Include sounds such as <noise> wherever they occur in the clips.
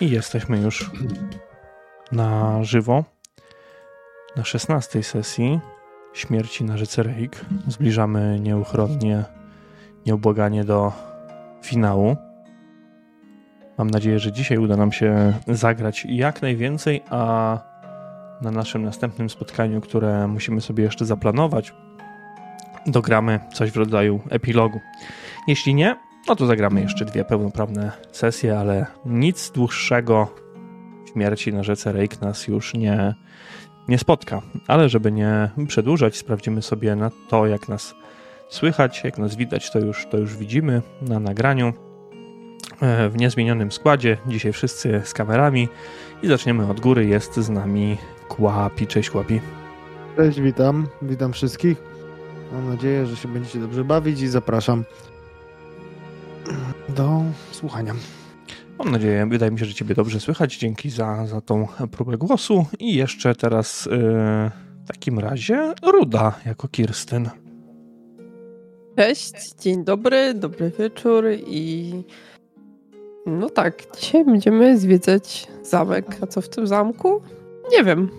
I jesteśmy już na żywo na 16 sesji śmierci na rzece Reik. Zbliżamy nieuchronnie, nieubłaganie do finału. Mam nadzieję, że dzisiaj uda nam się zagrać jak najwięcej, a na naszym następnym spotkaniu, które musimy sobie jeszcze zaplanować, dogramy coś w rodzaju epilogu. Jeśli nie, no to zagramy jeszcze dwie pełnoprawne sesje, ale nic dłuższego śmierci na rzece Rejk nas już nie, nie spotka. Ale żeby nie przedłużać, sprawdzimy sobie na to, jak nas słychać, jak nas widać, to już, to już widzimy na nagraniu e, w niezmienionym składzie. Dzisiaj wszyscy z kamerami i zaczniemy od góry. Jest z nami Kłapi. Cześć Kłapi. Cześć, witam. Witam wszystkich. Mam nadzieję, że się będziecie dobrze bawić i zapraszam do słuchania. Mam nadzieję, wydaje mi się, że Ciebie dobrze słychać. Dzięki za, za tą próbę głosu. I jeszcze teraz yy, w takim razie Ruda jako Kirstyn. Cześć, dzień dobry, dobry wieczór i no tak, dzisiaj będziemy zwiedzać zamek. A co w tym zamku? Nie wiem.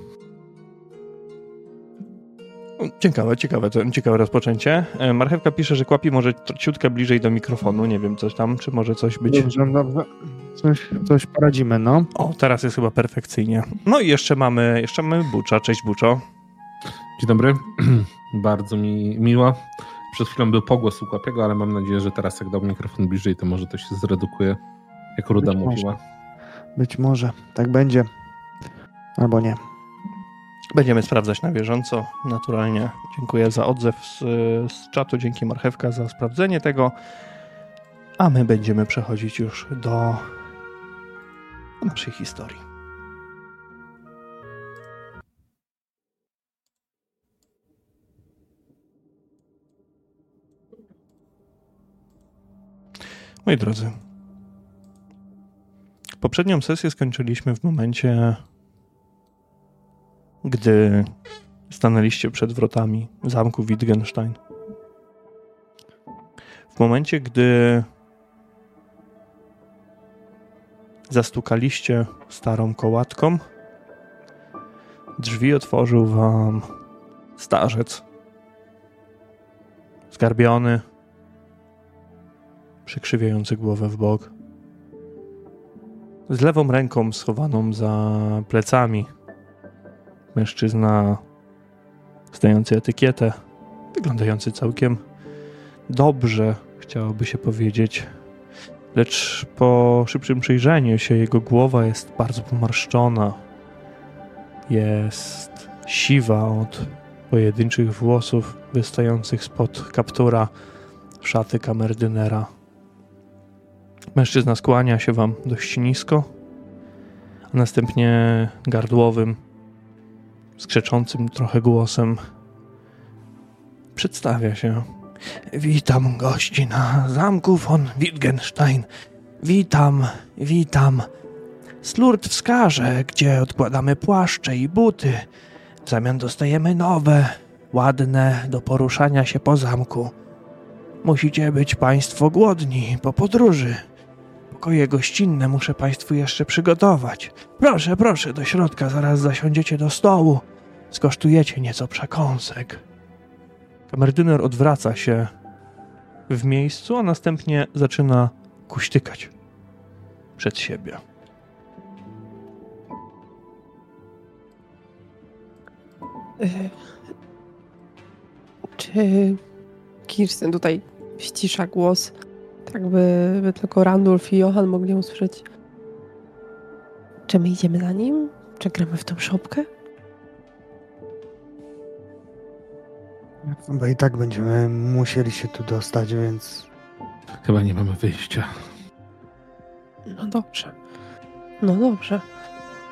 Ciekawe, ciekawe, to ciekawe rozpoczęcie. E, Marchewka pisze, że kłapi może ciutkę bliżej do mikrofonu. Nie wiem, coś tam, czy może coś być. Dobrze, dobrze. Coś, coś poradzimy, no. O, teraz jest chyba perfekcyjnie. No i jeszcze mamy, jeszcze mamy Bucza. Cześć Buczo. Dzień dobry. <clears throat> Bardzo mi miło. Przed chwilą był pogłos u Kłapiego, ale mam nadzieję, że teraz jak dał mikrofon bliżej, to może to się zredukuje, jak Ruda Być mówiła. Być może. Tak będzie. Albo nie. Będziemy sprawdzać na bieżąco. Naturalnie dziękuję za odzew z, z czatu. Dzięki Marchewka za sprawdzenie tego. A my będziemy przechodzić już do naszej historii. Moi drodzy, poprzednią sesję skończyliśmy w momencie, gdy stanęliście przed wrotami zamku Wittgenstein. W momencie, gdy zastukaliście starą kołatką, drzwi otworzył wam starzec. Zgarbiony, przykrzywiający głowę w bok. Z lewą ręką schowaną za plecami. Mężczyzna zdający etykietę, wyglądający całkiem dobrze, chciałoby się powiedzieć. Lecz po szybszym przyjrzeniu się jego głowa jest bardzo pomarszczona. Jest siwa od pojedynczych włosów wystających spod kaptura szaty kamerdynera. Mężczyzna skłania się wam dość nisko, a następnie gardłowym, skrzeczącym trochę głosem przedstawia się. Witam gości na zamku von Wittgenstein. Witam, witam. Slurt wskaże, gdzie odkładamy płaszcze i buty. W zamian dostajemy nowe, ładne do poruszania się po zamku. Musicie być państwo głodni po podróży. Pokoje gościnne muszę państwu jeszcze przygotować. Proszę, proszę, do środka, zaraz zasiądziecie do stołu. Skosztujecie nieco przekąsek. Kamerdyner odwraca się w miejscu, a następnie zaczyna kuśtykać przed siebie. Czy Kirsten tutaj ścisza głos, tak by, by tylko Randulf i Johan mogli usłyszeć? Czy my idziemy za nim? Czy gramy w tą szopkę? Bo i tak będziemy musieli się tu dostać, więc Chyba nie mamy wyjścia. No dobrze. No dobrze.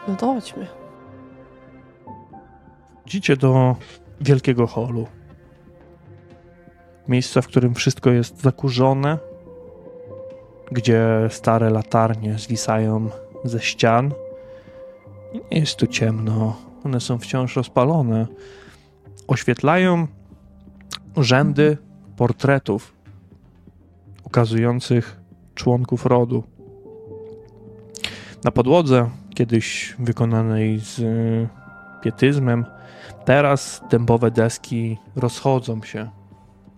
No to chodźmy. Idziecie do wielkiego holu. Miejsca, w którym wszystko jest zakurzone, gdzie stare latarnie zwisają ze ścian. Nie jest tu ciemno, one są wciąż rozpalone. Oświetlają rzędy portretów ukazujących członków rodu. Na podłodze, kiedyś wykonanej z pietyzmem, teraz dębowe deski rozchodzą się.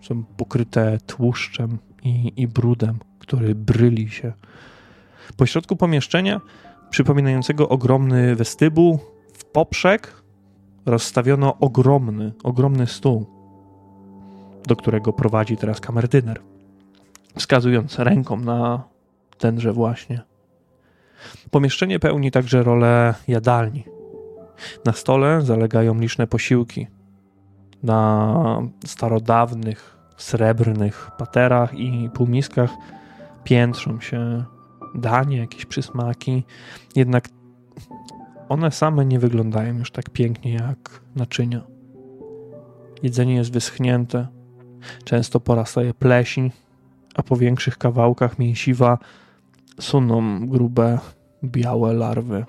Są pokryte tłuszczem i, i brudem, który bryli się. Po środku pomieszczenia, przypominającego ogromny westybuł, w poprzek rozstawiono ogromny, ogromny stół, do którego prowadzi teraz kamerdyner, wskazując ręką na tenże właśnie. Pomieszczenie pełni także rolę jadalni. Na stole zalegają liczne posiłki. Na starodawnych, srebrnych paterach i półmiskach piętrzą się danie, jakieś przysmaki, jednak one same nie wyglądają już tak pięknie jak naczynia. Jedzenie jest wyschnięte, często porastaje pleśń, a po większych kawałkach mięsiwa suną grube, białe larwy.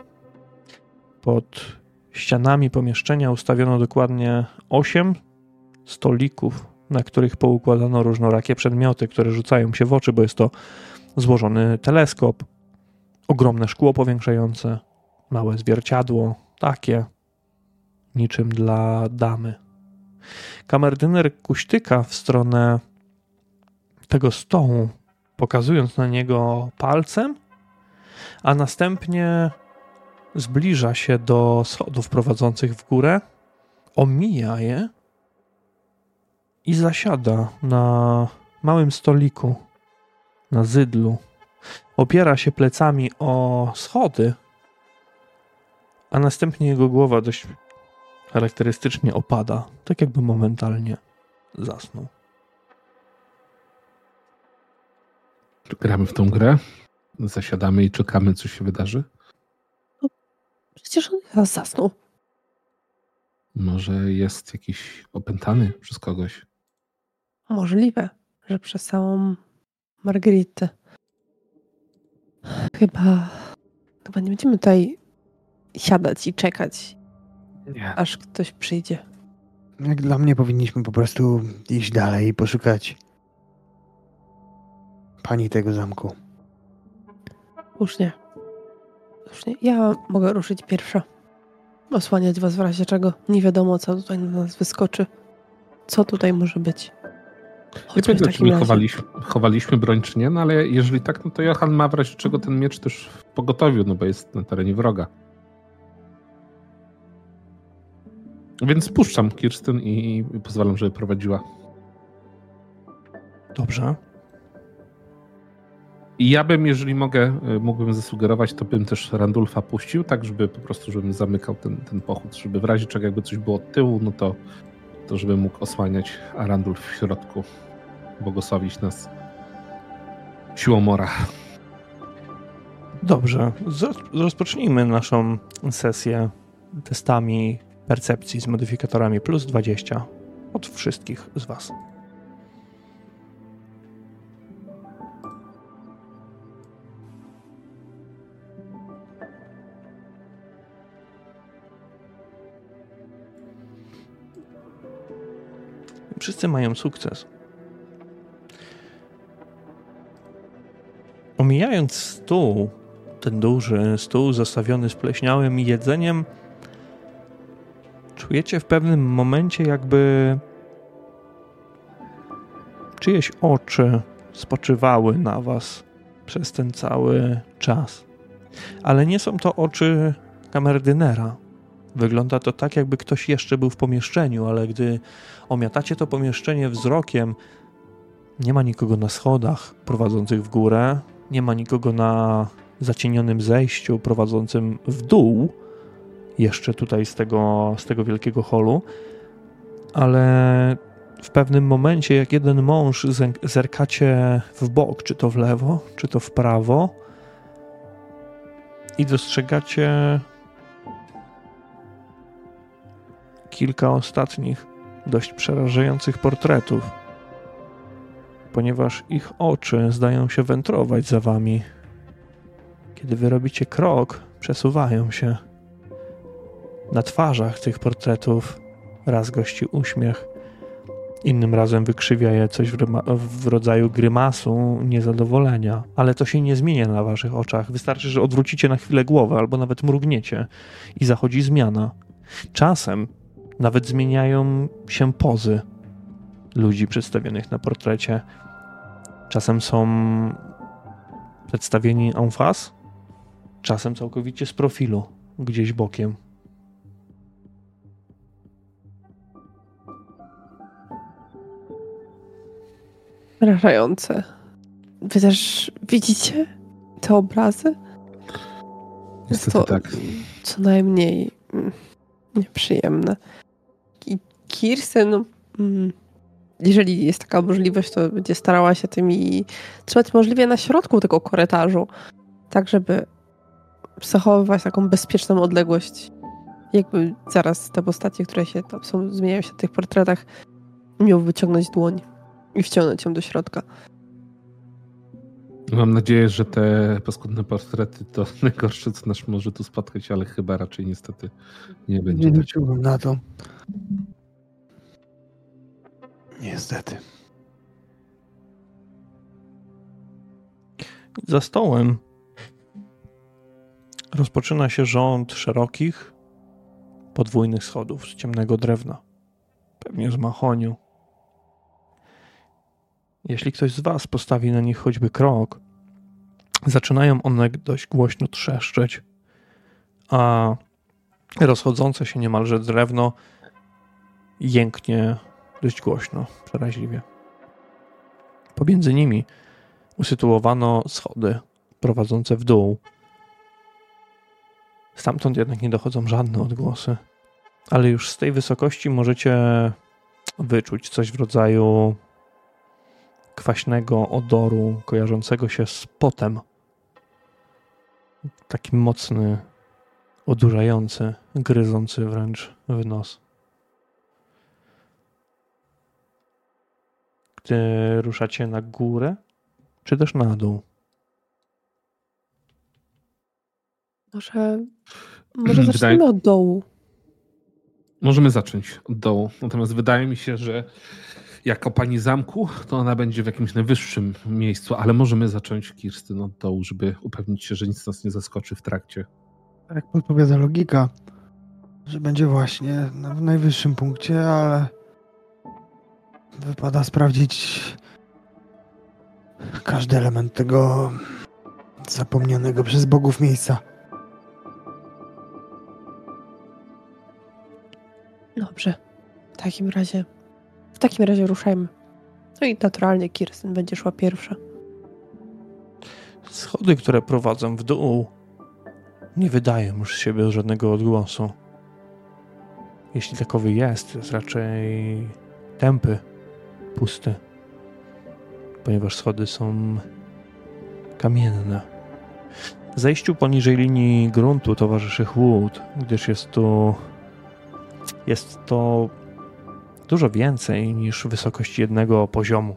Pod ścianami pomieszczenia ustawiono dokładnie osiem stolików, na których poukładano różnorakie przedmioty, które rzucają się w oczy, bo jest to złożony teleskop, ogromne szkło powiększające, małe zwierciadło, takie, niczym dla damy. Kamerdyner kuśtyka w stronę tego stołu, pokazując na niego palcem, a następnie zbliża się do schodów prowadzących w górę, omija je i zasiada na małym stoliku na zydlu. Opiera się plecami o schody, a następnie jego głowa dość charakterystycznie opada, tak jakby momentalnie zasnął. Gramy w tą grę, zasiadamy i czekamy, co się wydarzy. No, przecież on chyba zasnął. Może jest jakiś opętany przez kogoś. Możliwe, że przez całą Margaritę. Chyba, chyba nie będziemy tutaj siadać i czekać, Nie. aż ktoś przyjdzie. Jak dla mnie powinniśmy po prostu iść dalej i poszukać pani tego zamku. Słusznie. Słusznie. Ja mogę ruszyć pierwsza. Osłaniać was w razie czego. Nie wiadomo, co tutaj na nas wyskoczy. Co tutaj może być. Nie Chodźmy pamiętam, czy my razie. chowaliśmy, chowaliśmy broń, czy nie, no ale jeżeli tak, no to Johan ma w razie czego ten miecz też w pogotowiu, no bo jest na terenie wroga. Więc puszczam Kirsten i, pozwalam, żeby prowadziła. Dobrze. I ja bym, jeżeli mogę, y, mógłbym zasugerować, to bym też Randulfa puścił, tak żeby po prostu, żebym zamykał ten, ten pochód, żeby w razie czego jakby coś było od tyłu, no to, to żeby mógł osłaniać, a Randulf w środku błogosławić nas siłą mora. Dobrze. Rozpocznijmy naszą sesję testami percepcji z modyfikatorami plus 20 od wszystkich z Was. Wszyscy mają sukces. Omijając stół, ten duży stół zastawiony spleśniałym jedzeniem, czujecie w pewnym momencie, jakby czyjeś oczy spoczywały na was przez ten cały czas. Ale nie są to oczy kamerdynera. Wygląda to tak, jakby ktoś jeszcze był w pomieszczeniu, ale gdy omiatacie to pomieszczenie wzrokiem, nie ma nikogo na schodach prowadzących w górę, nie ma nikogo na zacienionym zejściu prowadzącym w dół, jeszcze tutaj z tego, z tego wielkiego holu, ale w pewnym momencie, jak jeden mąż zerkacie w bok, czy to w lewo, czy to w prawo, i dostrzegacie kilka ostatnich, dość przerażających portretów, ponieważ ich oczy zdają się wędrować za wami. Kiedy wy robicie krok, przesuwają się. Na twarzach tych portretów raz gości uśmiech, Innym razem wykrzywia je coś w, w, rodzaju grymasu niezadowolenia, ale to się nie zmienia na waszych oczach. Wystarczy, że odwrócicie na chwilę głowę albo nawet mrugniecie i zachodzi zmiana. Czasem nawet zmieniają się pozy ludzi przedstawionych na portrecie. Czasem są przedstawieni en face, czasem całkowicie z profilu, gdzieś bokiem. Przerażające. Wy też widzicie te obrazy? Niestety to tak. Co najmniej mm, nieprzyjemne. I Kirsten, no, mm, jeżeli jest taka możliwość, to będzie starała się tymi trzymać możliwie na środku tego korytarzu, tak żeby zachowywać taką bezpieczną odległość. Jakby zaraz te postacie, które się tam są, zmieniają się w tych portretach, miał wyciągnąć dłoń i wciągnąć ją do środka. Mam nadzieję, że te paskudne portrety to <laughs> najgorsze, co nas może tu spotkać, ale chyba raczej niestety nie będzie. Nie liczyłbym na to. Niestety. Za stołem rozpoczyna się rząd szerokich, podwójnych schodów z ciemnego drewna, pewnie z mahoniu. Jeśli ktoś z Was postawi na nich choćby krok, zaczynają one dość głośno trzeszczeć, a rozchodzące się niemalże drewno jęknie dość głośno, przeraźliwie. Pomiędzy nimi usytuowano schody prowadzące w dół. Stamtąd jednak nie dochodzą żadne odgłosy, ale już z tej wysokości możecie wyczuć coś w rodzaju kwaśnego odoru kojarzącego się z potem. Taki mocny, odurzający, gryzący wręcz w nos. Gdy ruszacie na górę, czy też na dół? Może, może zaczniemy Wydaje... od dołu. Możemy zacząć od dołu. Natomiast wydaje mi się, że jako pani zamku, to ona będzie w jakimś najwyższym miejscu, ale możemy zacząć Kirstyn od dołu, żeby upewnić się, że nic nas nie zaskoczy w trakcie. Tak podpowiada logika, że będzie właśnie w najwyższym punkcie, ale wypada sprawdzić każdy element tego zapomnianego przez bogów miejsca. Dobrze. W takim razie w takim razie ruszajmy. No i naturalnie Kirsten będzie szła pierwsza. Schody, które prowadzą w dół, nie wydają już z siebie żadnego odgłosu. Jeśli takowy jest, jest raczej tępy, pusty, ponieważ schody są kamienne. Zejściu poniżej linii gruntu towarzyszy chłód, gdyż jest to jest to dużo więcej niż wysokość jednego poziomu.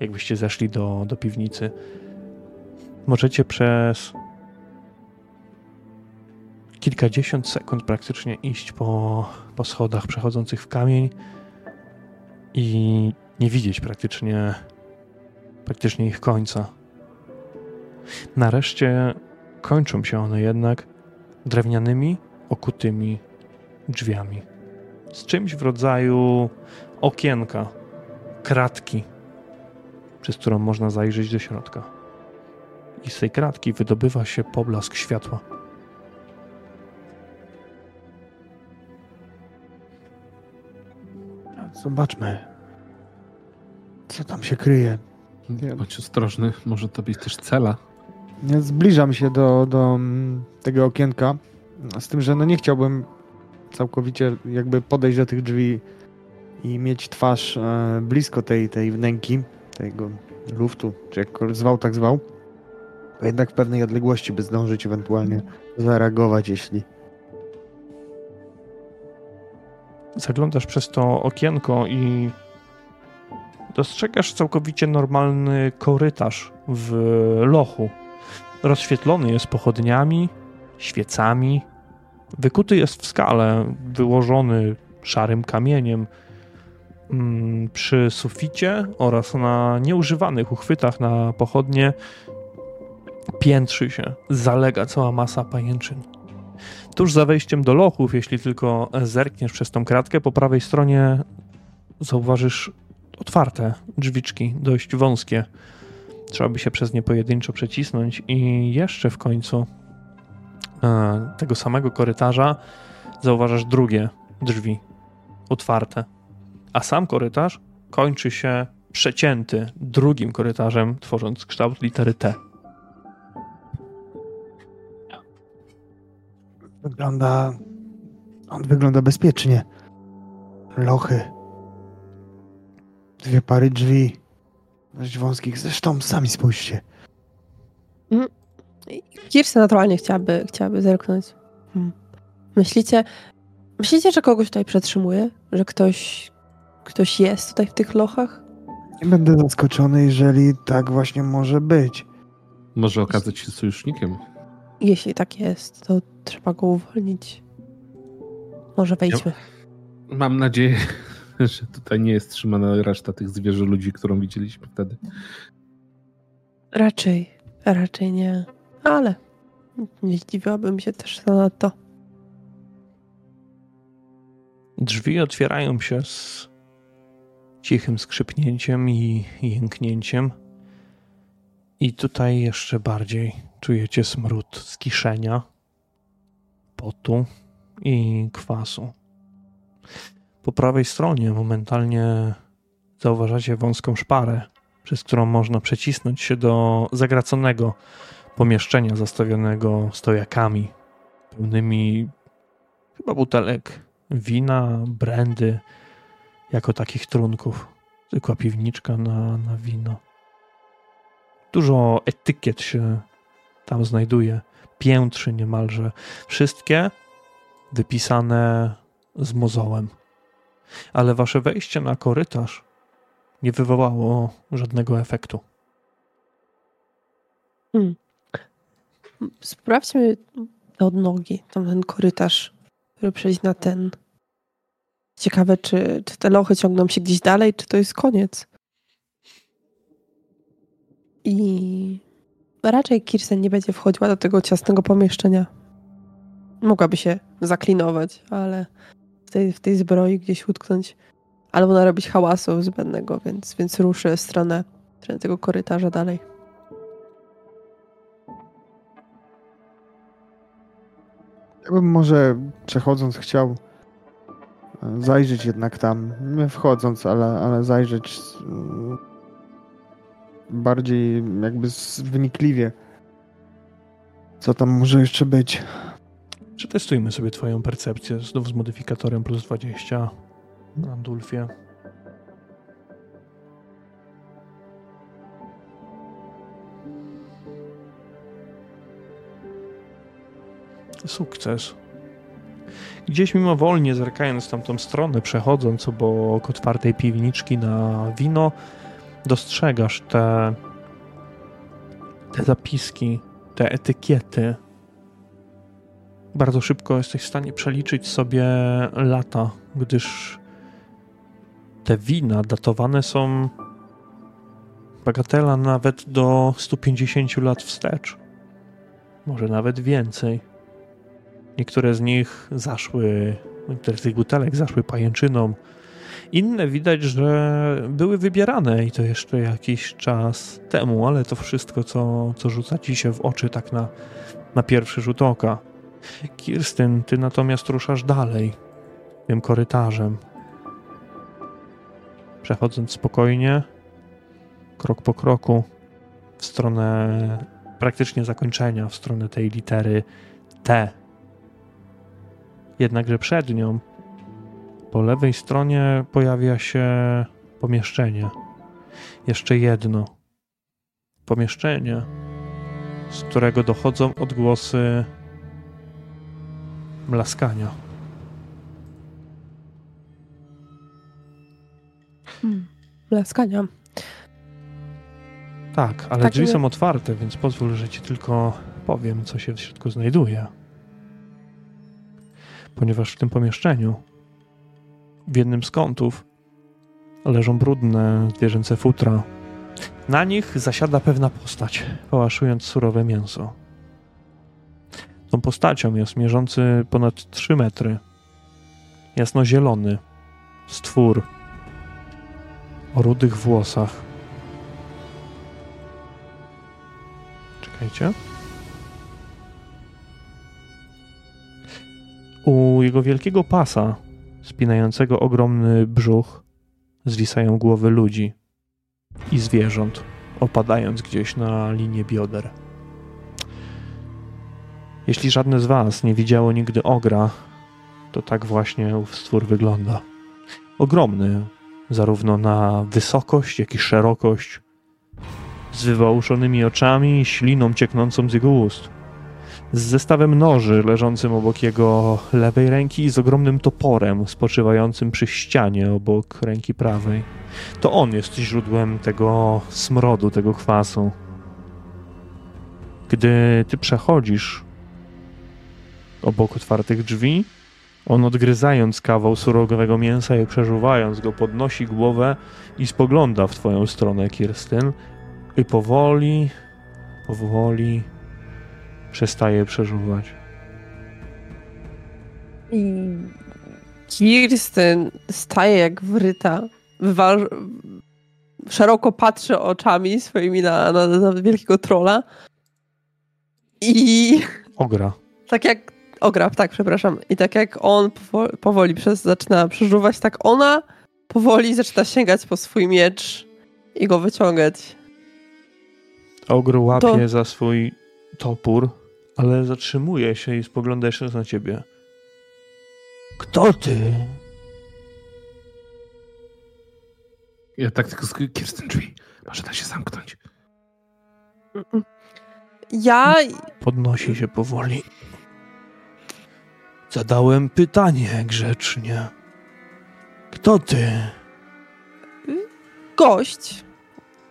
Jakbyście zeszli do, do piwnicy, możecie przez kilkadziesiąt sekund praktycznie iść po, po schodach przechodzących w kamień i nie widzieć praktycznie, praktycznie ich końca. Nareszcie kończą się one jednak drewnianymi, okutymi drzwiami z czymś w rodzaju okienka, kratki, przez którą można zajrzeć do środka. I z tej kratki wydobywa się poblask światła. Zobaczmy, co tam się kryje. Bądź ostrożny, może to być też cela. Ja zbliżam się do, do mm, tego okienka, z tym, że no nie chciałbym całkowicie jakby podejść do tych drzwi i mieć twarz e, blisko tej, tej wnęki, tego luftu, czy jakkolwiek zwał, tak zwał. Jednak w pewnej odległości, by zdążyć ewentualnie zareagować, jeśli. Zaglądasz przez to okienko i dostrzegasz całkowicie normalny korytarz w lochu. Rozświetlony jest pochodniami, świecami, Wykuty jest w skale, wyłożony szarym kamieniem. mm, przy suficie oraz na nieużywanych uchwytach na pochodnie piętrzy się, zalega cała masa pajęczyn. Tuż za wejściem do lochów, jeśli tylko zerkniesz przez tą kratkę, po prawej stronie zauważysz otwarte drzwiczki, dość wąskie. Trzeba by się przez nie pojedynczo przecisnąć i jeszcze w końcu e, tego samego korytarza zauważasz drugie drzwi otwarte. A sam korytarz kończy się przecięty drugim korytarzem, tworząc kształt litery T. Wygląda. On wygląda bezpiecznie. Lochy. Dwie pary drzwi. Dość wąskich. Zresztą sami spójrzcie. Kirsten naturalnie chciałaby, chciałaby zerknąć. Hmm. Myślicie, myślicie, że kogoś tutaj przetrzymuje? Że ktoś, ktoś jest tutaj w tych lochach? Nie będę zaskoczony, jeżeli tak właśnie może być. Może okazać się sojusznikiem. Jeśli tak jest, to trzeba go uwolnić. Może wejdźmy. Mam nadzieję, <laughs> że tutaj nie jest trzymana reszta tych zwierzę ludzi, którą widzieliśmy wtedy. Raczej, raczej nie. Ale nie zdziwiłabym się też na to. Drzwi otwierają się z cichym skrzypnięciem i jęknięciem. I tutaj jeszcze bardziej czujecie smród z kiszenia, potu i kwasu. Po prawej stronie momentalnie zauważacie wąską szparę, przez którą można przecisnąć się do zagraconego pomieszczenia zastawionego stojakami pełnymi chyba butelek wina, brandy, jako takich trunków. Zwykła piwniczka na, na wino. Dużo etykiet się tam znajduje, piętrzy niemalże. Wszystkie wypisane z mozołem. Ale wasze wejście na korytarz nie wywołało żadnego efektu. Hmm. Sprawdźmy te odnogi, tam ten korytarz, żeby przejść na ten. Ciekawe, czy, czy te lochy ciągną się gdzieś dalej, czy to jest koniec. I raczej Kirsten nie będzie wchodziła do tego ciasnego pomieszczenia. Mogłaby się zaklinować, ale tej, w tej zbroi gdzieś utknąć. Albo narobić hałasu zbędnego, więc, więc ruszę w stronę, w stronę tego korytarza dalej. Ja bym może przechodząc chciał e, zajrzeć jednak tam. Nie wchodząc, ale, ale zajrzeć mm, bardziej jakby wnikliwie. Co tam może jeszcze być? Przetestujmy sobie twoją percepcję znów z modyfikatorem plus 20 na Dulfie. Sukces. Gdzieś mimowolnie zerkając tamtą stronę, przechodząc obok otwartej piwniczki na wino, dostrzegasz te, te zapiski, te etykiety. Bardzo szybko jesteś w stanie przeliczyć sobie lata, gdyż te wina datowane są bagatela nawet do 150 lat wstecz. Może nawet więcej. Niektóre z nich zaszły, niektóre z tych butelek zaszły pajęczyną. Inne widać, że były wybierane i to jeszcze jakiś czas temu, ale to wszystko, co, co rzuca ci się w oczy tak na, na pierwszy rzut oka. Kirstyn, ty natomiast ruszasz dalej tym korytarzem. Przechodząc spokojnie, krok po kroku, w stronę praktycznie zakończenia, w stronę tej litery T. Jednakże przed nią, po lewej stronie, pojawia się pomieszczenie. Jeszcze jedno. Pomieszczenie, z którego dochodzą odgłosy mlaskania. Hmm. Mlaskania. Tak, ale Tak, drzwi nie- są otwarte, więc pozwól, że ci tylko powiem, co się w środku znajduje. Ponieważ w tym pomieszczeniu, w jednym z kątów, leżą brudne zwierzęce futra. Na nich zasiada pewna postać, pałaszując surowe mięso. Tą postacią jest mierzący ponad 3 metry. Jasnozielony, stwór o rudych włosach. Czekajcie. U jego wielkiego pasa, spinającego ogromny brzuch, zwisają głowy ludzi i zwierząt, opadając gdzieś na linię bioder. Jeśli żadne z Was nie widziało nigdy ogra, to tak właśnie ów stwór wygląda. Ogromny, zarówno na wysokość, jak i szerokość, z wywałuszonymi oczami i śliną cieknącą z jego ust. Z zestawem noży leżącym obok jego lewej ręki i z ogromnym toporem spoczywającym przy ścianie obok ręki prawej. To on jest źródłem tego smrodu, tego kwasu. Gdy ty przechodzisz obok otwartych drzwi, on odgryzając kawał surowego mięsa i przeżuwając go, podnosi głowę i spogląda w twoją stronę, Kirsten, i powoli, powoli przestaje przeżuwać. I Kirsten staje jak wryta. Wywa- szeroko patrzy oczami swoimi na, na, na wielkiego trola. I Ogra. tak jak. Ogra, tak, przepraszam. I tak jak on powoli, powoli przez, zaczyna przeżuwać, tak ona powoli zaczyna sięgać po swój miecz i go wyciągać. Ogr łapie To- za swój topór, ale zatrzymuje się i spogląda jeszcze na ciebie. Kto ty? Ja tak tylko sk- Kirsten drzwi. Może da się zamknąć. Ja. Podnosi się powoli. Zadałem pytanie grzecznie. Kto ty? Gość.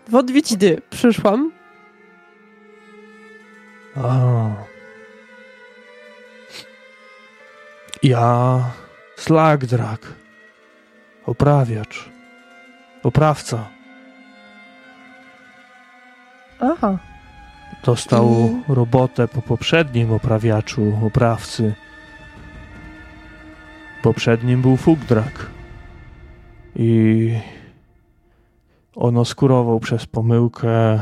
W odwiedziny przyszłam. A. Ja Slagdrak. Oprawiacz. Oprawca. Aha. Dostał I- robotę po poprzednim oprawiaczu, oprawcy. Poprzednim był Fugdrak. I on oskurował przez pomyłkę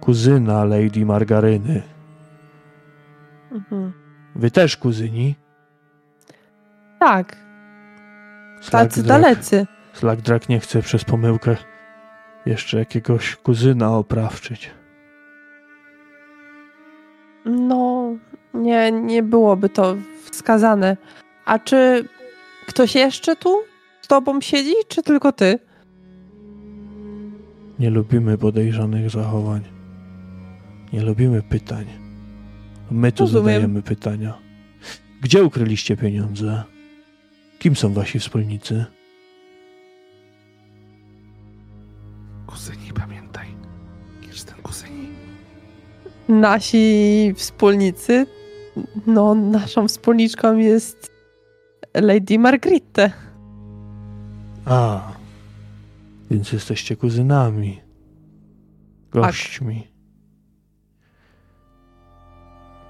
kuzyna Lady Margaryny. Mhm. Wy też kuzyni? Tak, tacy dalecy. Slagdrak nie chce przez pomyłkę jeszcze jakiegoś kuzyna oprawczyć. No, nie, nie byłoby to wskazane. A czy ktoś jeszcze tu z tobą siedzi, czy tylko ty? Nie lubimy podejrzanych zachowań. Nie lubimy pytań. My tu Rozumiem. zadajemy pytania. Gdzie ukryliście pieniądze? Kim są wasi wspólnicy? Kuzyni, pamiętaj. Kirsten, kuzyni. Nasi wspólnicy. No, naszą wspólniczką jest Lady Margritte. A, więc jesteście kuzynami. Gośćmi.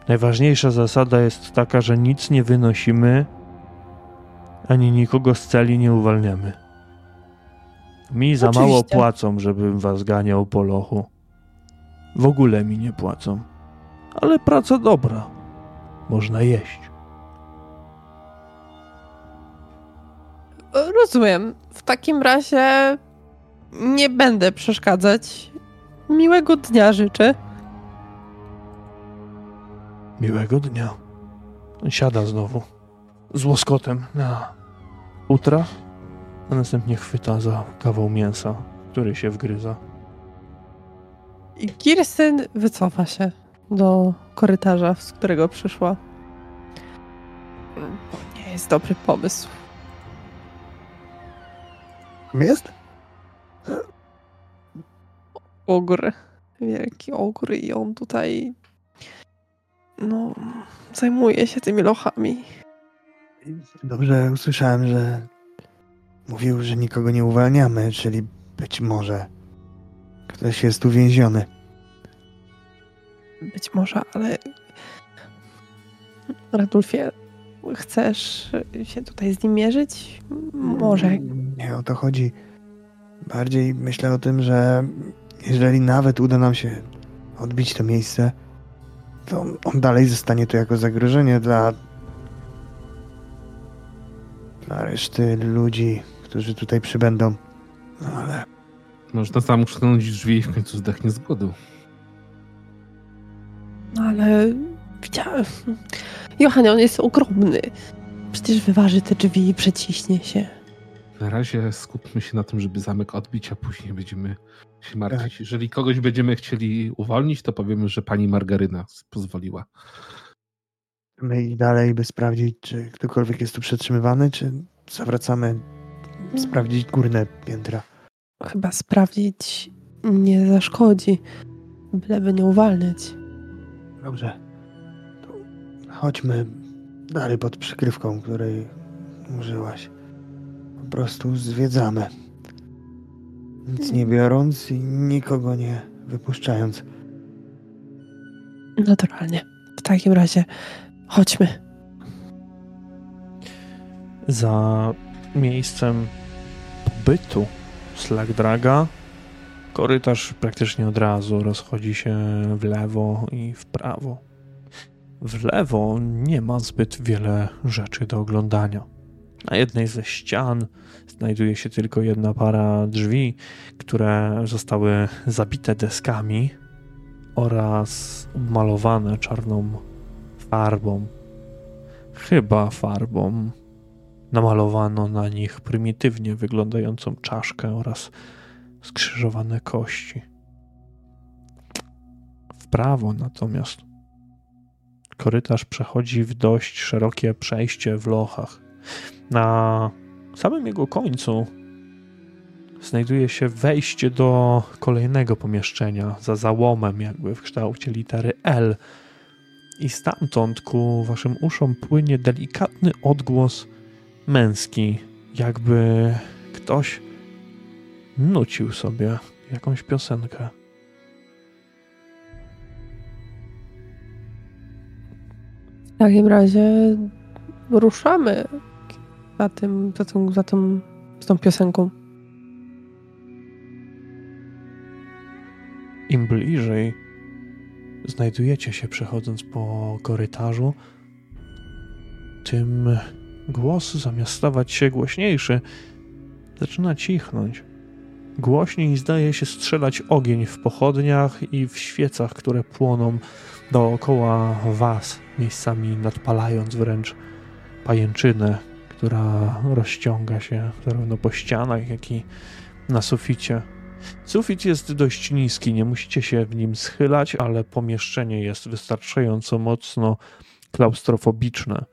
Najważniejsza zasada jest taka, że nic nie wynosimy, ani nikogo z celi nie uwalniamy. Mi za mało Oczywiście. płacą, żebym was ganiał po lochu. W ogóle mi nie płacą. Ale praca dobra. Można jeść. Rozumiem. W takim razie nie będę przeszkadzać. Miłego dnia życzę. Miłego dnia. Siada znowu. Z łoskotem na utra, a następnie chwyta za kawał mięsa, który się wgryza. I Kirsten wycofa się do korytarza, z którego przyszła. To nie jest dobry pomysł. Jest? Ogr. Wielki ogr i on tutaj no, zajmuje się tymi lochami. Dobrze usłyszałem, że Mówił, że nikogo nie uwalniamy, czyli być może ktoś jest uwięziony. Być może, ale Radulfie, chcesz się tutaj z nim mierzyć? Może. Nie o to chodzi. Bardziej myślę o tym, że jeżeli nawet uda nam się odbić to miejsce, to on dalej zostanie tu jako zagrożenie dla dla reszty ludzi, którzy tutaj przybędą. No ale Można sam uszczędzić drzwi i w końcu zdechnie z głodu. No ale widziałem. Johanie, on jest ogromny. Przecież wyważy te drzwi i przeciśnie się. Na razie skupmy się na tym, żeby zamek odbić, a później będziemy się martwić. Tak. Jeżeli kogoś będziemy chcieli uwolnić, to powiemy, że pani Margaryna pozwoliła. my i dalej, by sprawdzić, czy ktokolwiek jest tu przetrzymywany, czy zawracamy sprawdzić górne piętra. Chyba sprawdzić nie zaszkodzi, byleby nie uwalniać. Dobrze. Chodźmy dalej pod przykrywką, której użyłaś. Po prostu zwiedzamy. Nic nie biorąc i nikogo nie wypuszczając. Naturalnie. W takim razie chodźmy. Za miejscem pobytu Slagdraga korytarz praktycznie od razu rozchodzi się w lewo i w prawo. W lewo nie ma zbyt wiele rzeczy do oglądania. Na jednej ze ścian znajduje się tylko jedna para drzwi, które zostały zabite deskami oraz obmalowane czarną farbą. Chyba farbą. Namalowano na nich prymitywnie wyglądającą czaszkę oraz skrzyżowane kości. W prawo natomiast korytarz przechodzi w dość szerokie przejście w lochach. Na samym jego końcu znajduje się wejście do kolejnego pomieszczenia za załomem, jakby w kształcie litery L. I stamtąd ku waszym uszom płynie delikatny odgłos męski, jakby ktoś nucił sobie jakąś piosenkę. W takim razie ruszamy za tym, za tą, za tą, z tą piosenką. Im bliżej znajdujecie się przechodząc po korytarzu, tym głos zamiast stawać się głośniejszy, zaczyna cichnąć. Głośniej zdaje się strzelać ogień w pochodniach i w świecach, które płoną dookoła was, miejscami nadpalając wręcz pajęczynę, która rozciąga się zarówno po ścianach, jak i na suficie. Sufit jest dość niski, nie musicie się w nim schylać, ale pomieszczenie jest wystarczająco mocno klaustrofobiczne.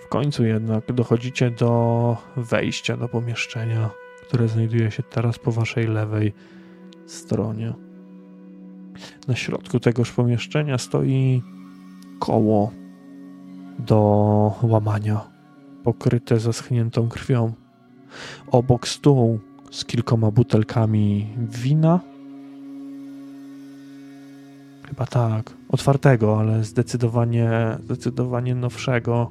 W końcu jednak dochodzicie do wejścia do pomieszczenia, które znajduje się teraz po waszej lewej stronie. Na środku tegoż pomieszczenia stoi koło do łamania, pokryte zaschniętą krwią. Obok stół z kilkoma butelkami wina. Chyba tak, otwartego, ale zdecydowanie, zdecydowanie nowszego.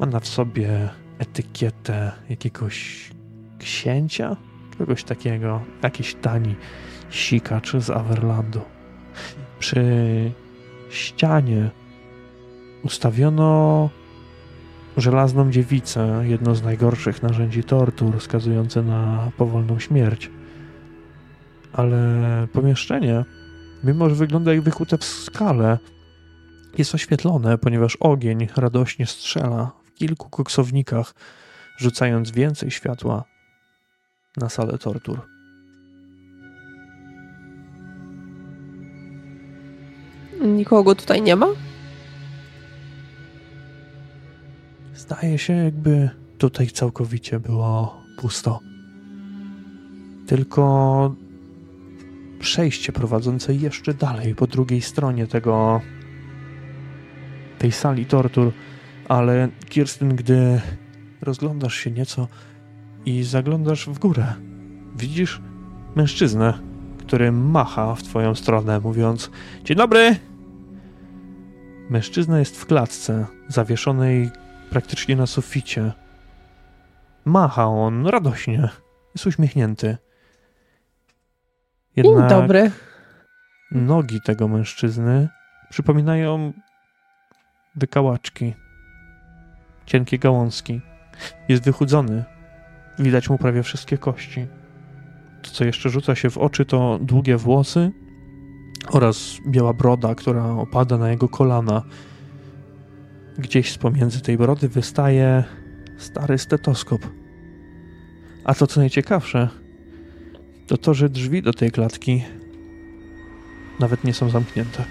Ma na sobie etykietę jakiegoś księcia, kogoś takiego, jakiś tani sikacz z Averlandu. Przy ścianie ustawiono żelazną dziewicę, jedno z najgorszych narzędzi tortur, skazujące na powolną śmierć. Ale pomieszczenie, mimo że wygląda jak wykute w skale, jest oświetlone, ponieważ ogień radośnie strzela w kilku koksownikach, rzucając więcej światła na salę tortur. Nikogo tutaj nie ma? Zdaje się, jakby tutaj całkowicie było pusto. Tylko przejście prowadzące jeszcze dalej po drugiej stronie tego tej sali tortur, ale Kirsten, gdy rozglądasz się nieco i zaglądasz w górę. Widzisz mężczyznę, który macha w twoją stronę, mówiąc: Dzień dobry! Mężczyzna jest w klatce, zawieszonej praktycznie na suficie. Macha on radośnie, jest uśmiechnięty. Dzień dobry. Nogi tego mężczyzny przypominają wykałaczki, cienkie gałązki. Jest wychudzony. Widać mu prawie wszystkie kości. To, co jeszcze rzuca się w oczy, to długie włosy oraz biała broda, która opada na jego kolana. Gdzieś z pomiędzy tej brody wystaje stary stetoskop. A to, co najciekawsze, to to, że drzwi do tej klatki nawet nie są zamknięte.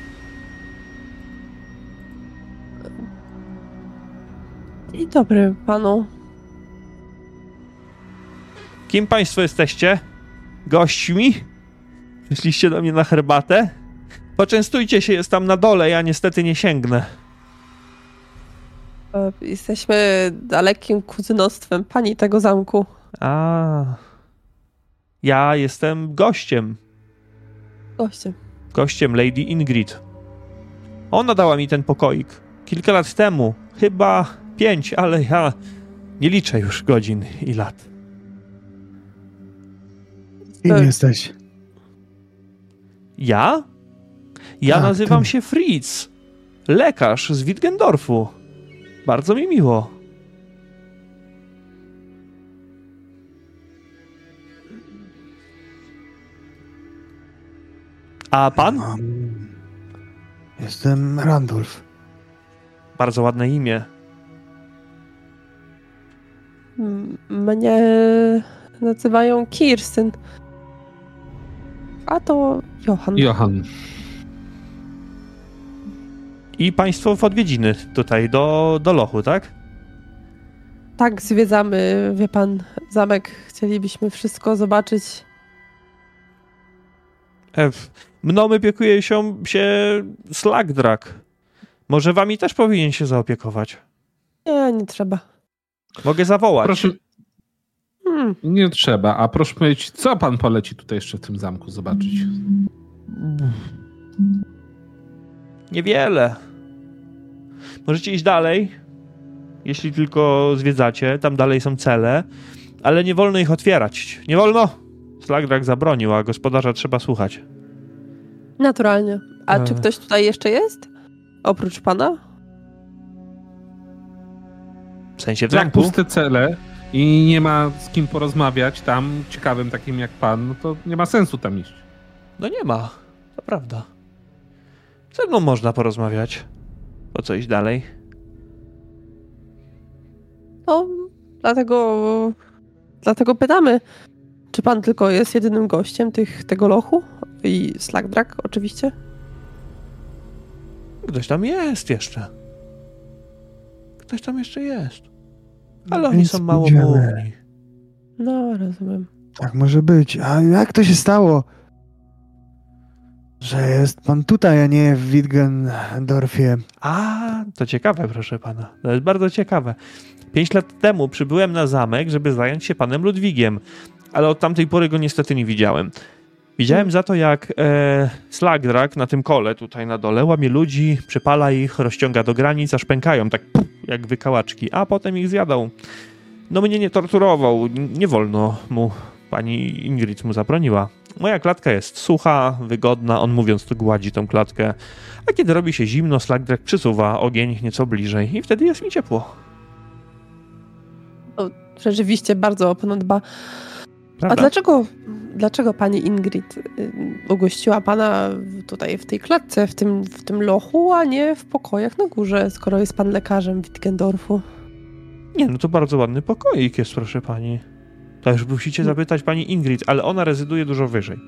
Dzień dobry panu. Kim państwo jesteście? Gośćmi? Przyszliście do mnie na herbatę? Poczęstujcie się, jest tam na dole, ja niestety nie sięgnę. E, Jesteśmy dalekim kuzynostwem pani tego zamku. A. Ja jestem gościem. Gościem. Gościem Lady Ingrid. Ona dała mi ten pokoik. Kilka lat temu. Chyba pięć, ale ja nie liczę już godzin i lat. Kim jesteś? Ja? Ja Tak, nazywam ty. się Fritz. Lekarz z Wittgendorfu. Bardzo mi miło. A pan? Um, jestem Randolph. Bardzo ładne imię. Mnie nazywają Kirsten. A to Johan. Johan. I państwo w odwiedziny tutaj do, do Lochu, tak? Tak, zwiedzamy, wie pan, zamek. Chcielibyśmy wszystko zobaczyć. E, w- mną opiekuje się, się Slagdrak. Może wami też powinien się zaopiekować. Nie, nie trzeba. Mogę zawołać. Proszę, Hmm. nie trzeba. A proszę powiedzieć, co pan poleci tutaj jeszcze w tym zamku zobaczyć? Niewiele. Możecie iść dalej, jeśli tylko zwiedzacie. Tam dalej są cele, ale nie wolno ich otwierać. Nie wolno! Slagdrak zabronił, a gospodarza trzeba słuchać. Naturalnie. A czy E. ktoś tutaj jeszcze jest? Oprócz pana? W sensie w Jak puste cele i nie ma z kim porozmawiać tam, ciekawym takim jak pan, no to nie ma sensu tam iść. No nie ma. To prawda. Ze mną można porozmawiać. Po co iść dalej? No, dlatego, dlatego pytamy, czy pan tylko jest jedynym gościem tych, tego lochu? I Slackdrak oczywiście? Ktoś tam jest jeszcze. Ktoś tam jeszcze jest. Ale No oni są mało mówni. No, rozumiem. Tak może być. A jak to się stało, że jest pan tutaj, a nie w Wittgendorfie? A, to ciekawe, proszę pana. To jest bardzo ciekawe. Pięć lat temu przybyłem na zamek, żeby zająć się panem Ludwigiem, ale od tamtej pory go niestety nie widziałem. Widziałem za to, jak e, Slagdrak na tym kole tutaj na dole łamie ludzi, przypala ich, rozciąga do granic, aż pękają tak puf, jak wykałaczki, a potem ich zjadał. No mnie nie torturował, nie wolno mu, pani Ingrid mu zabroniła. Moja klatka jest sucha, wygodna, on mówiąc to gładzi tą klatkę, a kiedy robi się zimno, Slagdrak przysuwa ogień nieco bliżej i wtedy jest mi ciepło. Rzeczywiście bardzo o pana dba. A Prawda? dlaczego, dlaczego pani Ingrid y, ugościła pana tutaj w tej klatce, w tym, w tym lochu, a nie w pokojach na górze, skoro jest pan lekarzem Wittgendorfu? Nie, no to bardzo ładny pokoik jest, proszę pani. To już musicie zapytać pani Ingrid, ale ona rezyduje dużo wyżej.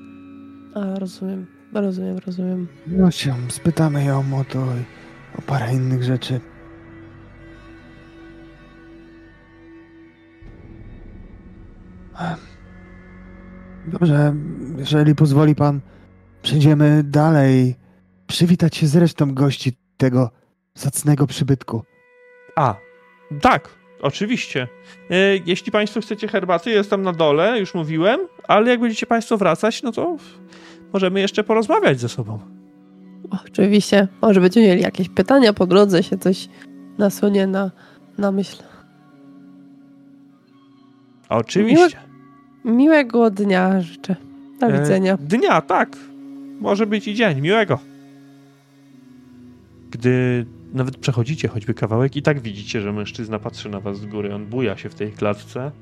A, rozumiem, rozumiem, rozumiem. No się, spytamy ją o to i o parę innych rzeczy. Dobrze, jeżeli pozwoli pan, przejdziemy dalej. Przywitać się z resztą gości tego zacnego przybytku. A, tak, Oczywiście. E, jeśli Państwo chcecie herbaty, jest tam na dole, już mówiłem, ale jak będziecie Państwo wracać, no to możemy jeszcze porozmawiać ze sobą. Oczywiście. Może będziemy mieli jakieś pytania po drodze, się coś nasunie na, na myśl. Oczywiście. Miłe, miłego dnia życzę. Do E, widzenia. Dnia, tak. Może być i dzień. Miłego. Gdy nawet przechodzicie choćby kawałek i tak widzicie, że mężczyzna patrzy na was z góry. On buja się w tej klatce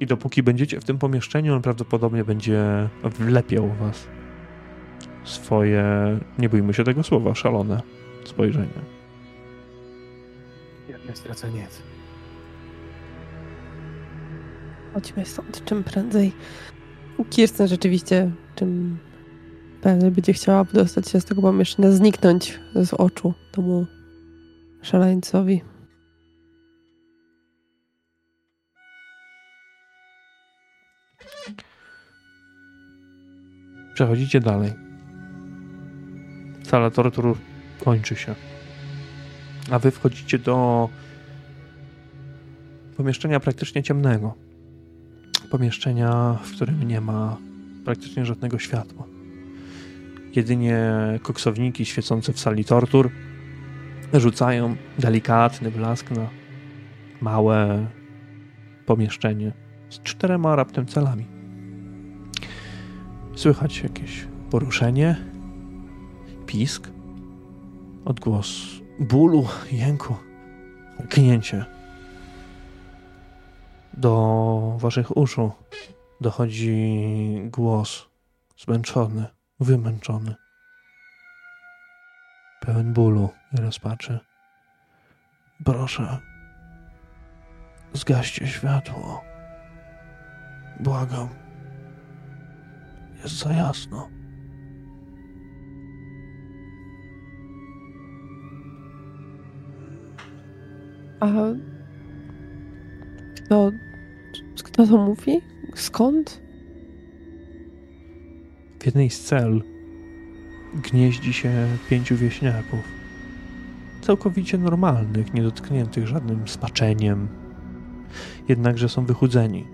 i dopóki będziecie w tym pomieszczeniu, on prawdopodobnie będzie wlepiał was swoje, nie bójmy się tego słowa, szalone spojrzenie. Ja nie stracę nic. Chodźmy stąd czym prędzej. Kirsten rzeczywiście czym prędzej będzie chciała dostać się z tego pomieszczenia, zniknąć z oczu temu szaleńcowi. Przechodzicie dalej. Sala tortur kończy się. A wy wchodzicie do pomieszczenia praktycznie ciemnego. Pomieszczenia, w którym nie ma praktycznie żadnego światła. Jedynie koksowniki świecące w sali tortur rzucają delikatny blask na małe pomieszczenie z czterema raptem celami. Słychać jakieś poruszenie, pisk, odgłos bólu, jęku, knięcie. Do waszych uszu dochodzi głos zmęczony, wymęczony, pełen bólu i rozpaczy. Proszę, zgaście światło. Błagam. Jest za jasno. A kto, kto to mówi? Skąd? W jednej z cel gnieździ się pięciu wieśniaków. Całkowicie normalnych, niedotkniętych żadnym spaczeniem. Jednakże są wychudzeni.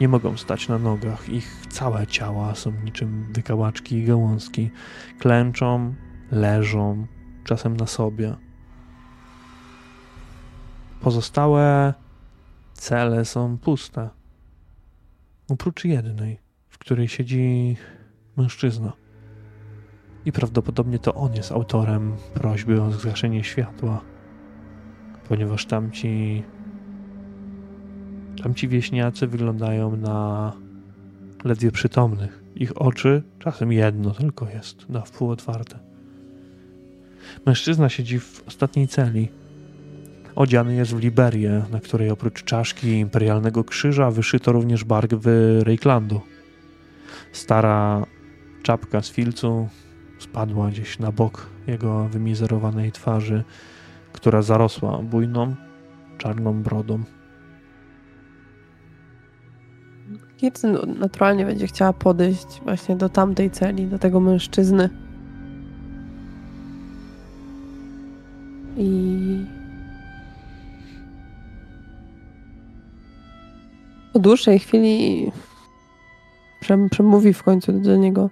Nie mogą stać na nogach. Ich całe ciała są niczym wykałaczki i gałązki. Klęczą, leżą, czasem na sobie. Pozostałe cele są puste. Oprócz jednej, w której siedzi mężczyzna. I prawdopodobnie to on jest autorem prośby o zgaszenie światła, ponieważ tamci. Tamci wieśniacy wyglądają na ledwie przytomnych. Ich oczy, czasem jedno tylko jest, na wpół otwarte. Mężczyzna siedzi w ostatniej celi. Odziany jest w liberię, na której oprócz czaszki imperialnego krzyża wyszyto również barwy Reiklandu. Stara czapka z filcu spadła gdzieś na bok jego wymizerowanej twarzy, która zarosła bujną, czarną brodą. Kirsten naturalnie będzie chciała podejść właśnie do tamtej celi, do tego mężczyzny. I po dłuższej chwili przem- przemówi w końcu do niego.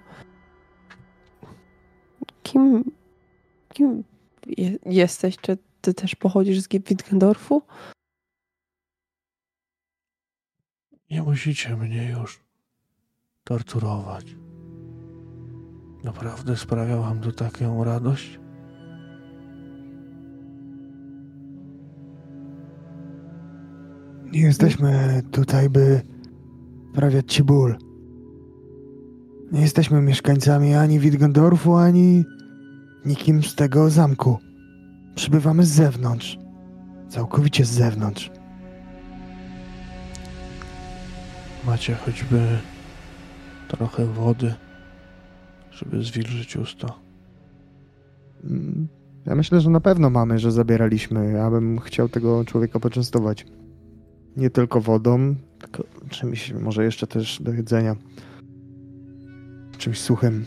Kim, kim je- jesteś? Czy ty też pochodzisz z Wittgendorfu? Nie musicie mnie już torturować. Naprawdę sprawia wam to taką radość? Nie jesteśmy tutaj, by sprawiać ci ból. Nie jesteśmy mieszkańcami ani Wittgendorfu, ani nikim z tego zamku. Przybywamy z zewnątrz. Całkowicie z zewnątrz. Macie choćby trochę wody, żeby zwilżyć usta. Mm, Ja myślę, że na pewno mamy, że zabieraliśmy. Ja bym chciał tego człowieka poczęstować. Nie tylko wodą, tylko czymś, może jeszcze też do jedzenia. Czymś suchym.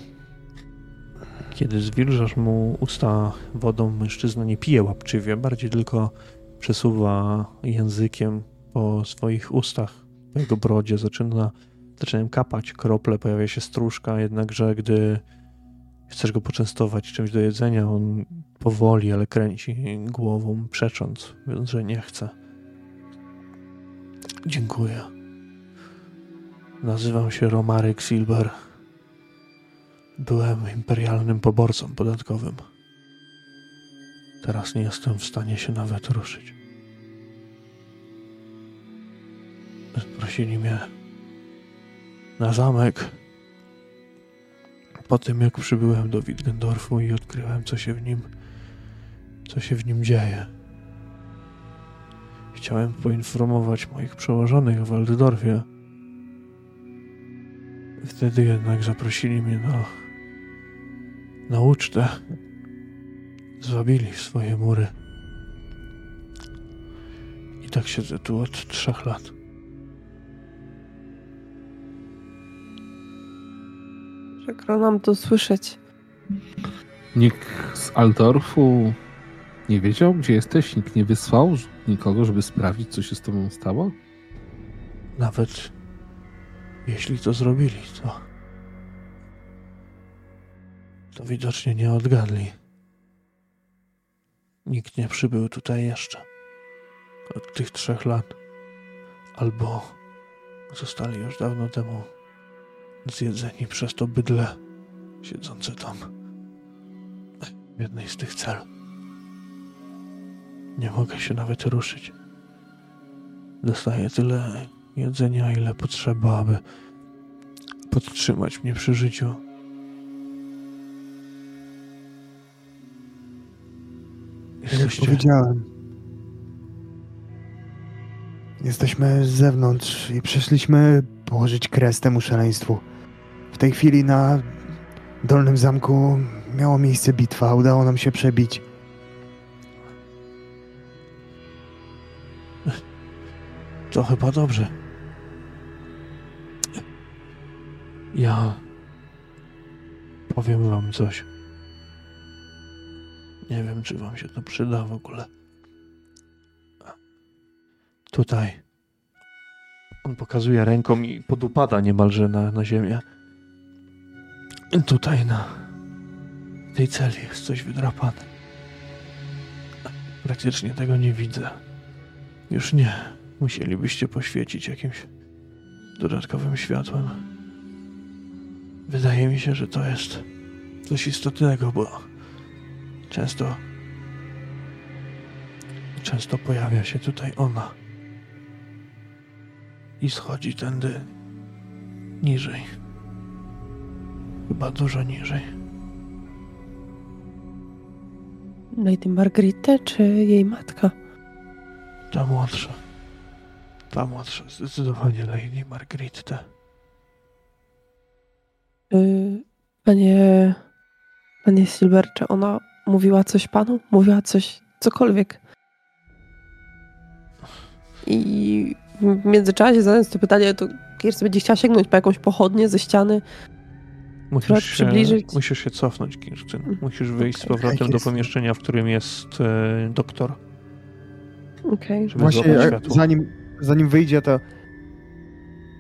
Kiedy zwilżasz mu usta wodą, mężczyzna nie pije łapczywie, bardziej tylko przesuwa językiem po swoich ustach, po jego brodzie, zaczyna, zaczynają kapać krople, pojawia się stróżka, jednakże gdy chcesz go poczęstować czymś do jedzenia, on powoli, ale kręci głową, przecząc, mówiąc, że nie chce. Dziękuję. Nazywam się Romary Silber. Byłem imperialnym poborcą podatkowym. Teraz nie jestem w stanie się nawet ruszyć. Prosili mnie na zamek. Po tym, jak przybyłem do Wittgendorfu i odkryłem, co się w nim, co się w nim dzieje. Chciałem poinformować moich przełożonych w Waldorfie. Wtedy jednak zaprosili mnie na, na ucztę. Zwabili w swoje mury. I tak siedzę tu od trzech lat. Przykro nam to słyszeć. Nikt z Aldorfu nie wiedział, gdzie jesteś? Nikt nie wysłał nikogo, żeby sprawdzić, co się z tobą stało? Nawet jeśli to zrobili, to. To widocznie nie odgadli. Nikt nie przybył tutaj jeszcze od tych trzech lat. Albo zostali już dawno temu zjedzeni przez to bydle siedzące tam w jednej z tych cel. Nie mogę się nawet ruszyć. Dostaję tyle jedzenia, ile potrzeba, aby podtrzymać mnie przy życiu. Jesteście... powiedziałem. Jesteśmy z zewnątrz i przyszliśmy położyć kres temu szaleństwu. W tej chwili na Dolnym Zamku miała miejsce bitwa, udało nam się przebić. To chyba dobrze. Ja powiem wam coś. Nie wiem, czy wam się to przyda w ogóle. Tutaj. On pokazuje ręką i podupada niemalże na, na ziemię. Tutaj na tej celi jest coś wydrapane. Praktycznie tego nie widzę. Już nie. Musielibyście poświecić jakimś dodatkowym światłem. Wydaje mi się, że to jest coś istotnego, bo często często pojawia się tutaj ona i schodzi tędy niżej. Chyba dużo niżej. Lady Margaretę czy jej matka? Ta młodsza. Ta młodsza, zdecydowanie Lady Margaretę. Y, Panie, panie Silver, czy ona mówiła coś panu? Mówiła coś, cokolwiek? I w międzyczasie, zadając to pytanie, to Kirsten będzie chciała sięgnąć po jakąś pochodnię ze ściany. Musisz się, przybliżyć. musisz się cofnąć, Kirsten. Mm, Musisz wyjść z okej. powrotem do pomieszczenia, w którym jest e, doktor, Okej. żeby Właśnie, e, światło. zanim, zanim wyjdzie, to.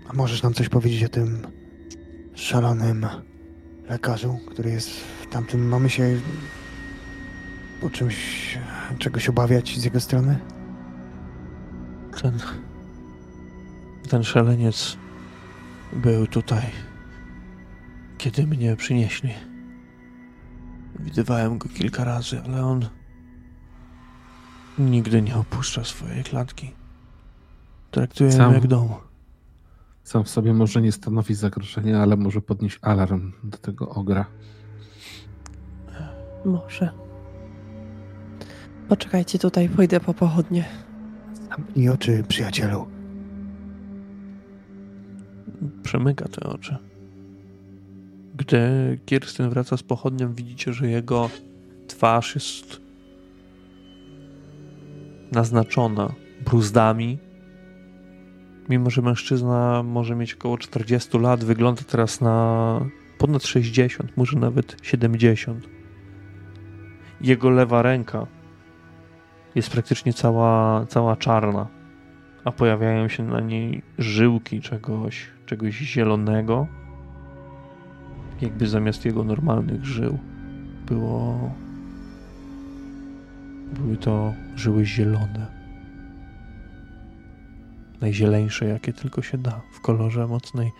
A możesz nam coś powiedzieć o tym szalonym lekarzu, który jest w tamtym. Mamy się po czymś, czegoś obawiać z jego strony? Ten, ten szaleniec był tutaj, kiedy mnie przynieśli. Widywałem go kilka razy, ale on nigdy nie opuszcza swojej klatki. Traktuje Sam- ją jak dom. Sam w sobie może nie stanowi zagrożenia, ale może podnieść alarm do tego ogra. Może. Poczekajcie tutaj, pójdę po pochodnie. Zamknij oczy, przyjacielu. Przemyka te oczy. Gdy Kirsten wraca z pochodnią, widzicie, że jego twarz jest naznaczona bruzdami. Mimo, że mężczyzna może mieć około 40 lat, wygląda teraz na ponad 60, może nawet 70. Jego lewa ręka jest praktycznie cała, cała czarna, a pojawiają się na niej żyłki czegoś, czegoś zielonego, jakby zamiast jego normalnych żył było były to żyły zielone. Najzieleńsze, jakie tylko się da, w kolorze mocnej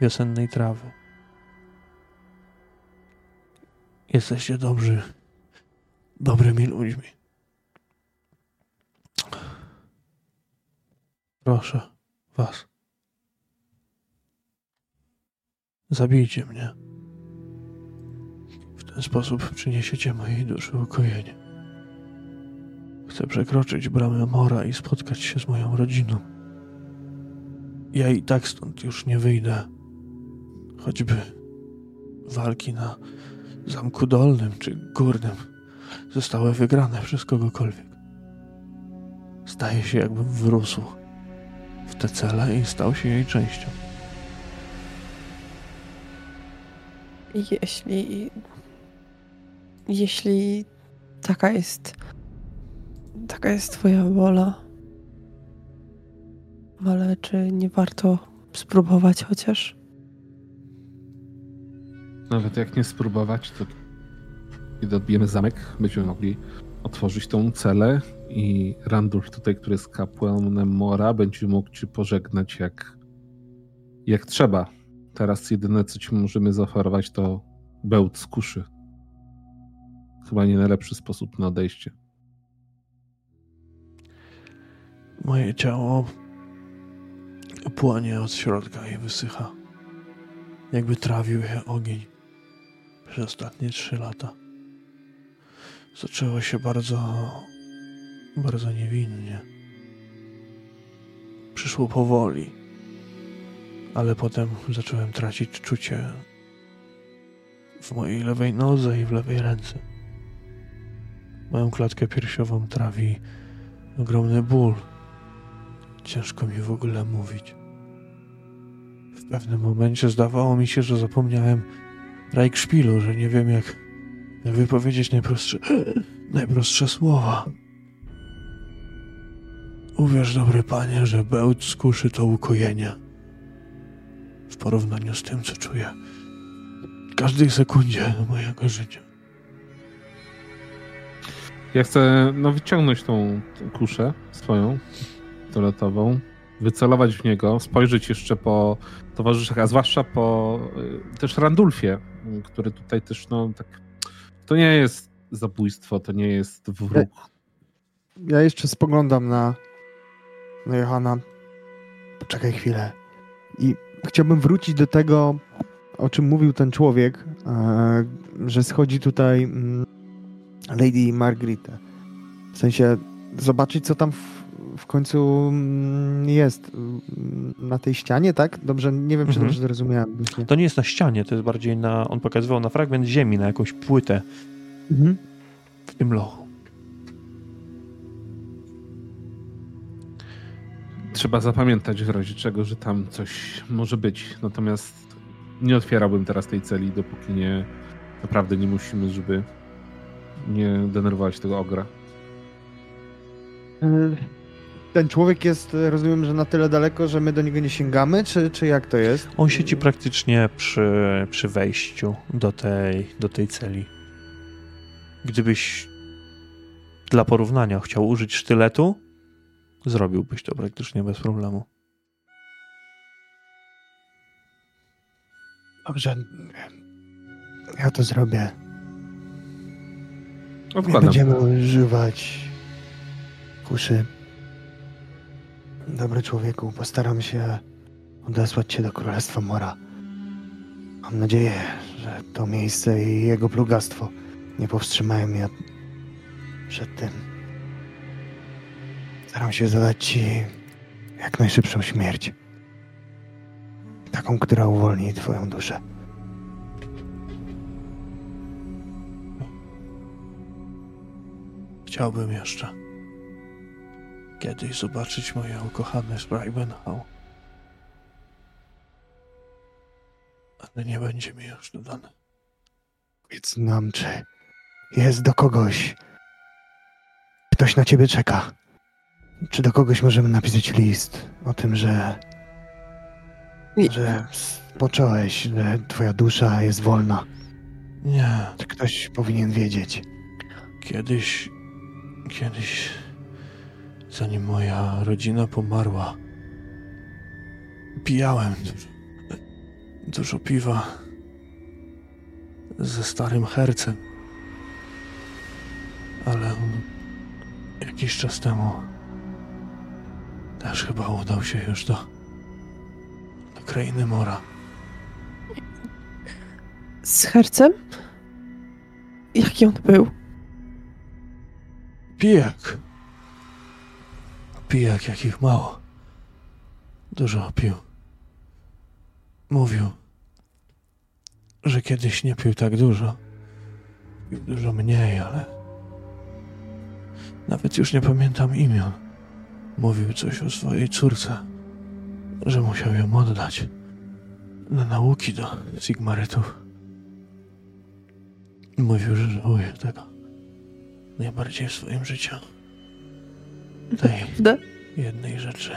wiosennej trawy. Jesteście dobrzy, dobrymi ludźmi. Proszę was. Zabijcie mnie. W ten sposób przyniesiecie mojej duszy ukojenie. Chcę przekroczyć bramę mora i spotkać się z moją rodziną. Ja i tak stąd już nie wyjdę. Choćby walki na Zamku Dolnym czy Górnym zostały wygrane przez kogokolwiek. Zdaje się, jakbym wrósł w te cele i stał się jej częścią. Jeśli. Jeśli taka jest. Taka jest Twoja wola. Ale czy nie warto spróbować chociaż? Nawet jak nie spróbować, to kiedy odbijemy zamek, będziemy mogli otworzyć tą celę i Randulf tutaj, który jest kapłanem Mora, będzie mógł ci pożegnać jak, jak trzeba. Teraz jedyne, co ci możemy zaoferować, to bełt z kuszy. Chyba nie najlepszy sposób na odejście. Moje ciało płonie od środka i wysycha. Jakby trawił je ogień przez ostatnie trzy lata. Zaczęło się bardzo, bardzo niewinnie. Przyszło powoli, ale potem zacząłem tracić czucie w mojej lewej nodze i w lewej ręce. Moją klatkę piersiową trawi ogromny ból. Ciężko mi w ogóle mówić. W pewnym momencie zdawało mi się, że zapomniałem Rajkszpilu, że nie wiem jak wypowiedzieć najprostsze, <clears throat> najprostsze słowa. Uwierz, dobry panie, że bełt z kuszy to ukojenie. W porównaniu z tym, co czuję w każdej sekundzie mojego życia. Ja chcę no, wyciągnąć tą, kuszę swoją, toaletową, wycelować w niego, spojrzeć jeszcze po towarzyszach, a zwłaszcza po y, też Randulfie, który tutaj też, no tak, to nie jest zabójstwo, to nie jest wróg. Ja jeszcze spoglądam na, na Johana. Poczekaj chwilę. I chciałbym wrócić do tego, o czym mówił ten człowiek, e, że schodzi tutaj mm, Lady Margarita. W sensie zobaczyć, co tam w, w końcu mm, jest mm, na tej ścianie, tak? Dobrze, nie wiem, czy Mhm. dobrze zrozumiałem. To nie jest na ścianie, to jest bardziej na. On pokazywał na fragment ziemi, na jakąś płytę Mhm. w tym lochu. Trzeba zapamiętać w razie czego, że tam coś może być. Natomiast nie otwierałbym teraz tej celi, dopóki nie naprawdę nie musimy, żeby nie denerwować tego ogra. E, Ten człowiek jest, rozumiem, że na tyle daleko, że my do niego nie sięgamy, czy, czy jak to jest? On siedzi praktycznie przy, przy wejściu do tej, do tej celi. Gdybyś dla porównania chciał użyć sztyletu, zrobiłbyś to praktycznie bez problemu. Dobrze. Ja to zrobię. Nie Odkładam. będziemy używać kuszy. Dobry człowieku, postaram się odesłać cię do Królestwa Mora. Mam nadzieję, że to miejsce i jego plugastwo nie powstrzymają mnie przed tym. Staram się zadać ci jak najszybszą śmierć. Taką, która uwolni twoją duszę. Chciałbym jeszcze kiedyś zobaczyć moje ukochane z Bribenhall. Ale nie będzie mi już dodane. Powiedz nam, czy jest do kogoś Ktoś na ciebie czeka. Czy do kogoś możemy napisać list o tym, że. I- że począłeś, że twoja dusza jest wolna? Nie, Czy ktoś powinien wiedzieć? kiedyś, kiedyś, zanim moja rodzina pomarła, pijałem dużo, dużo piwa ze starym hercem. Ale jakiś czas temu też chyba udał się już do, do krainy Mora. Z hercem? Jaki on był? Pijak. Pijak, jakich mało. Dużo pił. Mówił, że kiedyś nie pił tak dużo. Pił dużo mniej, ale. Nawet już nie pamiętam imion. Mówił coś o swojej córce, że musiał ją oddać na nauki do Sigmarytów. Mówił, że żałuje tego najbardziej w swoim życiu. Tej jednej rzeczy.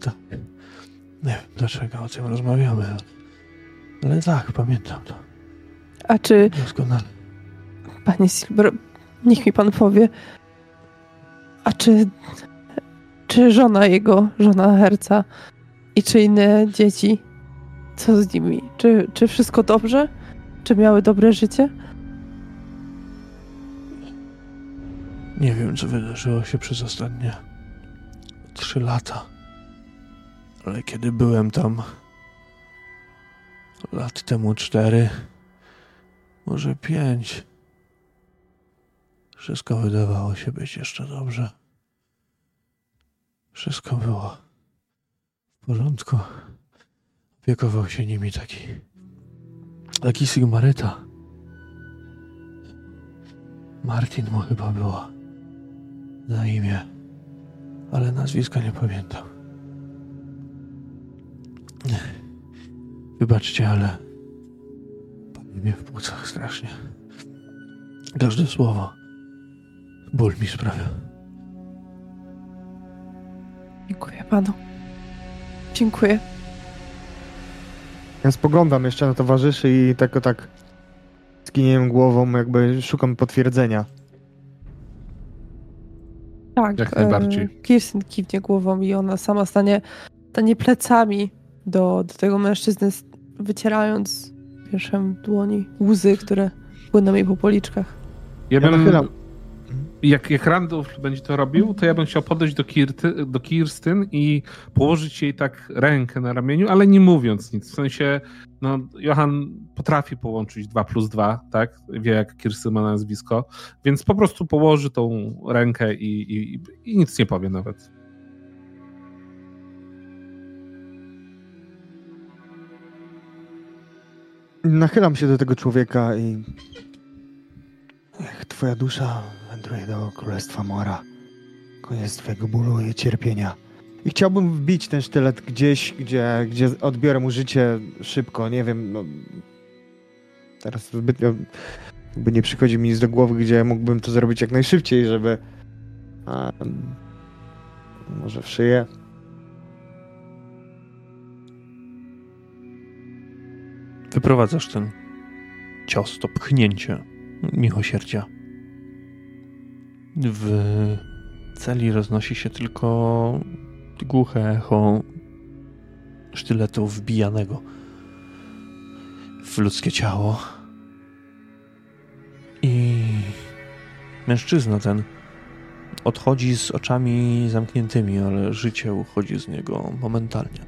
Tak. Nie wiem dlaczego o tym rozmawiamy, ale, tak, pamiętam to A czy, doskonale. panie Silver, niech mi pan powie, a czy, czy żona jego, żona herca i czy inne dzieci, co z nimi? Czy, czy wszystko dobrze? Czy miały dobre życie? Nie wiem, co wydarzyło się przez ostatnie trzy lata. Ale kiedy byłem tam lat temu cztery, może pięć, wszystko wydawało się być jeszcze dobrze. Wszystko było w porządku. Opiekował się nimi taki, taki Sigmaryta. Martin mu chyba było na imię, ale nazwiska nie pamiętam. Wybaczcie, ale pali mnie w płucach strasznie. Każde słowo ból mi sprawia. Dziękuję panu. Dziękuję. Ja spoglądam jeszcze na towarzyszy i tak o tak skiniłem głową, jakby szukam potwierdzenia. Tak, Jak najbardziej. Kirsten kiwnie głową i ona sama stanie, stanie plecami do, do tego mężczyzny, wycierając pierwszym dłoni łzy, które płyną jej po policzkach. Ja Ja bym. Jak, jak Randolph będzie to robił, to ja bym chciał podejść do, Kirty, do Kirstyn i położyć jej tak rękę na ramieniu, ale nie mówiąc nic. W sensie, no, Johan potrafi połączyć 2 plus 2, tak? Wie, jak Kirstyn ma nazwisko, więc po prostu położy tą rękę i, i, i nic nie powie nawet. Nachylam się do tego człowieka i. Niech twoja dusza wędruje do królestwa Mora. Koniec twojego bólu i cierpienia. I chciałbym wbić ten sztylet gdzieś, gdzie, gdzie odbiorę mu życie szybko. Nie wiem. No, teraz zbytnio jakby nie przychodzi mi nic do głowy, gdzie mógłbym to zrobić jak najszybciej, żeby. A, może w szyję. Wyprowadzasz ten cios, to pchnięcie miłosierdzia. W celi roznosi się tylko głuche echo sztyletu wbijanego w ludzkie ciało. I mężczyzna ten odchodzi z oczami zamkniętymi, ale życie uchodzi z niego momentalnie.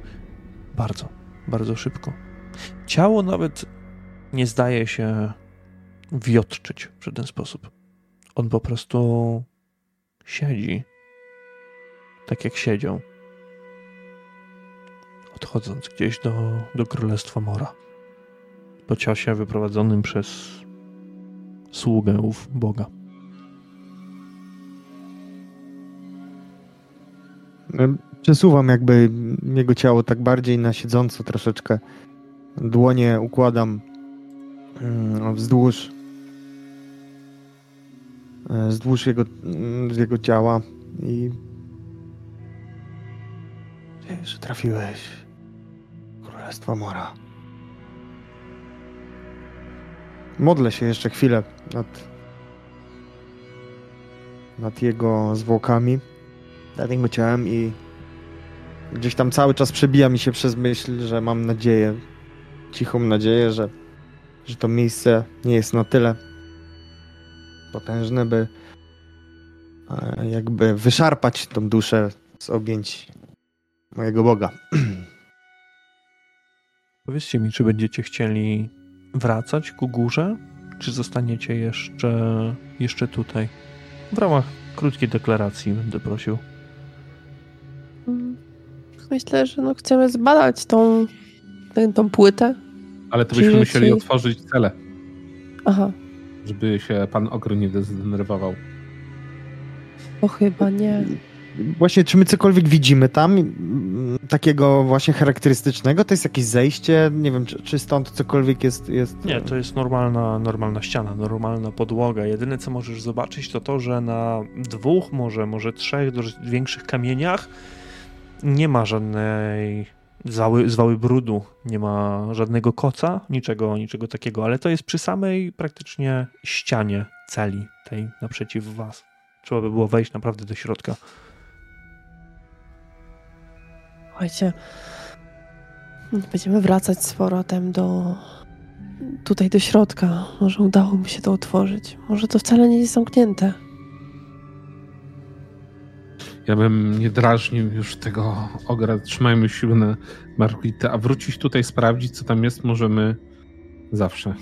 Bardzo, bardzo szybko. Ciało nawet nie zdaje się wiotczyć w żaden sposób. On po prostu siedzi tak jak siedział, odchodząc gdzieś do, do Królestwa Mora. Po ciosie wyprowadzonym przez sługę ów Boga. Przesuwam jakby jego ciało tak bardziej na siedząco troszeczkę. Dłonie układam wzdłuż wzdłuż jego, mm, jego ciała i że trafiłeś Królestwo Mora. Modlę się jeszcze chwilę nad, nad jego zwłokami, nad jego ciałem i gdzieś tam cały czas przebija mi się przez myśl, że mam nadzieję, cichą nadzieję, że, że to miejsce nie jest na tyle potężne, by e, jakby wyszarpać tą duszę z objęć mojego Boga. <clears throat> Powiedzcie mi, czy będziecie chcieli wracać ku górze, czy zostaniecie jeszcze, jeszcze tutaj? W ramach krótkiej deklaracji będę prosił. Mm, myślę, że no chcemy zbadać tą, tę, tą płytę. Ale to byśmy musieli otworzyć cele. Aha. Żeby się pan Ogry nie zdenerwował. O chyba nie. Właśnie, czy my cokolwiek widzimy tam mm, takiego właśnie charakterystycznego? To jest jakieś zejście? Nie wiem, czy, czy stąd cokolwiek jest, jest... Nie, to jest normalna, normalna ściana, normalna podłoga. Jedyne, co możesz zobaczyć, to to, że na dwóch, może, może trzech większych kamieniach nie ma żadnej zwały, zwały brudu, nie ma żadnego koca, niczego, niczego takiego, ale to jest przy samej praktycznie ścianie celi tej naprzeciw was. Trzeba by było wejść naprawdę do środka. Słuchajcie, będziemy wracać z powrotem do tutaj do środka. Może udało mi się to otworzyć. Może to wcale nie jest zamknięte. Ja bym nie drażnił już tego ogra. Trzymajmy siły na Margitę, a wrócić tutaj, sprawdzić, co tam jest, możemy zawsze.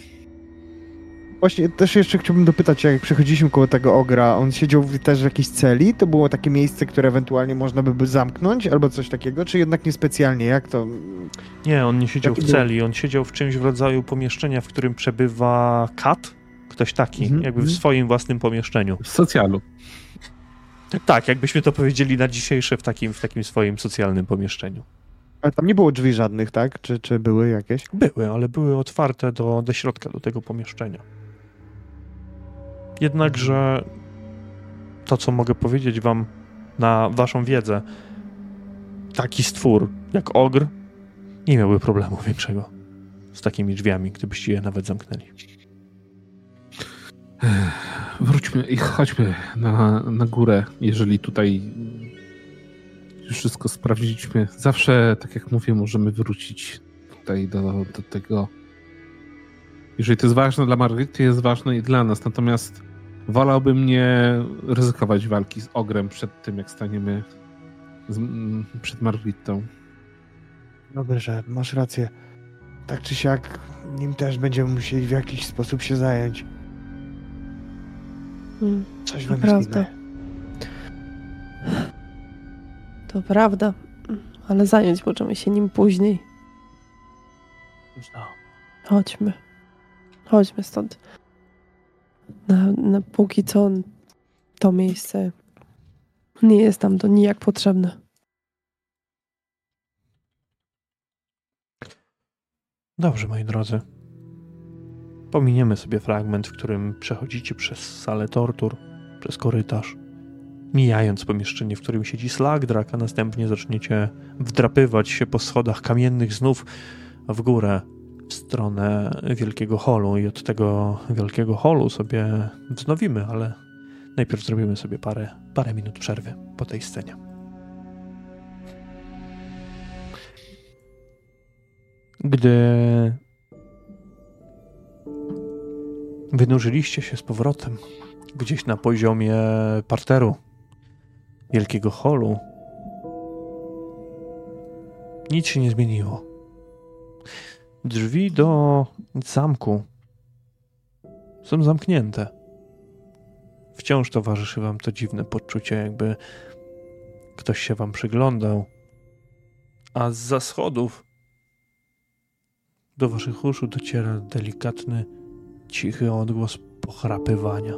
Właśnie też jeszcze chciałbym dopytać, jak przechodziliśmy koło tego ogra, on siedział też w jakiejś celi? To było takie miejsce, które ewentualnie można by zamknąć albo coś takiego, czy jednak niespecjalnie? Jak to? Nie, on nie siedział w celi, on siedział w czymś w rodzaju pomieszczenia, w którym przebywa kat, ktoś taki, -hmm. jakby w mhm. swoim własnym pomieszczeniu. W socjalu. Tak, jakbyśmy to powiedzieli na dzisiejsze w takim, w takim swoim socjalnym pomieszczeniu. Ale tam nie było drzwi żadnych, tak? Czy, czy były jakieś? Były, ale były otwarte do, do środka, do tego pomieszczenia. Jednakże to, co mogę powiedzieć wam na waszą wiedzę, taki stwór jak ogr nie miałby problemu większego z takimi drzwiami, gdybyście je nawet zamknęli. Wróćmy i chodźmy na, na górę, jeżeli tutaj wszystko sprawdziliśmy. Zawsze, tak jak mówię, możemy wrócić tutaj do, do tego. Jeżeli to jest ważne dla Margity, jest ważne i dla nas. Natomiast wolałbym nie ryzykować walki z ogrem przed tym, jak staniemy z, przed Margitą. Dobrze, masz rację. Tak czy siak, nim też będziemy musieli w jakiś sposób się zająć. Hmm, Coś to prawda. To prawda, ale zająć możemy się nim później. No. Chodźmy. Chodźmy stąd. Na, na póki co to miejsce nie jest tam to nijak potrzebne. Dobrze, moi drodzy. Pominiemy sobie fragment, w którym przechodzicie przez salę tortur, przez korytarz, mijając pomieszczenie, w którym siedzi Slagdrak, a następnie zaczniecie wdrapywać się po schodach kamiennych znów w górę, w stronę wielkiego holu i od tego wielkiego holu sobie wznowimy, ale najpierw zrobimy sobie parę, parę minut przerwy po tej scenie. Gdy wynurzyliście się z powrotem gdzieś na poziomie parteru wielkiego holu, nic się nie zmieniło. Drzwi do zamku są zamknięte. Wciąż towarzyszy wam to dziwne poczucie, jakby ktoś się wam przyglądał. A z za schodów do waszych uszu dociera delikatny, cichy odgłos pochrapywania.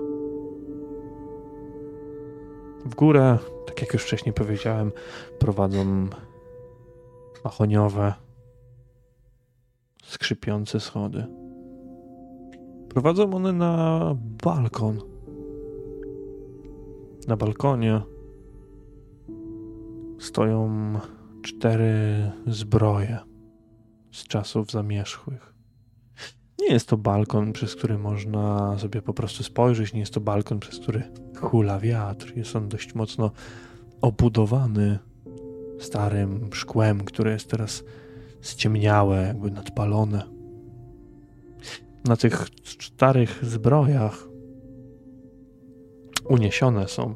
W górę, tak jak już wcześniej powiedziałem, prowadzą mahoniowe skrzypiące schody. Prowadzą one na balkon. Na balkonie stoją cztery zbroje z czasów zamierzchłych. Nie jest to balkon, przez który można sobie po prostu spojrzeć, nie jest to balkon, przez który hula wiatr. Jest on dość mocno obudowany starym szkłem, które jest teraz ściemniałe, jakby nadpalone. Na tych starych zbrojach uniesione są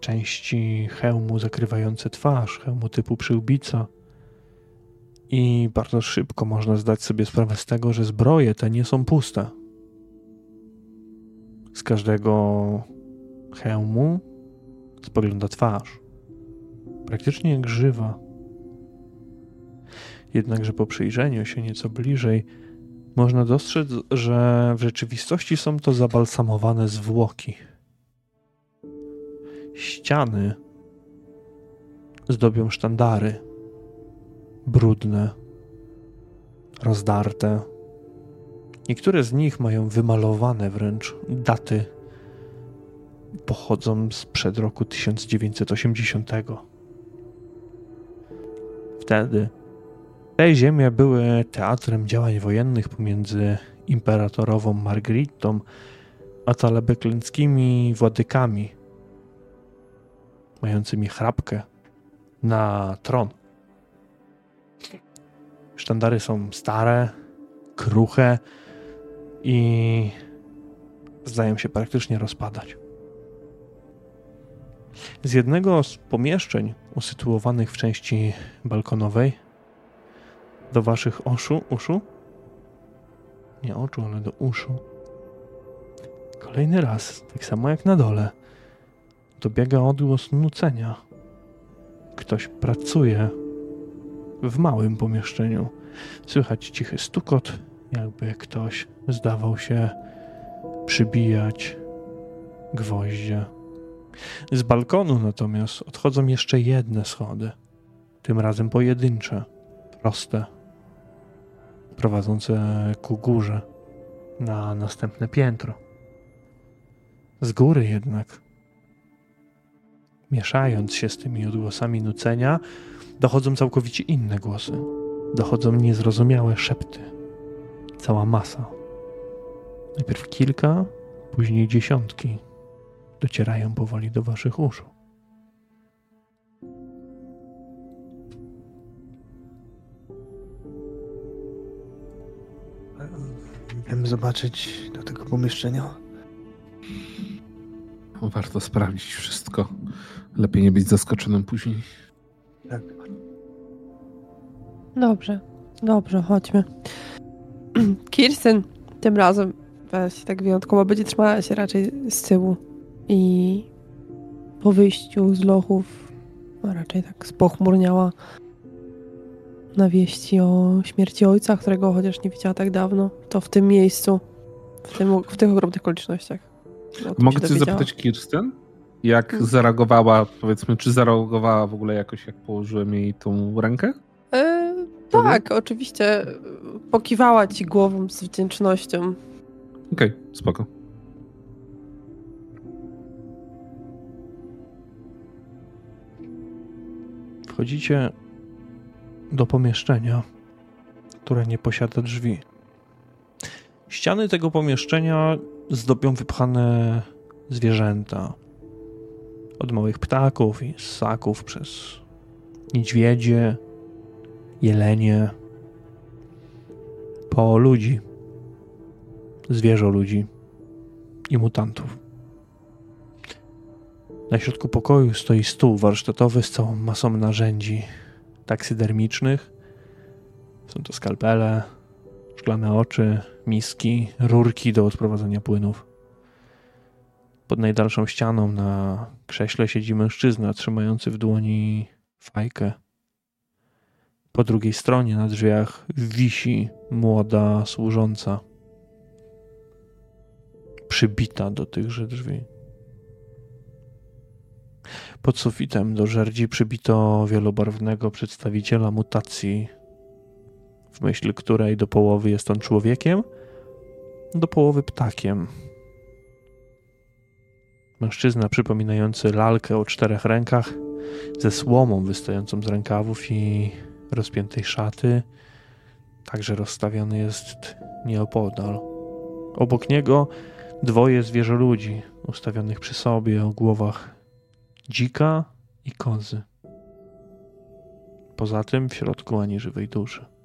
części hełmu zakrywające twarz, hełmu typu przyłbica. I bardzo szybko można zdać sobie sprawę z tego, że zbroje te nie są puste. Z każdego hełmu spogląda twarz. Praktycznie jak żywa. Jednakże po przyjrzeniu się nieco bliżej, można dostrzec, że w rzeczywistości są to zabalsamowane zwłoki. Ściany zdobią sztandary, brudne, rozdarte. Niektóre z nich mają wymalowane wręcz daty. Pochodzą sprzed roku 1980. Wtedy te ziemie były teatrem działań wojennych pomiędzy imperatorową Margaritą a talebekleńskimi władykami mającymi chrapkę na tron. Sztandary są stare, kruche i zdają się praktycznie rozpadać. Z jednego z pomieszczeń usytuowanych w części balkonowej do waszych oszu, uszu, nie oczu, ale do uszu, kolejny raz, tak samo jak na dole, dobiega odgłos nucenia. Ktoś pracuje w małym pomieszczeniu. Słychać cichy stukot, jakby ktoś zdawał się przybijać gwoździe. Z balkonu natomiast odchodzą jeszcze jedne schody, tym razem pojedyncze, proste, prowadzące ku górze na następne piętro. Z góry jednak mieszając się z tymi odgłosami nucenia, dochodzą całkowicie inne głosy. Dochodzą niezrozumiałe szepty. Cała masa. Najpierw kilka, później dziesiątki docierają powoli do waszych uszu. Idziemy zobaczyć do tego pomieszczenia. Warto sprawdzić wszystko. Lepiej nie być zaskoczonym później. Tak. Dobrze, dobrze, chodźmy. <clears throat> Kirsten tym razem weź tak wyjątkowo będzie trzymała się raczej z tyłu i po wyjściu z lochów a raczej tak spochmurniała na wieści o śmierci ojca, którego chociaż nie widziała tak dawno, to w tym miejscu, w, tym, w tych ogromnych okolicznościach. Mogę cię zapytać Kirsten? Jak hmm. zareagowała, powiedzmy, czy zareagowała w ogóle jakoś, jak położyłem jej tą rękę? E, tak, oczywiście. Pokiwała ci głową z wdzięcznością. Okej, okay, spoko. Wchodzicie do pomieszczenia, które nie posiada drzwi. Ściany tego pomieszczenia zdobią wypchane zwierzęta. Od małych ptaków i ssaków przez niedźwiedzie, jelenie, po ludzi, zwierzę ludzi i mutantów. Na środku pokoju stoi stół warsztatowy z całą masą narzędzi taksydermicznych. Są to skalpele, szklane oczy, miski, rurki do odprowadzania płynów. Pod najdalszą ścianą na krześle siedzi mężczyzna trzymający w dłoni fajkę. Po drugiej stronie na drzwiach wisi młoda służąca, przybita do tychże drzwi. Pod sufitem do żerdzi przybito wielobarwnego przedstawiciela mutacji w myśl której do połowy jest on człowiekiem, do połowy ptakiem. Mężczyzna przypominający lalkę o czterech rękach, ze słomą wystającą z rękawów i rozpiętej szaty, także rozstawiony jest nieopodal. Obok niego dwoje zwierzoludzi ustawionych przy sobie o głowach dzika i kozy. Poza tym w środku ani żywej duszy.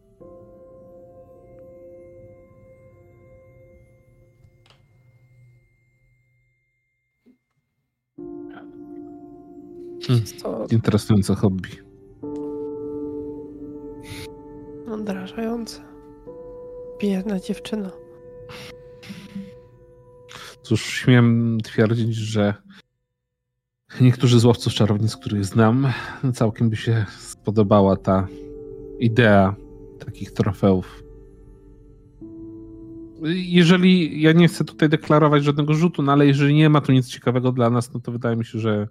Hmm. To Interesujące hobby. odrażające. Biedna dziewczyna. Cóż, śmiem twierdzić, że niektórzy z łowców czarownic, których znam, całkiem by się spodobała ta idea takich trofeów. Jeżeli, ja nie chcę tutaj deklarować żadnego rzutu, no ale jeżeli nie ma tu nic ciekawego dla nas, no to wydaje mi się, że,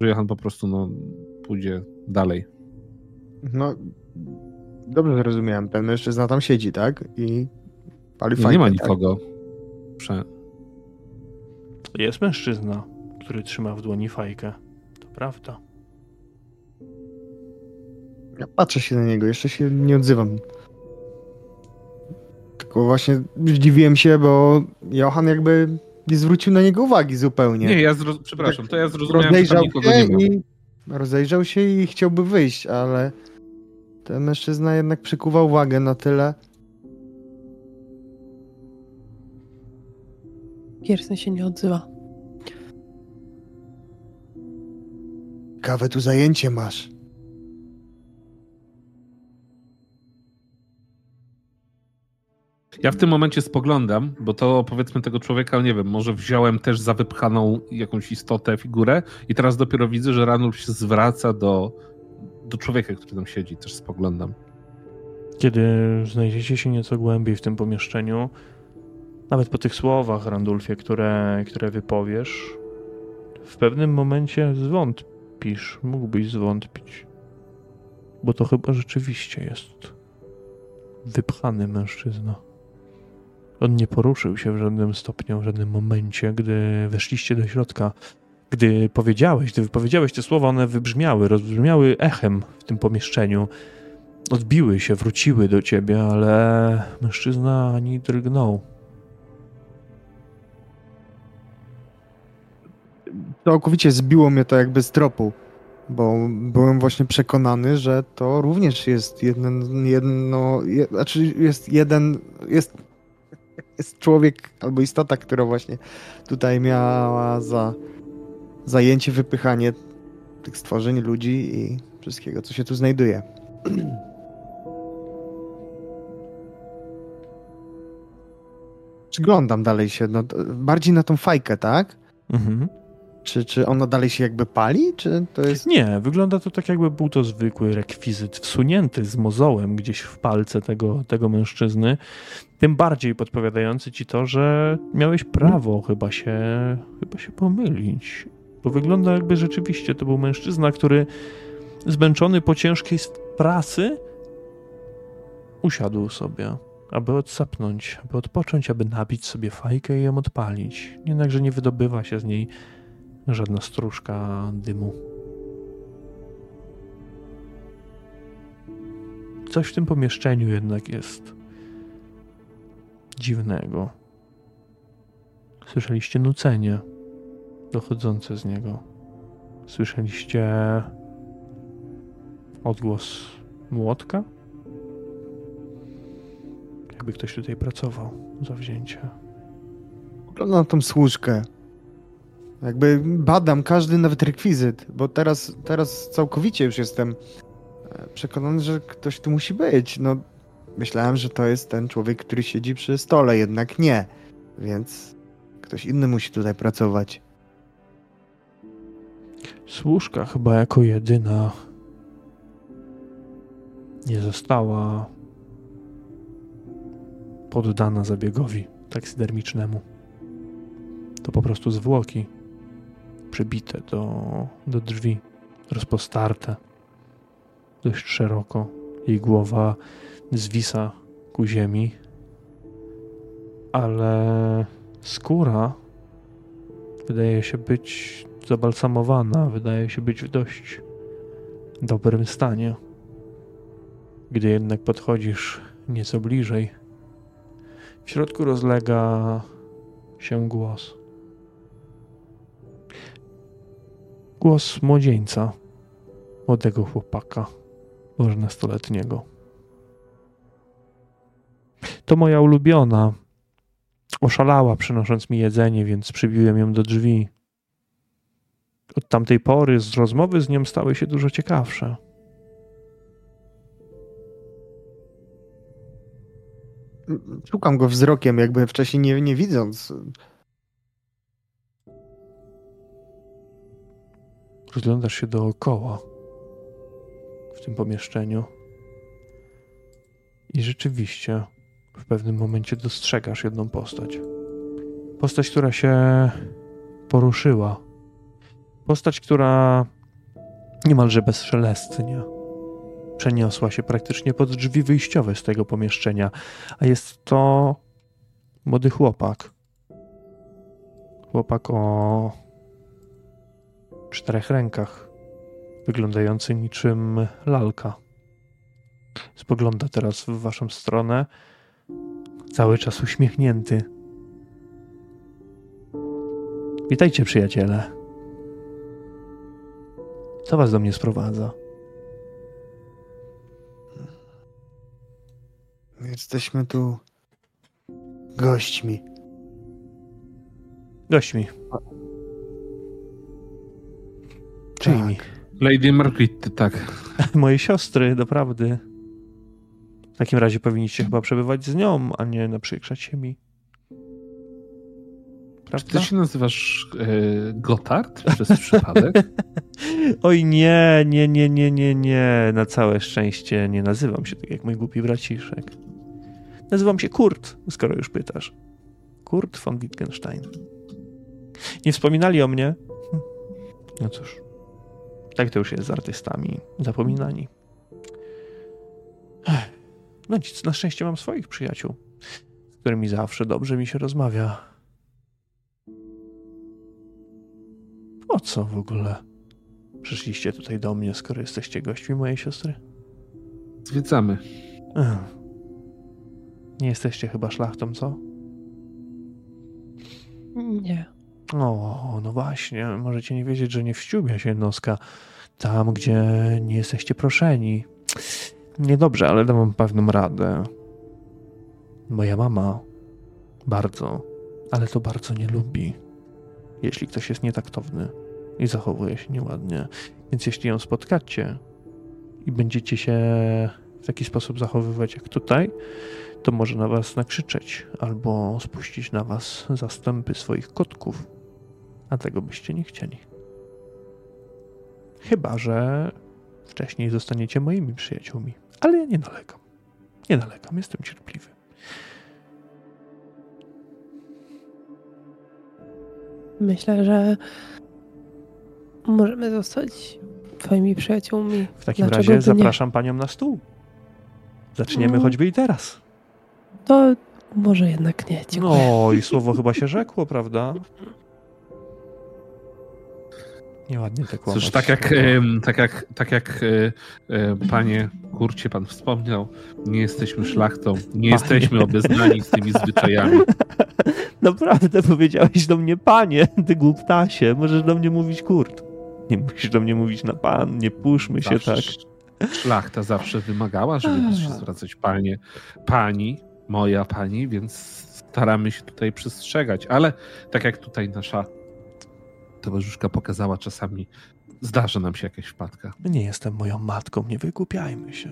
że Johan po prostu no, pójdzie dalej. No, dobrze zrozumiałem. Ten mężczyzna tam siedzi, tak? I pali Nie, fajkę, nie ma tak? nikogo. Prze... Jest mężczyzna, który trzyma w dłoni fajkę. To prawda. Ja patrzę się na niego, jeszcze się nie odzywam. Tylko właśnie zdziwiłem się, bo Johan jakby nie zwrócił na niego uwagi zupełnie. Nie, ja zro... przepraszam, to ja zrozumiałem, że tam rozejrzał się i rozejrzał się i chciałby wyjść, ale ten mężczyzna jednak przykuwa uwagę na tyle. Kirsten się nie odzywa. Kawę tu zajęcie masz. Ja w tym momencie spoglądam, bo to powiedzmy tego człowieka, nie wiem, może wziąłem też za wypchaną jakąś istotę, figurę i teraz dopiero widzę, że Ranulf się zwraca do, do człowieka, który tam siedzi, też spoglądam. Kiedy znajdziecie się nieco głębiej w tym pomieszczeniu, nawet po tych słowach, Randulfie, które, które wypowiesz, w pewnym momencie zwątpisz, mógłbyś zwątpić. Bo to chyba rzeczywiście jest wypchany mężczyzna. On nie poruszył się w żadnym stopniu, w żadnym momencie, gdy weszliście do środka. Gdy powiedziałeś, gdy wypowiedziałeś te słowa, one wybrzmiały, rozbrzmiały echem w tym pomieszczeniu odbiły się, wróciły do ciebie, ale mężczyzna ani drgnął. Całkowicie zbiło mnie to jakby z tropu, bo byłem właśnie przekonany, że to również jest jeden, jedno, je, znaczy jest jeden, jest, jest człowiek albo istota, która właśnie tutaj miała za zajęcie wypychanie tych stworzeń, ludzi i wszystkiego, co się tu znajduje. <clears throat> Przyglądam dalej się, no, bardziej na tą fajkę, tak? Mhm. Czy, czy ona dalej się jakby pali, czy to jest... Nie, wygląda to tak, jakby był to zwykły rekwizyt wsunięty z mozołem gdzieś w palce tego, tego mężczyzny. Tym bardziej podpowiadający ci to, że miałeś prawo chyba się, chyba się pomylić. Bo wygląda jakby rzeczywiście to był mężczyzna, który zmęczony po ciężkiej pracy usiadł sobie, aby odsapnąć, aby odpocząć, aby nabić sobie fajkę i ją odpalić. Jednakże nie wydobywa się z niej żadna stróżka dymu. Coś w tym pomieszczeniu jednak jest dziwnego. Słyszeliście nucenie dochodzące z niego. Słyszeliście odgłos młotka? Jakby ktoś tutaj pracował zawzięcie. Oglądam na tą służkę. Jakby badam każdy nawet rekwizyt, bo teraz, teraz całkowicie już jestem e, przekonany, że ktoś tu musi być. No, myślałem, że to jest ten człowiek, który siedzi przy stole, jednak nie. Więc ktoś inny musi tutaj pracować. Służka chyba jako jedyna nie została poddana zabiegowi taksidermicznemu. To po prostu zwłoki przybite do, do drzwi, rozpostarte dość szeroko. Jej głowa zwisa ku ziemi, ale skóra Wydaje się być zabalsamowana, wydaje się być w dość dobrym stanie. Gdy jednak podchodzisz nieco bliżej, w środku rozlega się głos. Głos młodzieńca, młodego chłopaka, może nastoletniego. To moja ulubiona. Oszalała, przynosząc mi jedzenie, więc przybiłem ją do drzwi. Od tamtej pory z rozmowy z nią stały się dużo ciekawsze. Szukam go wzrokiem, jakby wcześniej nie, nie widząc. Rozglądasz się dookoła w tym pomieszczeniu. I rzeczywiście w pewnym momencie dostrzegasz jedną postać. Postać, która się poruszyła. Postać, która niemalże bezszelestnie przeniosła się praktycznie pod drzwi wyjściowe z tego pomieszczenia, a jest to młody chłopak. Chłopak o czterech rękach, wyglądający niczym lalka. Spogląda teraz w waszą stronę, cały czas uśmiechnięty. Witajcie, przyjaciele. Co was do mnie sprowadza? Jesteśmy tu gośćmi. Gośćmi. Czyimi? Tak. Lady Margrit, tak. <laughs> Moje siostry, doprawdy. W takim razie powinniście chyba przebywać z nią, a nie naprzykrzać się mi. Czy Prawda? ty się nazywasz e, Gotthard przez przypadek? <laughs> Oj nie, nie, nie, nie, nie, nie. Na całe szczęście nie nazywam się tak jak mój głupi braciszek. Nazywam się Kurt, skoro już pytasz. Kurt von Wittgenstein. Nie wspominali o mnie? Hm. <laughs> No cóż, tak to już jest z artystami. Zapominani. Ech. No nic, na szczęście mam swoich przyjaciół, z którymi zawsze dobrze mi się rozmawia. Po co w ogóle przyszliście tutaj do mnie, skoro jesteście gośćmi mojej siostry? Zwiedzamy. Ech. Nie jesteście chyba szlachtą, co? Nie. O, no właśnie, możecie nie wiedzieć, że nie wściubia się noska tam, gdzie nie jesteście proszeni. Niedobrze, ale dam wam pewną radę. Moja mama bardzo, ale to bardzo nie lubi, jeśli ktoś jest nietaktowny i zachowuje się nieładnie. Więc jeśli ją spotkacie i będziecie się w taki sposób zachowywać jak tutaj, to może na was nakrzyczeć albo spuścić na was zastępy swoich kotków, a tego byście nie chcieli. Chyba, że wcześniej zostaniecie moimi przyjaciółmi, ale ja nie nalegam. Nie nalegam, jestem cierpliwy. Myślę, że możemy zostać twoimi przyjaciółmi. W takim Dlaczego razie by nie? zapraszam panią na stół. Zaczniemy No. choćby i teraz. To może jednak nie. Dziękuję. No i słowo chyba się rzekło, prawda? Nieładnie tak. Cóż, tak jak, tak jak, tak jak e, e, panie Kurcie pan wspomniał, nie jesteśmy szlachtą, nie jesteśmy obeznani z tymi zwyczajami. <laughs> Naprawdę powiedziałeś do mnie panie, ty głuptasie. Możesz do mnie mówić kurt. Nie musisz do mnie mówić na pan, nie puszmy się Zawsze tak. sz- Szlachta zawsze wymagała, żeby się zwracać panie, pani, moja pani, więc staramy się tutaj przestrzegać, ale tak jak tutaj nasza towarzyszka pokazała, czasami zdarza nam się jakaś wpadka. Nie jestem moją matką, nie wygłupiajmy się.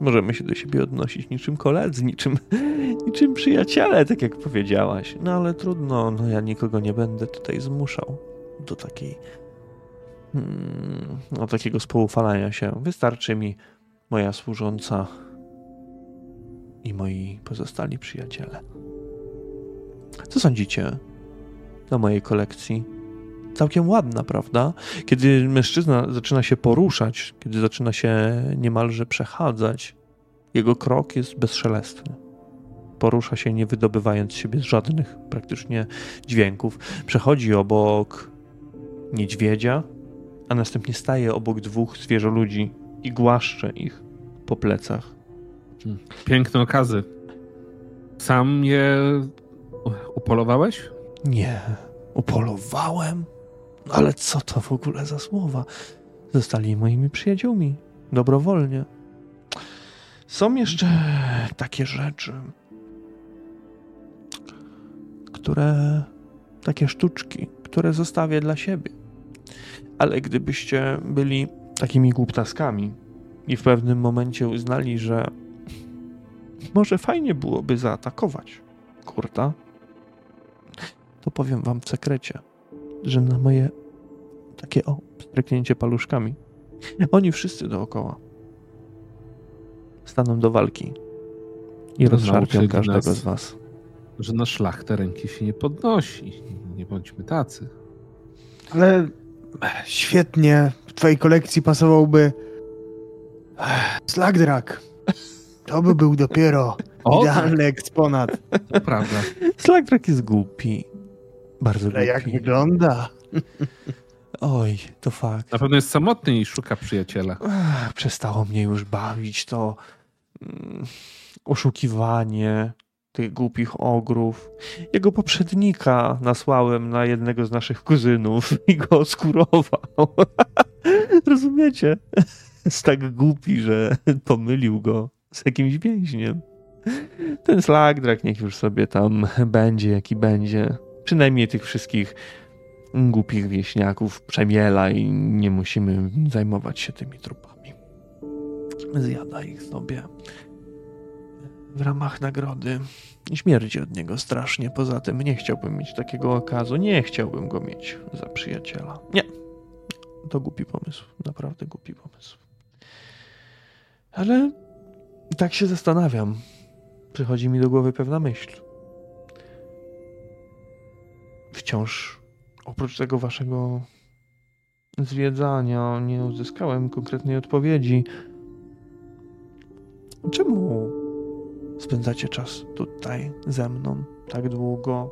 Możemy się do siebie odnosić niczym koledzy, niczym, <laughs> niczym przyjaciele, tak jak powiedziałaś. No ale trudno, no ja nikogo nie będę tutaj zmuszał do takiej. Hmm, do takiego spoufalania się. Wystarczy mi moja służąca i moi pozostali przyjaciele. Co sądzicie o mojej kolekcji? Całkiem ładna, prawda? Kiedy mężczyzna zaczyna się poruszać, kiedy zaczyna się niemalże przechadzać, jego krok jest bezszelestny. porusza się nie wydobywając z siebie żadnych praktycznie dźwięków. Przechodzi obok niedźwiedzia, a następnie staje obok dwóch zwierzoludzi i głaszcze ich po plecach. Piękne okazy. Sam je upolowałeś? Nie, upolowałem? Ale co to w ogóle za słowa? Zostali moimi przyjaciółmi, dobrowolnie. Są jeszcze takie rzeczy, które, takie sztuczki, które zostawię dla siebie. Ale gdybyście byli takimi głuptaskami i w pewnym momencie uznali, że może fajnie byłoby zaatakować kurta, to powiem wam w sekrecie, że na moje takie o, streknięcie paluszkami, oni wszyscy dookoła staną do walki i No, rozszarpią każdego nas. z was. Że na szlachtę ręki się nie podnosi. Nie bądźmy tacy. Ale świetnie. W twojej kolekcji pasowałby Slagdrak. To by był dopiero O, idealny eksponat. to prawda. Slagdrak jest głupi. Bardzo Ale jak wygląda? Oj, to fakt. Na pewno jest samotny i szuka przyjaciela. Ach, przestało mnie już bawić to mm, oszukiwanie tych głupich ogrów. Jego poprzednika nasłałem na jednego z naszych kuzynów i go oskurował. <laughs> Rozumiecie? Jest tak głupi, że pomylił go z jakimś więźniem. Ten slagdrak niech już sobie tam będzie, jaki będzie. Przynajmniej tych wszystkich głupich wieśniaków przemiela i nie musimy zajmować się tymi trupami. Zjada ich sobie w ramach nagrody. Śmierdzi od niego strasznie. Poza tym nie chciałbym mieć takiego okazu. Nie chciałbym go mieć za przyjaciela. Nie. To głupi pomysł. Naprawdę głupi pomysł. Ale tak się zastanawiam. Przychodzi mi do głowy pewna myśl. Wciąż oprócz tego waszego zwiedzania nie uzyskałem konkretnej odpowiedzi. Czemu spędzacie czas tutaj ze mną tak długo?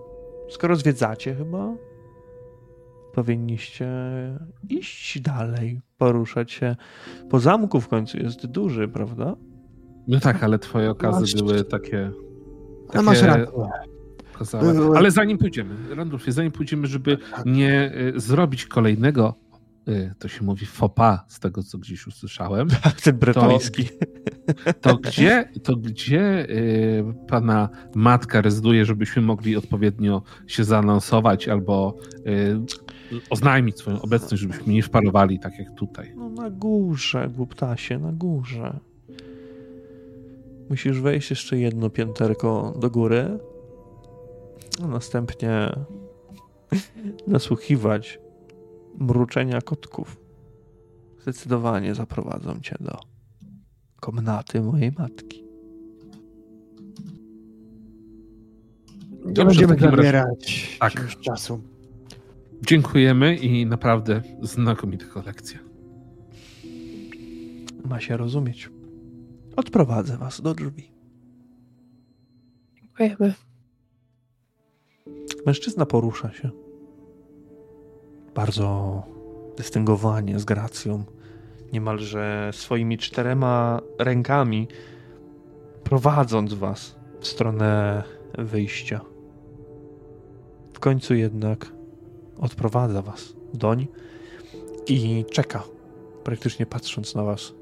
Skoro zwiedzacie chyba, powinniście iść dalej, poruszać się. Po zamku w końcu jest duży, prawda? No tak, ale twoje okazy Masz- były takie... No masz takie rację. Były- Ale zanim pójdziemy, Randolfie, zanim pójdziemy, żeby nie y, zrobić kolejnego, y, to się mówi fopa z tego, co gdzieś usłyszałem, <laughs> Ten bretoński. to gdzie, to gdzie y, pana matka rezyduje, żebyśmy mogli odpowiednio się zaanonsować albo oznajmić swoją obecność, żebyśmy nie szparowali tak jak tutaj. No na górze, głuptasie, na górze. Musisz wejść jeszcze jedno pięterko do góry, a następnie nasłuchiwać mruczenia kotków. Zdecydowanie zaprowadzą cię do komnaty mojej matki. Nie Dobrze, będziemy zabierać Tak. już czasu. Dziękujemy i naprawdę znakomita kolekcja. Ma się rozumieć. Odprowadzę was do drzwi. Dziękujemy. Mężczyzna porusza się. Bardzo dystyngowanie, z gracją. Niemalże swoimi czterema rękami prowadząc was w stronę wyjścia. W końcu jednak odprowadza was doń i czeka, praktycznie patrząc na was,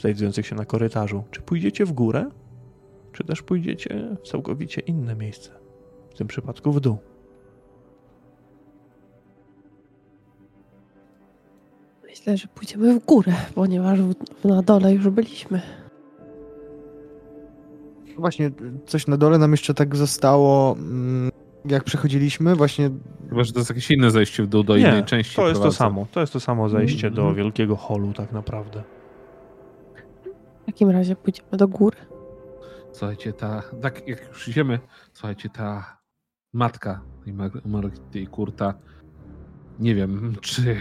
znajdujących się na korytarzu. Czy pójdziecie w górę, czy też pójdziecie w całkowicie inne miejsce? W tym przypadku w dół. Myślę, że pójdziemy w górę, ponieważ w, na dole już byliśmy. Właśnie coś na dole nam jeszcze tak zostało, mm, jak przechodziliśmy, właśnie Chyba, że to jest jakieś inne zejście w dół do Nie, innej części. To jest to samo. To jest to samo zejście do Mhm. wielkiego holu tak naprawdę. W takim razie pójdziemy do góry. Słuchajcie, ta, tak jak już idziemy, słuchajcie, ta matka Margity i Kurta, nie wiem, <laughs> czy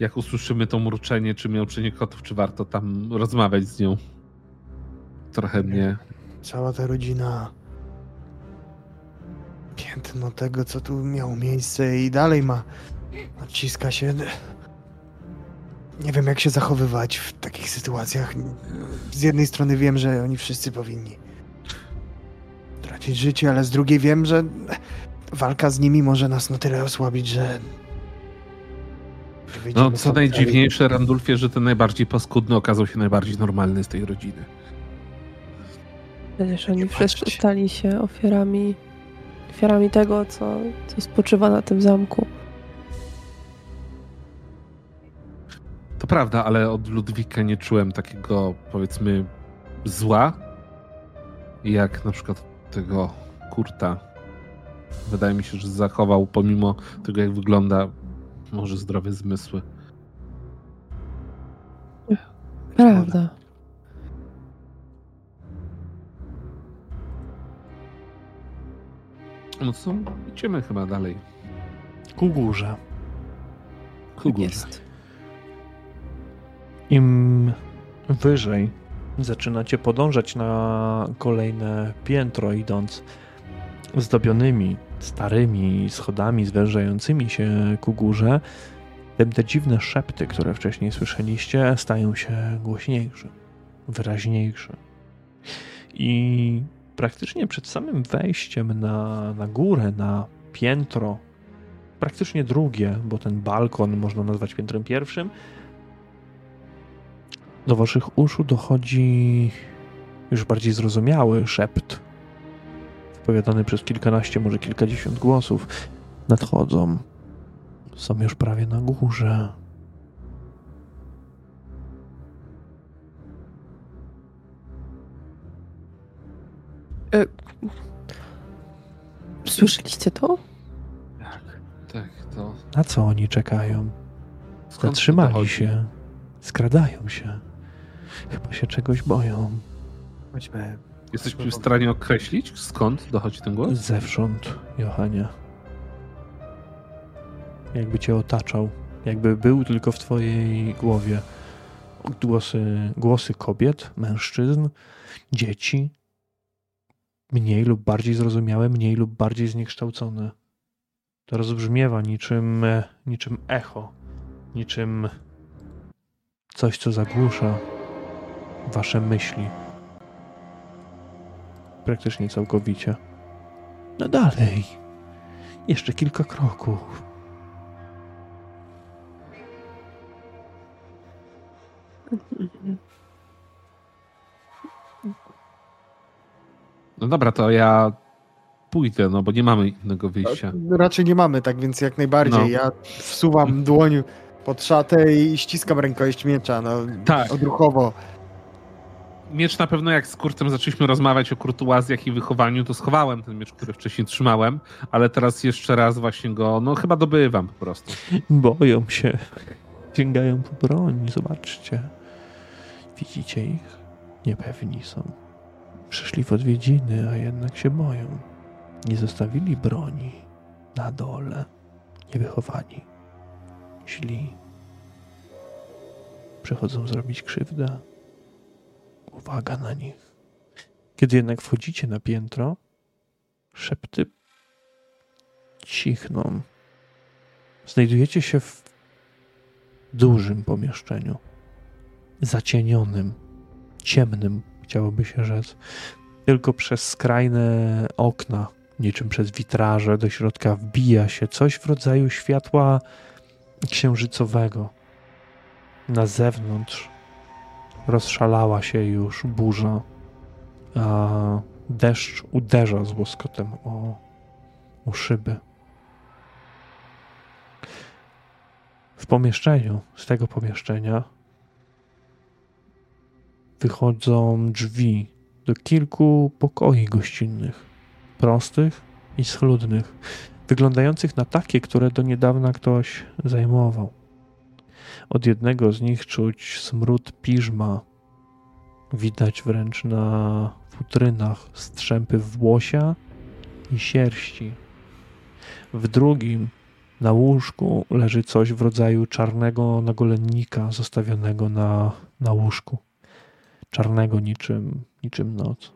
jak usłyszymy to mruczenie, czy miauczenie kotów, czy warto tam rozmawiać z nią. Trochę mnie cała ta rodzina piętno tego, co tu miało miejsce i dalej ma. Odciska się. Nie wiem, jak się zachowywać w takich sytuacjach. Z jednej strony wiem, że oni wszyscy powinni tracić życie, ale z drugiej wiem, że walka z nimi może nas na tyle osłabić, że. No, co najdziwniejsze, Randulfie, że ten najbardziej paskudny okazał się najbardziej normalny z tej rodziny. Przecież oni Nie wszyscy stali się ofiarami, ofiarami tego, co, co spoczywa na tym zamku. To prawda, ale od Ludwika nie czułem takiego, powiedzmy, zła, jak na przykład tego Kurta. Wydaje mi się, że zachował, pomimo tego, jak wygląda, może zdrowe zmysły. Prawda. No co, idziemy chyba dalej. Ku górze. Ku górze. Jest. Im wyżej zaczynacie podążać na kolejne piętro, idąc zdobionymi starymi schodami zwężającymi się ku górze, tym te dziwne szepty, które wcześniej słyszeliście, stają się głośniejsze, wyraźniejsze. I praktycznie przed samym wejściem na, na górę, na piętro, praktycznie drugie, bo ten balkon można nazwać piętrem pierwszym, do waszych uszu dochodzi już bardziej zrozumiały szept, wypowiadany przez kilkanaście, może kilkadziesiąt głosów. Nadchodzą. Są już prawie na górze. Słyszeliście to? Tak, tak, to... Na co oni czekają? skąd Zatrzymali się. Skradają się. Chyba się czegoś boją. Chodźmy. Jesteśmy w stanie określić, skąd dochodzi ten głos? Zewsząd, Johania. Jakby cię otaczał. Jakby był tylko w twojej głowie. Głosy, głosy kobiet, mężczyzn, dzieci. Mniej lub bardziej zrozumiałe, mniej lub bardziej zniekształcone. To rozbrzmiewa niczym, niczym echo. Niczym coś, co zagłusza wasze myśli. Praktycznie całkowicie. No dalej. Jeszcze kilka kroków. No dobra, to ja pójdę, no bo nie mamy innego wyjścia. Raczej nie mamy, tak więc jak najbardziej. No. Ja wsuwam dłoń pod szatę i ściskam rękojeść miecza, no Tak. odruchowo. Miecz na pewno jak z Kurtem zaczęliśmy rozmawiać o kurtuazjach i wychowaniu, to schowałem ten miecz, który wcześniej trzymałem, ale teraz jeszcze raz właśnie go, no chyba dobywam po prostu. Boją się. Sięgają po broń. Zobaczcie. Widzicie ich? Niepewni są. Przyszli w odwiedziny, a jednak się boją. Nie zostawili broni na dole. Niewychowani. Źli. Przychodzą zrobić krzywdę. Uwaga na nich. Kiedy jednak wchodzicie na piętro, szepty cichną. Znajdujecie się w dużym pomieszczeniu. Zacienionym, ciemnym, chciałoby się rzec. Tylko przez skrajne okna, niczym przez witraże, do środka wbija się coś w rodzaju światła księżycowego. Na zewnątrz rozszalała się już burza, a deszcz uderza z łoskotem o, o szyby. W pomieszczeniu, z tego pomieszczenia, wychodzą drzwi do kilku pokoi gościnnych, prostych i schludnych, wyglądających na takie, które do niedawna ktoś zajmował. Od jednego z nich czuć smród piżma. Widać wręcz na futrynach strzępy włosia i sierści. W drugim na łóżku leży coś w rodzaju czarnego nagolennika zostawionego na, na łóżku. Czarnego niczym, niczym noc.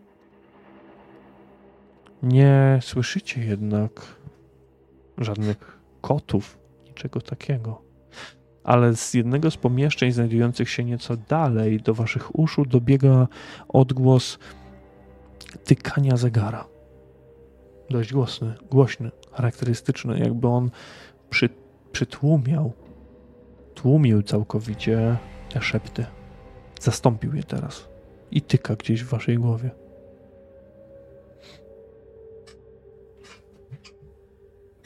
Nie słyszycie jednak żadnych kotów, niczego takiego. Ale z jednego z pomieszczeń znajdujących się nieco dalej do waszych uszu dobiega odgłos tykania zegara. Dość głośny, głośny, charakterystyczny, jakby on przy, przytłumiał, tłumił całkowicie te szepty. Zastąpił je teraz i tyka gdzieś w waszej głowie.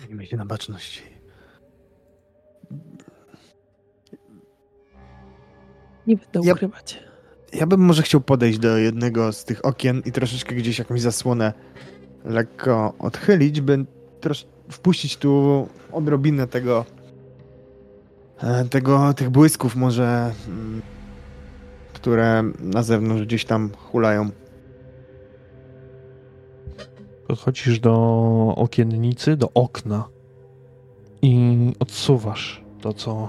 Miejmy się na baczności. Nie będę Ja- ukrywać. Ja bym może chciał podejść do jednego z tych okien i troszeczkę gdzieś jakąś zasłonę lekko odchylić, by trosz wpuścić tu odrobinę tego, e, tego tych błysków może, mm, które na zewnątrz gdzieś tam hulają. Podchodzisz do okiennicy, do okna i odsuwasz to, co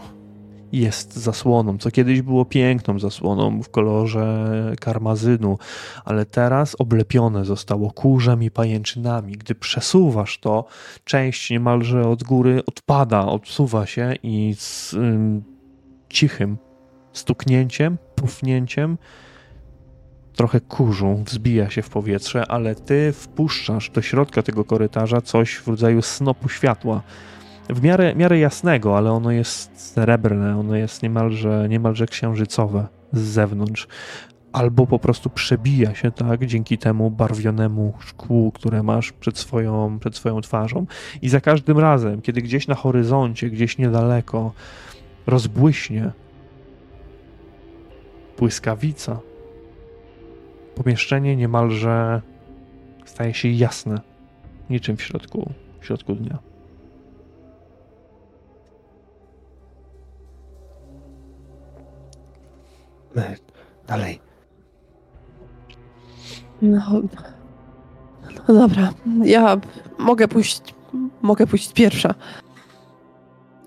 jest zasłoną, co kiedyś było piękną zasłoną w kolorze karmazynu, ale teraz oblepione zostało kurzem i pajęczynami. Gdy przesuwasz to, część niemalże od góry odpada, odsuwa się i z ym, cichym stuknięciem, pufnięciem trochę kurzu wzbija się w powietrze, ale ty wpuszczasz do środka tego korytarza coś w rodzaju snopu światła. W miarę, miarę jasnego, ale ono jest srebrne, ono jest niemalże, niemalże księżycowe z zewnątrz. Albo po prostu przebija się tak dzięki temu barwionemu szkłu, które masz przed swoją, przed swoją twarzą. I za każdym razem, kiedy gdzieś na horyzoncie, gdzieś niedaleko rozbłyśnie błyskawica, pomieszczenie niemalże staje się jasne, niczym w środku, w środku dnia. Dalej. No, no dobra, ja mogę pójść, mogę pójść pierwsza.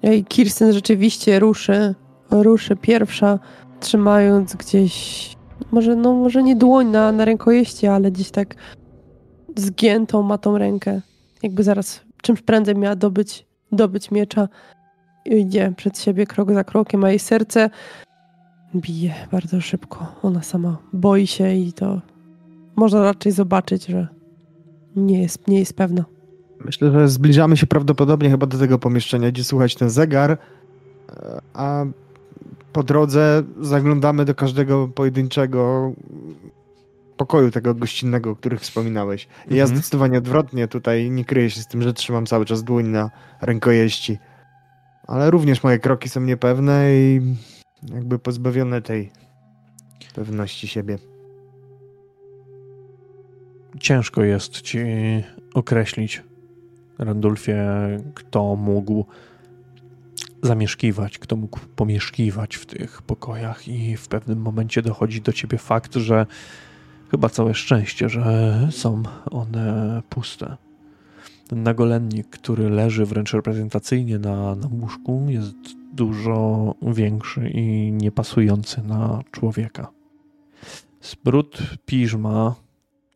I Kirsten rzeczywiście ruszy, ruszy pierwsza, trzymając gdzieś, może, no może nie dłoń na, na rękojeści, ale gdzieś tak zgiętą ma tą rękę. Jakby zaraz czymś prędzej miała dobyć, dobyć miecza. I idzie przed siebie krok za krokiem, a jej serce bije bardzo szybko. Ona sama boi się i to można raczej zobaczyć, że nie jest, nie jest pewna. Myślę, że zbliżamy się prawdopodobnie chyba do tego pomieszczenia, gdzie słuchać ten zegar, a po drodze zaglądamy do każdego pojedynczego pokoju tego gościnnego, o których wspominałeś. I ja Mhm. zdecydowanie odwrotnie tutaj nie kryję się z tym, że trzymam cały czas dłoń na rękojeści. Ale również moje kroki są niepewne i jakby pozbawione tej pewności siebie. Ciężko jest ci określić, Randulfie, kto mógł zamieszkiwać, kto mógł pomieszkiwać w tych pokojach i w pewnym momencie dochodzi do ciebie fakt, że chyba całe szczęście, że są one puste. Ten nagolennik, który leży wręcz reprezentacyjnie na, na łóżku, jest dużo większy i niepasujący na człowieka. Zbrud piżma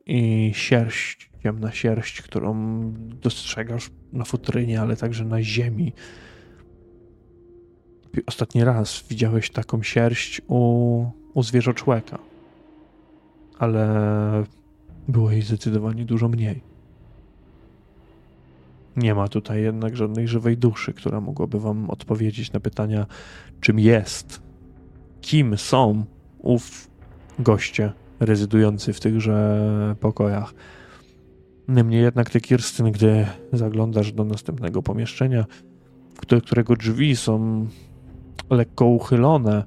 i sierść, ciemna sierść, którą dostrzegasz na futrynie, ale także na ziemi. Ostatni raz widziałeś taką sierść u, u zwierzoczłeka, ale było jej zdecydowanie dużo mniej. Nie ma tutaj jednak żadnej żywej duszy, która mogłaby wam odpowiedzieć na pytania, czym jest, kim są ów goście rezydujący w tychże pokojach. Niemniej jednak ty, Kirstyn, gdy zaglądasz do następnego pomieszczenia, którego drzwi są lekko uchylone,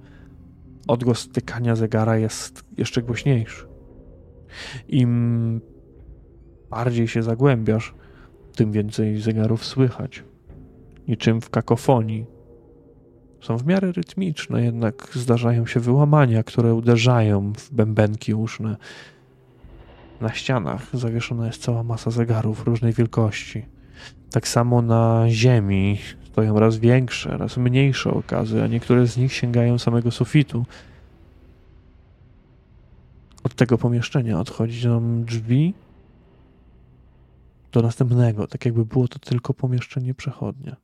odgłos tykania zegara jest jeszcze głośniejszy. Im bardziej się zagłębiasz, tym więcej zegarów słychać. Niczym w kakofonii. Są w miarę rytmiczne, jednak zdarzają się wyłamania, które uderzają w bębenki uszne. Na ścianach zawieszona jest cała masa zegarów różnej wielkości. Tak samo na ziemi stoją raz większe, raz mniejsze okazy, a niektóre z nich sięgają samego sufitu. Od tego pomieszczenia odchodzi nam drzwi do następnego, tak jakby było to tylko pomieszczenie przechodnie.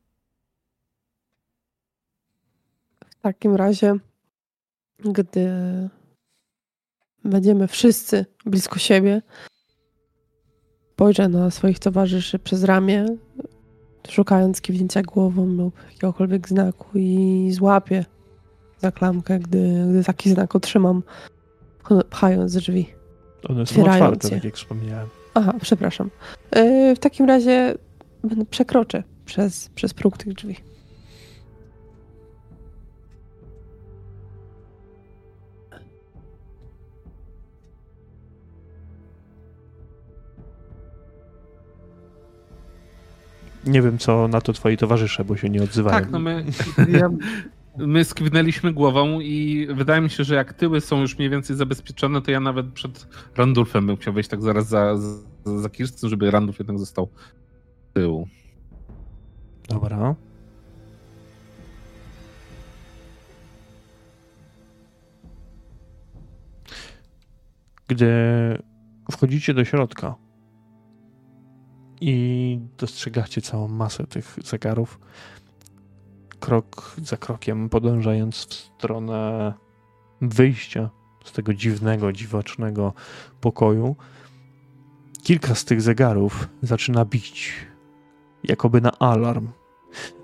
W takim razie, gdy będziemy wszyscy blisko siebie, spojrzę na swoich towarzyszy przez ramię, szukając kiwnięcia głową lub jakiegokolwiek znaku i złapię za klamkę, gdy, gdy taki znak otrzymam, pchając drzwi. One są otwarte, tak jak wspomniałem. Aha, przepraszam. Yy, w takim razie przekroczę przez, przez próg tych drzwi. Nie wiem, co na to twoi towarzysze, bo się nie odzywają. Tak, no my, ja, my skiwnęliśmy głową i wydaje mi się, że jak tyły są już mniej więcej zabezpieczone, to ja nawet przed Randulfem bym chciał wejść tak zaraz za, za, za Kirsten, żeby Randulf jednak został tyłu. Dobra. Gdy wchodzicie do środka, i dostrzegacie całą masę tych zegarów. Krok za krokiem podążając w stronę wyjścia z tego dziwnego, dziwacznego pokoju. Kilka z tych zegarów zaczyna bić, jakoby na alarm,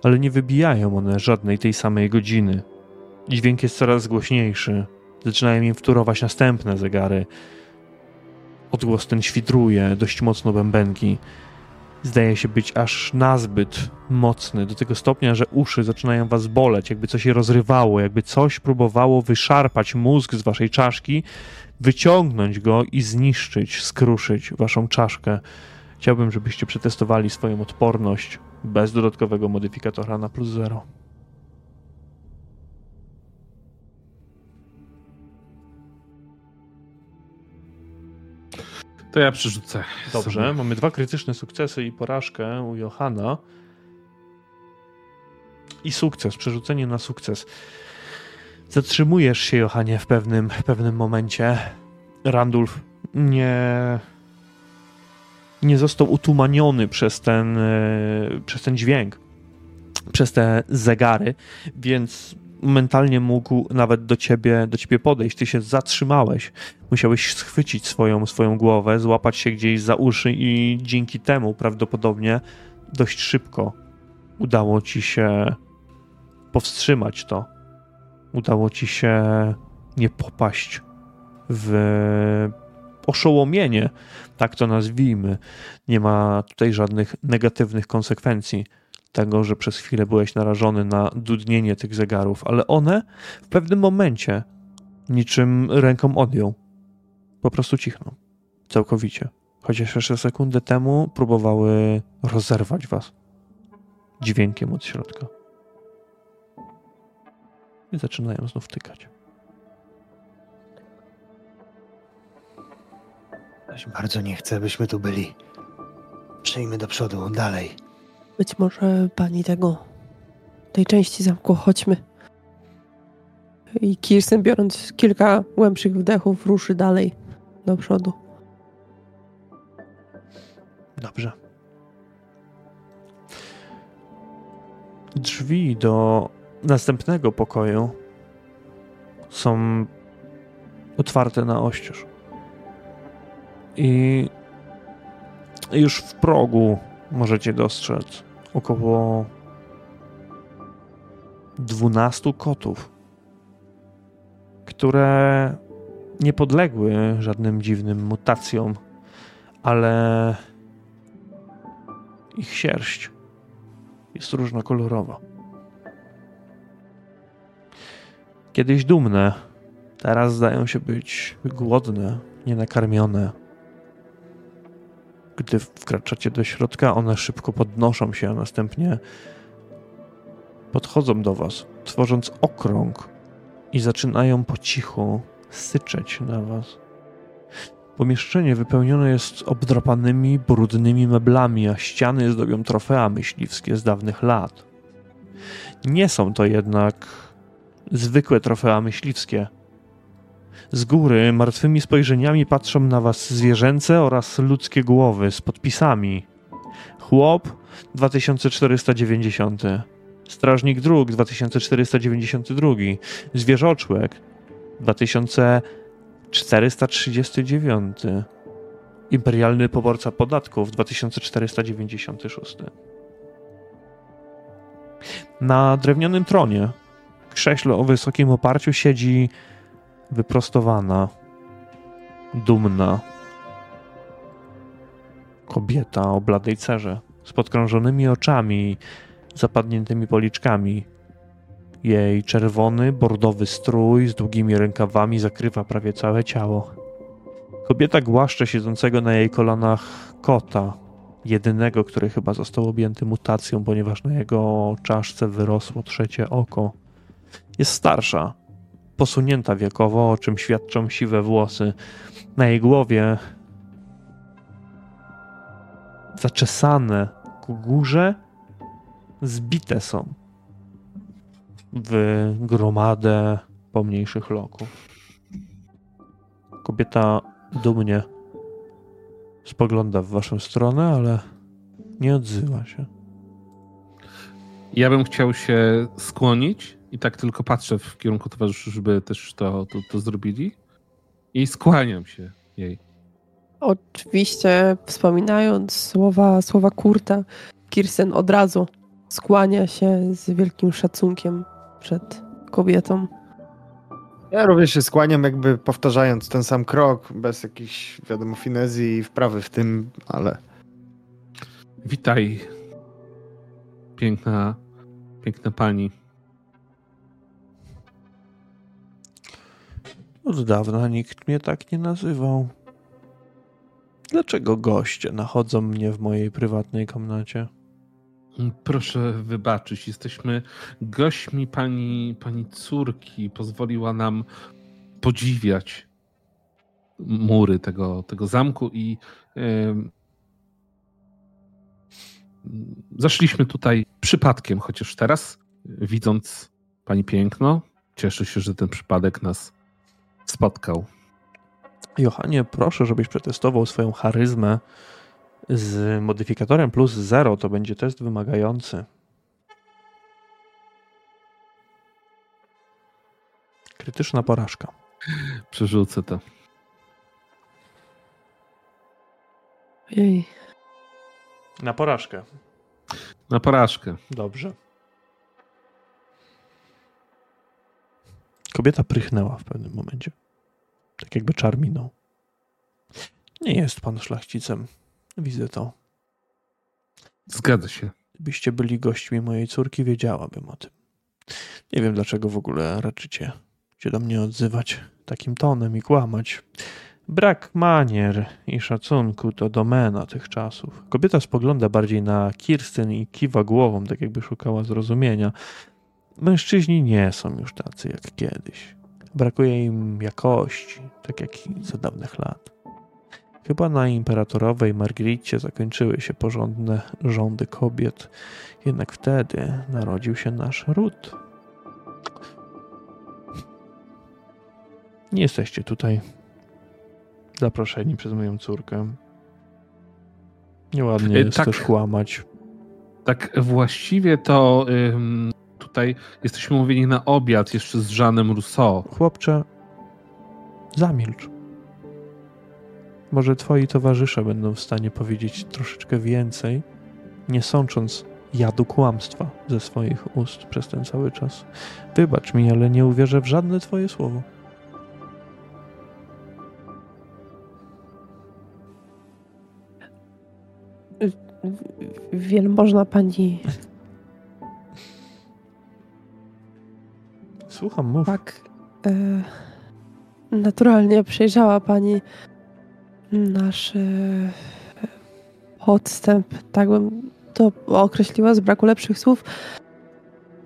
ale nie wybijają one żadnej tej samej godziny. Dźwięk jest coraz głośniejszy. Zaczynają im wturować następne zegary. Odgłos ten świdruje dość mocno bębenki zdaje się być aż nazbyt mocny, do tego stopnia, że uszy zaczynają was boleć, jakby coś się rozrywało, jakby coś próbowało wyszarpać mózg z waszej czaszki, wyciągnąć go i zniszczyć, skruszyć waszą czaszkę. Chciałbym, żebyście przetestowali swoją odporność bez dodatkowego modyfikatora na plus zero. To ja przerzucę. Dobrze, sobie. mamy dwa krytyczne sukcesy i porażkę u Johana. I sukces, przerzucenie na sukces. Zatrzymujesz się, Johanie, w pewnym, w pewnym momencie. Randulf nie, nie został utumaniony przez ten, e, przez ten dźwięk, przez te zegary, więc mentalnie mógł nawet do ciebie, do ciebie podejść. Ty się zatrzymałeś. Musiałeś schwycić swoją, swoją głowę, złapać się gdzieś za uszy i dzięki temu prawdopodobnie dość szybko udało ci się powstrzymać to. Udało ci się nie popaść w oszołomienie, tak to nazwijmy. Nie ma tutaj żadnych negatywnych konsekwencji tego, że przez chwilę byłeś narażony na dudnienie tych zegarów, ale one w pewnym momencie niczym ręką odjął. Po prostu cichną. Całkowicie. Chociaż jeszcze sekundę temu próbowały rozerwać was dźwiękiem od środka. I zaczynają znów tykać. Bardzo nie chcę, byśmy tu byli. Przejdźmy do przodu, dalej. Być może pani tego, tej części zamku, chodźmy. I Kirsten, biorąc kilka głębszych wdechów, ruszy dalej do przodu. Dobrze. Drzwi do następnego pokoju są otwarte na oścież. I już w progu możecie dostrzec około 12 kotów, które nie podległy żadnym dziwnym mutacjom, ale ich sierść jest różnokolorowa. Kiedyś dumne, teraz zdają się być głodne, nienakarmione gdy wkraczacie do środka, one szybko podnoszą się, a następnie podchodzą do was, tworząc okrąg i zaczynają po cichu syczeć na was. Pomieszczenie wypełnione jest obdrapanymi, brudnymi meblami, a ściany zdobią trofea myśliwskie z dawnych lat. Nie są to jednak zwykłe trofea myśliwskie – z góry martwymi spojrzeniami patrzą na was zwierzęce oraz ludzkie głowy z podpisami Chłop 2490. Strażnik dróg 2492. Zwierzoczłek 2439. Imperialny poborca podatków 2496. Na drewnianym tronie, krześle o wysokim oparciu siedzi wyprostowana, dumna kobieta o bladej cerze, z podkrążonymi oczami, zapadniętymi policzkami. Jej czerwony, bordowy strój z długimi rękawami zakrywa prawie całe ciało. Kobieta głaszcze siedzącego na jej kolanach kota, jedynego, który chyba został objęty mutacją, ponieważ na jego czaszce wyrosło trzecie oko. Jest starsza, posunięta wiekowo, o czym świadczą siwe włosy. Na jej głowie zaczesane ku górze zbite są w gromadę pomniejszych loków. Kobieta dumnie spogląda w waszą stronę, ale nie odzywa się. Ja bym chciał się skłonić i tak tylko patrzę w kierunku towarzyszy, żeby też to, to, to zrobili. I skłaniam się jej. Oczywiście, wspominając słowa, słowa Kurta, Kirsten od razu skłania się z wielkim szacunkiem przed kobietą. Ja również się skłaniam, jakby powtarzając ten sam krok, bez jakiejś, wiadomo, finezji i wprawy w tym, ale Witaj, piękna, piękna pani. Od dawna nikt mnie tak nie nazywał. Dlaczego goście nachodzą mnie w mojej prywatnej komnacie? Proszę wybaczyć, jesteśmy gośćmi pani, pani córki. Pozwoliła nam podziwiać mury tego, tego zamku i em, zaszliśmy tutaj przypadkiem, chociaż teraz, widząc pani piękno, cieszę się, że ten przypadek nas spotkał. Johanie, proszę, żebyś przetestował swoją charyzmę z modyfikatorem plus 0. To będzie test wymagający. Krytyczna porażka. Przerzucę to. Jej. Na porażkę. Na porażkę. Dobrze. Kobieta prychnęła w pewnym momencie. Tak jakby czar minął. Nie jest pan szlachcicem. Widzę to. Zgadza się. Gdybyście byli gośćmi mojej córki, wiedziałabym o tym. Nie wiem, dlaczego w ogóle raczycie się do mnie odzywać takim tonem i kłamać. Brak manier i szacunku to domena tych czasów. Kobieta spogląda bardziej na Kirstyn i kiwa głową, tak jakby szukała zrozumienia. Mężczyźni nie są już tacy jak kiedyś. Brakuje im jakości, tak jak i za dawnych lat. Chyba na imperatorowej Margricie zakończyły się porządne rządy kobiet, jednak wtedy narodził się nasz ród. Nie jesteście tutaj zaproszeni przez moją córkę. Nieładnie E, jest tak. też kłamać. Tak właściwie to ym, tutaj jesteśmy umówieni na obiad jeszcze z Żanem Rousseau. Chłopcze, zamilcz. Może twoi towarzysze będą w stanie powiedzieć troszeczkę więcej, nie sącząc jadu kłamstwa ze swoich ust przez ten cały czas. Wybacz mi, ale nie uwierzę w żadne twoje słowo. Wielmożna pani Słucham, mów. tak e, naturalnie przejrzała pani nasz e, podstęp, tak bym to określiła z braku lepszych słów.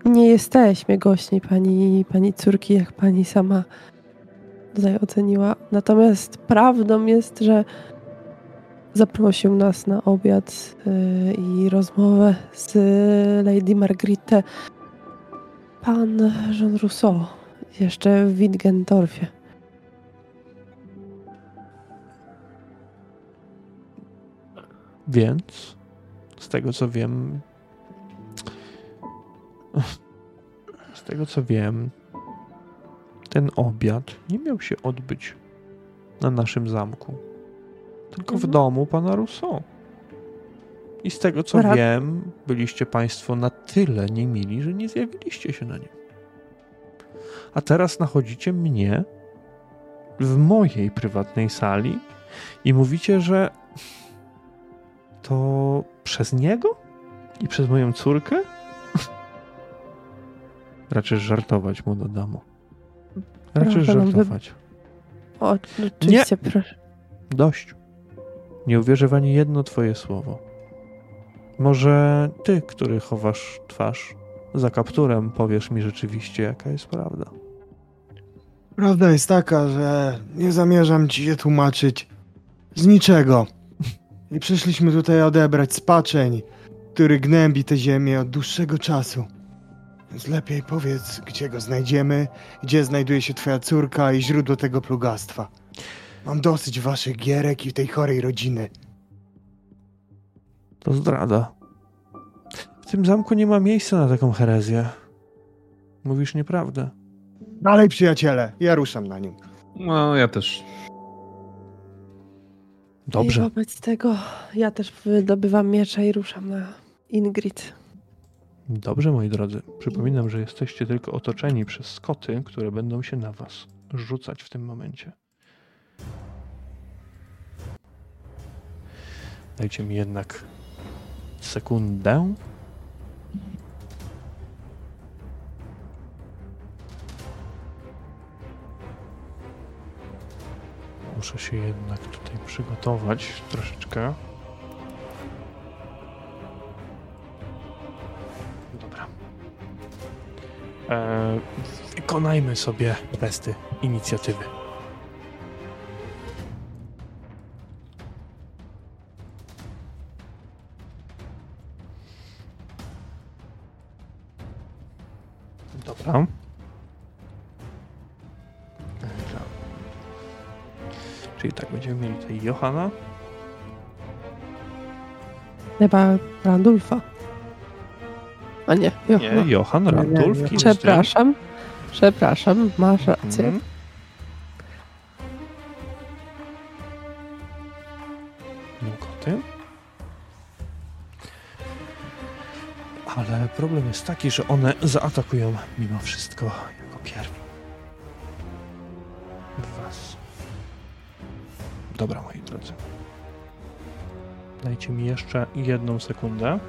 Nie jesteśmy gośćmi pani, pani córki, jak pani sama tutaj oceniła. Natomiast prawdą jest, że zaprosił nas na obiad e, i rozmowę z Lady Margritę pan Jean Rousseau jeszcze w Wittgendorfie. Więc z tego co wiem, z tego co wiem, ten obiad nie miał się odbyć na naszym zamku, tylko w Mhm. domu pana Rousseau. I z tego co Ra- wiem, byliście państwo na tyle niemili, że nie zjawiliście się na nim. A teraz nachodzicie mnie w mojej prywatnej sali i mówicie, że to przez niego i przez moją córkę? <laughs> Raczysz żartować, młoda damo. Raczysz żartować. O, oczywiście, proszę. Dość. Nie uwierzę w ani jedno twoje słowo. Może ty, który chowasz twarz za kapturem, powiesz mi rzeczywiście, jaka jest prawda. Prawda jest taka, że nie zamierzam ci się tłumaczyć z niczego. <laughs> I przyszliśmy tutaj odebrać spaczeń, który gnębi tę ziemię od dłuższego czasu. Więc lepiej powiedz, gdzie go znajdziemy, gdzie znajduje się twoja córka i źródło tego plugastwa. Mam dosyć waszych gierek i tej chorej rodziny. To zdrada. W tym zamku nie ma miejsca na taką herezję. Mówisz nieprawdę. Dalej, przyjaciele, ja ruszam na nim. No, ja też. I Dobrze. wobec tego ja też wydobywam miecze i ruszam na Ingrid. Dobrze, moi drodzy. Przypominam, że jesteście tylko otoczeni przez skoty, które będą się na was rzucać w tym momencie. Dajcie mi jednak sekundę. Muszę się jednak tutaj przygotować troszeczkę. Dobra. E, wykonajmy sobie testy inicjatywy. Dobra. Czyli tak, będziemy mieli tutaj Johana. Chyba Randulfa. A nie, Nie, Johanna. Johan, Randulf, nie. Przepraszam. Przepraszam, masz rację. Mhm. Problem jest taki, że one zaatakują mimo wszystko jako pierwsze. Was. Dobra, moi drodzy. Dajcie mi jeszcze jedną sekundę.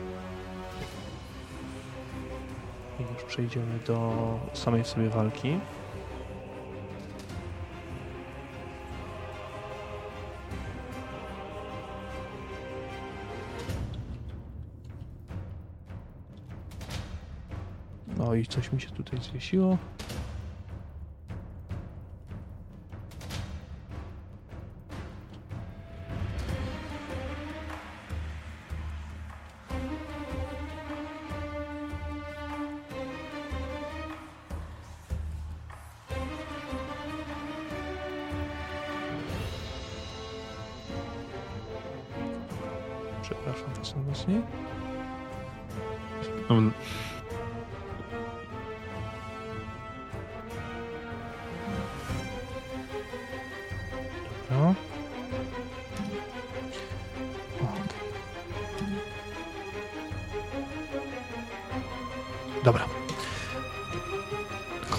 I już przejdziemy do samej sobie walki. No i coś mi się tutaj zwiesiło.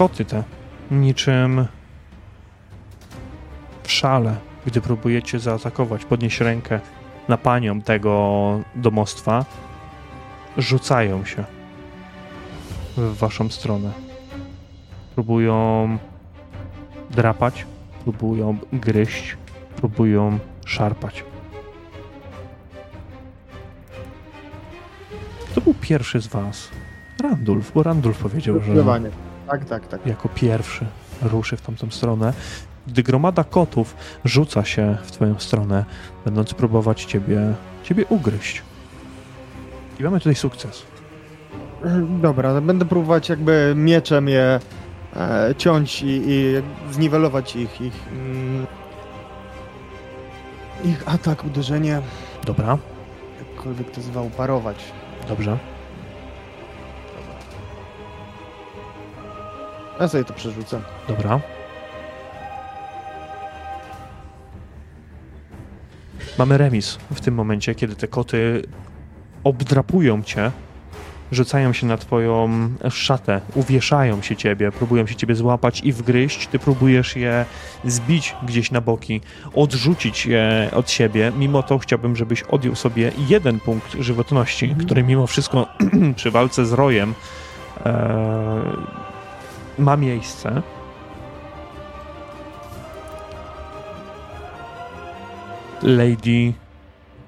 Koty te niczym w szale, gdy próbujecie zaatakować, podnieść rękę na panią tego domostwa, rzucają się w waszą stronę. Próbują drapać, próbują gryźć, próbują szarpać. Kto był pierwszy z was? Randulf, bo Randulf powiedział, że Zdecydowanie. Tak, tak, tak. jako pierwszy ruszy w tamtą stronę. Gdy gromada kotów rzuca się w twoją stronę, będąc próbować ciebie, ciebie ugryźć. I mamy tutaj sukces. Dobra, będę próbować jakby mieczem je e, ciąć i, i zniwelować ich, ich, mm, ich atak, uderzenie. Dobra. jakkolwiek to zwał, parować. Dobrze. Ja sobie to przerzucę. Dobra. Mamy remis w tym momencie, kiedy te koty obdrapują cię, rzucają się na twoją szatę, uwieszają się ciebie, próbują się ciebie złapać i wgryźć. Ty próbujesz je zbić gdzieś na boki, odrzucić je od siebie. Mimo to chciałbym, żebyś odjął sobie jeden punkt żywotności, Mhm. który mimo wszystko <clears throat> przy walce z rojem e, ma miejsce. Lady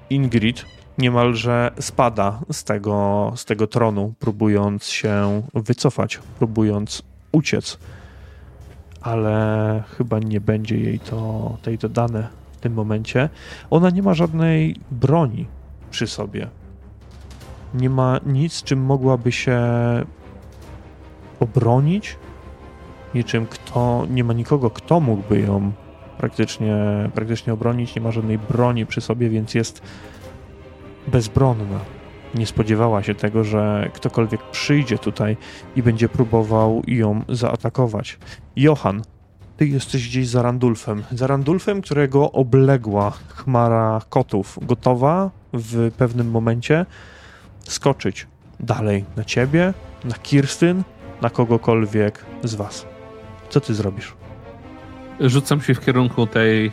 Ingrid niemalże spada z tego, z tego tronu, próbując się wycofać, próbując uciec. Ale chyba nie będzie jej to, tej to dane w tym momencie. Ona nie ma żadnej broni przy sobie. Nie ma nic, czym mogłaby się obronić. Niczym kto, nie ma nikogo, kto mógłby ją praktycznie, praktycznie obronić. Nie ma żadnej broni przy sobie, więc jest bezbronna. Nie spodziewała się tego, że ktokolwiek przyjdzie tutaj i będzie próbował ją zaatakować. Johan, ty jesteś gdzieś za Randulfem. Za Randulfem, którego obległa chmara kotów. Gotowa w pewnym momencie skoczyć dalej na ciebie, na Kirstyn, na kogokolwiek z was. Co ty zrobisz? Rzucam się w kierunku tej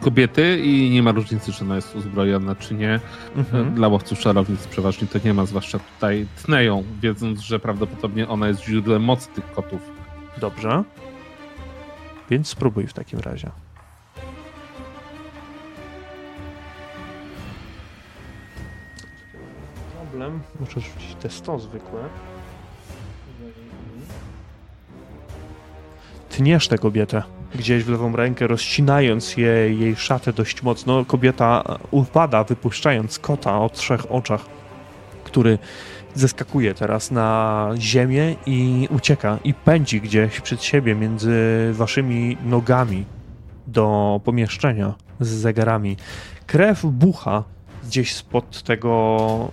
kobiety i nie ma różnicy, czy ona jest uzbrojona, czy nie. Mhm. Dla łowców czarownic przeważnie to nie ma, zwłaszcza tutaj tneją, wiedząc, że prawdopodobnie ona jest źródłem mocy tych kotów. Dobrze. Więc spróbuj w takim razie. Problem. Muszę rzucić te 100 zwykłe. Tniesz tę kobietę gdzieś w lewą rękę, rozcinając jej, jej szatę dość mocno. Kobieta upada, wypuszczając kota o trzech oczach, który zeskakuje teraz na ziemię i ucieka i pędzi gdzieś przed siebie między waszymi nogami do pomieszczenia z zegarami. Krew bucha gdzieś spod tego,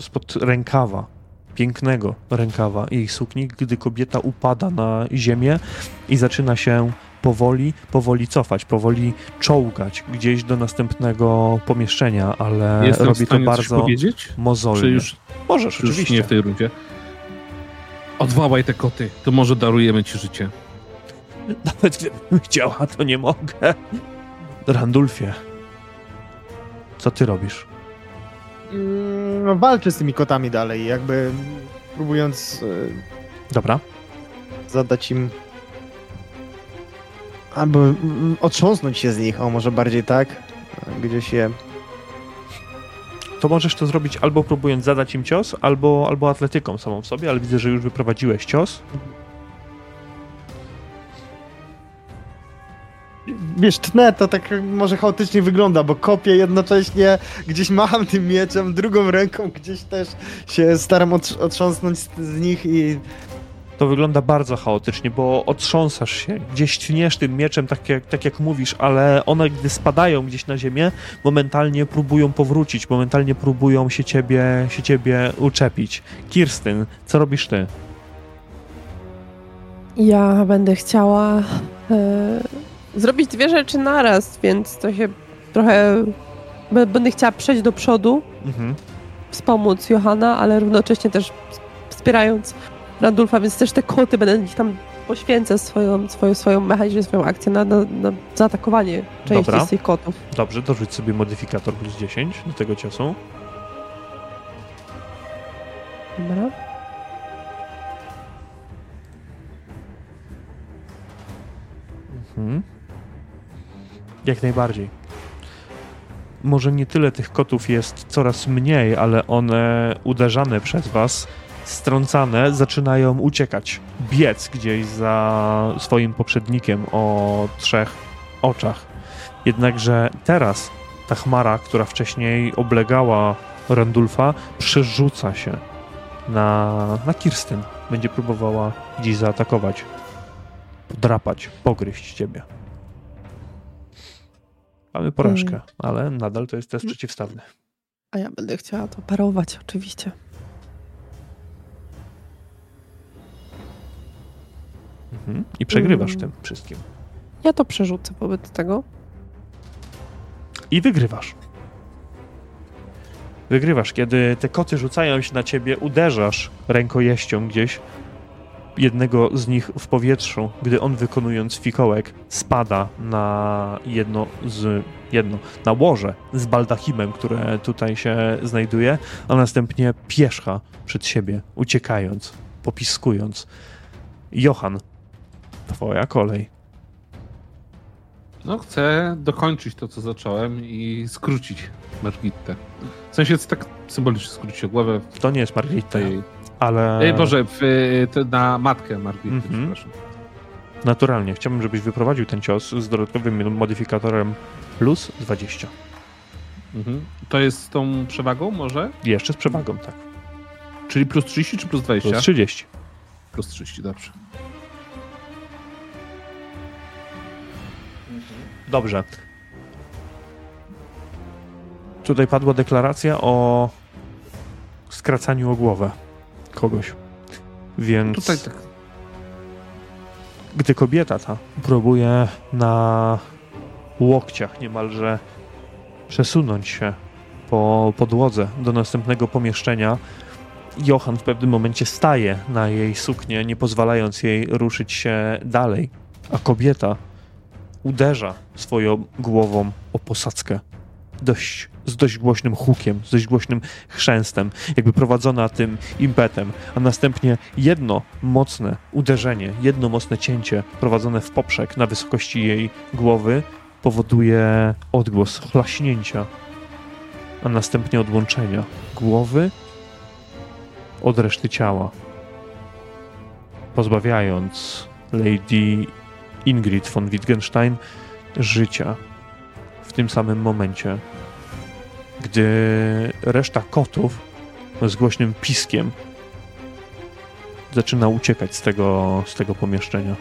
spod rękawa, pięknego rękawa jej sukni, gdy kobieta upada na ziemię i zaczyna się powoli, powoli cofać, powoli czołgać gdzieś do następnego pomieszczenia, ale Jestem robi to bardzo mozolnie. Czy już, Możesz, czy już oczywiście. nie w tej rundzie? Odwołaj te koty, to może darujemy ci życie. Nawet gdybym chciała, to nie mogę. Randulfie, co ty robisz? Mm, No, walczę z tymi kotami dalej, jakby próbując e, Dobra, zadać im. Albo mm, otrząsnąć się z nich, o może bardziej tak. Gdzieś je. to możesz to zrobić albo próbując zadać im cios, albo, albo atletyką samą w sobie, ale widzę, że już wyprowadziłeś cios. Wiesz, tnę to tak może chaotycznie wygląda, bo kopię jednocześnie, gdzieś macham tym mieczem, drugą ręką gdzieś też się staram otrz- otrząsnąć z, z nich i To wygląda bardzo chaotycznie, bo otrząsasz się, gdzieś tniesz tym mieczem, tak jak, tak jak mówisz, ale one, gdy spadają gdzieś na ziemię, momentalnie próbują powrócić, momentalnie próbują się ciebie, się ciebie uczepić. Kirstyn, co robisz ty? Ja będę chciała e, zrobić dwie rzeczy naraz, więc to się trochę. Będę chciała przejść do przodu, Mhm. wspomóc Johana, ale równocześnie też wspierając Randulfa, więc też te koty będę gdzieś tam poświęcę swoją, swoją, swoją mechaniczną, swoją akcję na, na, na zaatakowanie części Dobra. z tych kotów. Dobrze, dorzuć sobie modyfikator plus 10 do tego ciosu. Dobra. Mhm. Jak najbardziej. Może nie tyle tych kotów jest coraz mniej, ale one uderzane przez was, strącane, zaczynają uciekać, biec gdzieś za swoim poprzednikiem o trzech oczach. Jednakże teraz ta chmara, która wcześniej oblegała Randulfa, przerzuca się na, na Kirstyn. Będzie próbowała gdzieś zaatakować podrapać, pogryźć ciebie. Mamy porażkę, ale nadal to jest test przeciwstawny. A ja będę chciała to parować, oczywiście. Mhm. I przegrywasz Mm. tym wszystkim. Ja to przerzucę wobec tego. I wygrywasz. Wygrywasz, kiedy te koty rzucają się na ciebie, uderzasz rękojeścią gdzieś jednego z nich w powietrzu, gdy on wykonując fikołek spada na jedno z jedno, na łoże z baldachimem, które tutaj się znajduje, a następnie pierzcha przed siebie, uciekając, popiskując. Johan, twoja kolej. No, chcę dokończyć to, co zacząłem i skrócić Margitę. W sensie tak symbolicznie skrócić o głowę To nie jest Margarita, tej... ale... Ej, Boże, w, to na matkę Margity, Mhm. przepraszam. Naturalnie. Chciałbym, żebyś wyprowadził ten cios z dodatkowym modyfikatorem plus 20. Mhm. To jest z tą przewagą może? Jeszcze z przewagą, tak. Czyli plus 30 czy plus 20? Plus 30. Plus 30, dobrze. Dobrze. Tutaj padła deklaracja o skracaniu o głowę kogoś. Więc Tutaj tak. gdy kobieta ta próbuje na łokciach niemalże przesunąć się po podłodze do następnego pomieszczenia, Johan w pewnym momencie staje na jej suknię, nie pozwalając jej ruszyć się dalej, a kobieta uderza swoją głową o posadzkę. Dość, z dość głośnym hukiem, z dość głośnym chrzęstem, jakby prowadzona tym impetem, a następnie jedno mocne uderzenie, jedno mocne cięcie prowadzone w poprzek na wysokości jej głowy powoduje odgłos chlaśnięcia, a następnie odłączenia głowy od reszty ciała, pozbawiając Lady Ingrid von Wittgenstein życia w tym samym momencie, gdy reszta kotów z głośnym piskiem zaczyna uciekać z tego, z tego pomieszczenia,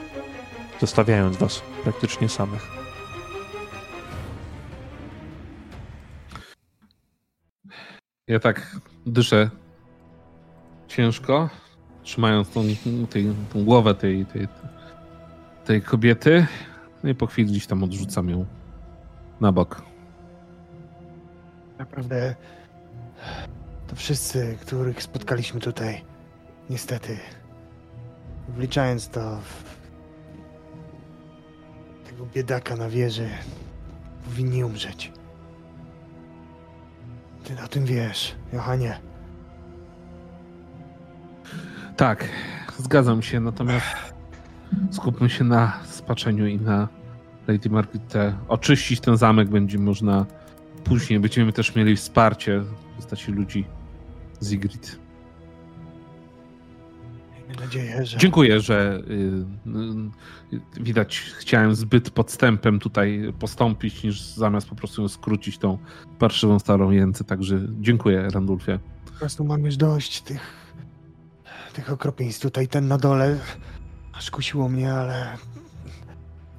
zostawiając was praktycznie samych. Ja tak dyszę ciężko, trzymając tą, tej, tą głowę tej, tej, tej kobiety. No i po chwili gdzieś tam odrzucam ją na bok. Naprawdę to wszyscy, których spotkaliśmy tutaj, niestety, wliczając to tego biedaka na wieży, powinni umrzeć. Ty o tym wiesz, Johanie. Tak, zgadzam się, natomiast skupmy się na spaczeniu i na Lady Margitę. Oczyścić ten zamek będzie można później. Będziemy też mieli wsparcie w postaci ludzi z Ygritte. Miejmy nadzieję, że... Dziękuję, że y, y, widać, chciałem zbyt podstępem tutaj postąpić, niż zamiast po prostu skrócić tą parszywą starą jęcę. Także dziękuję, Randulfie. Po prostu mam już dość tych, tych okropieństw tutaj. Ten na dole aż kusiło mnie, ale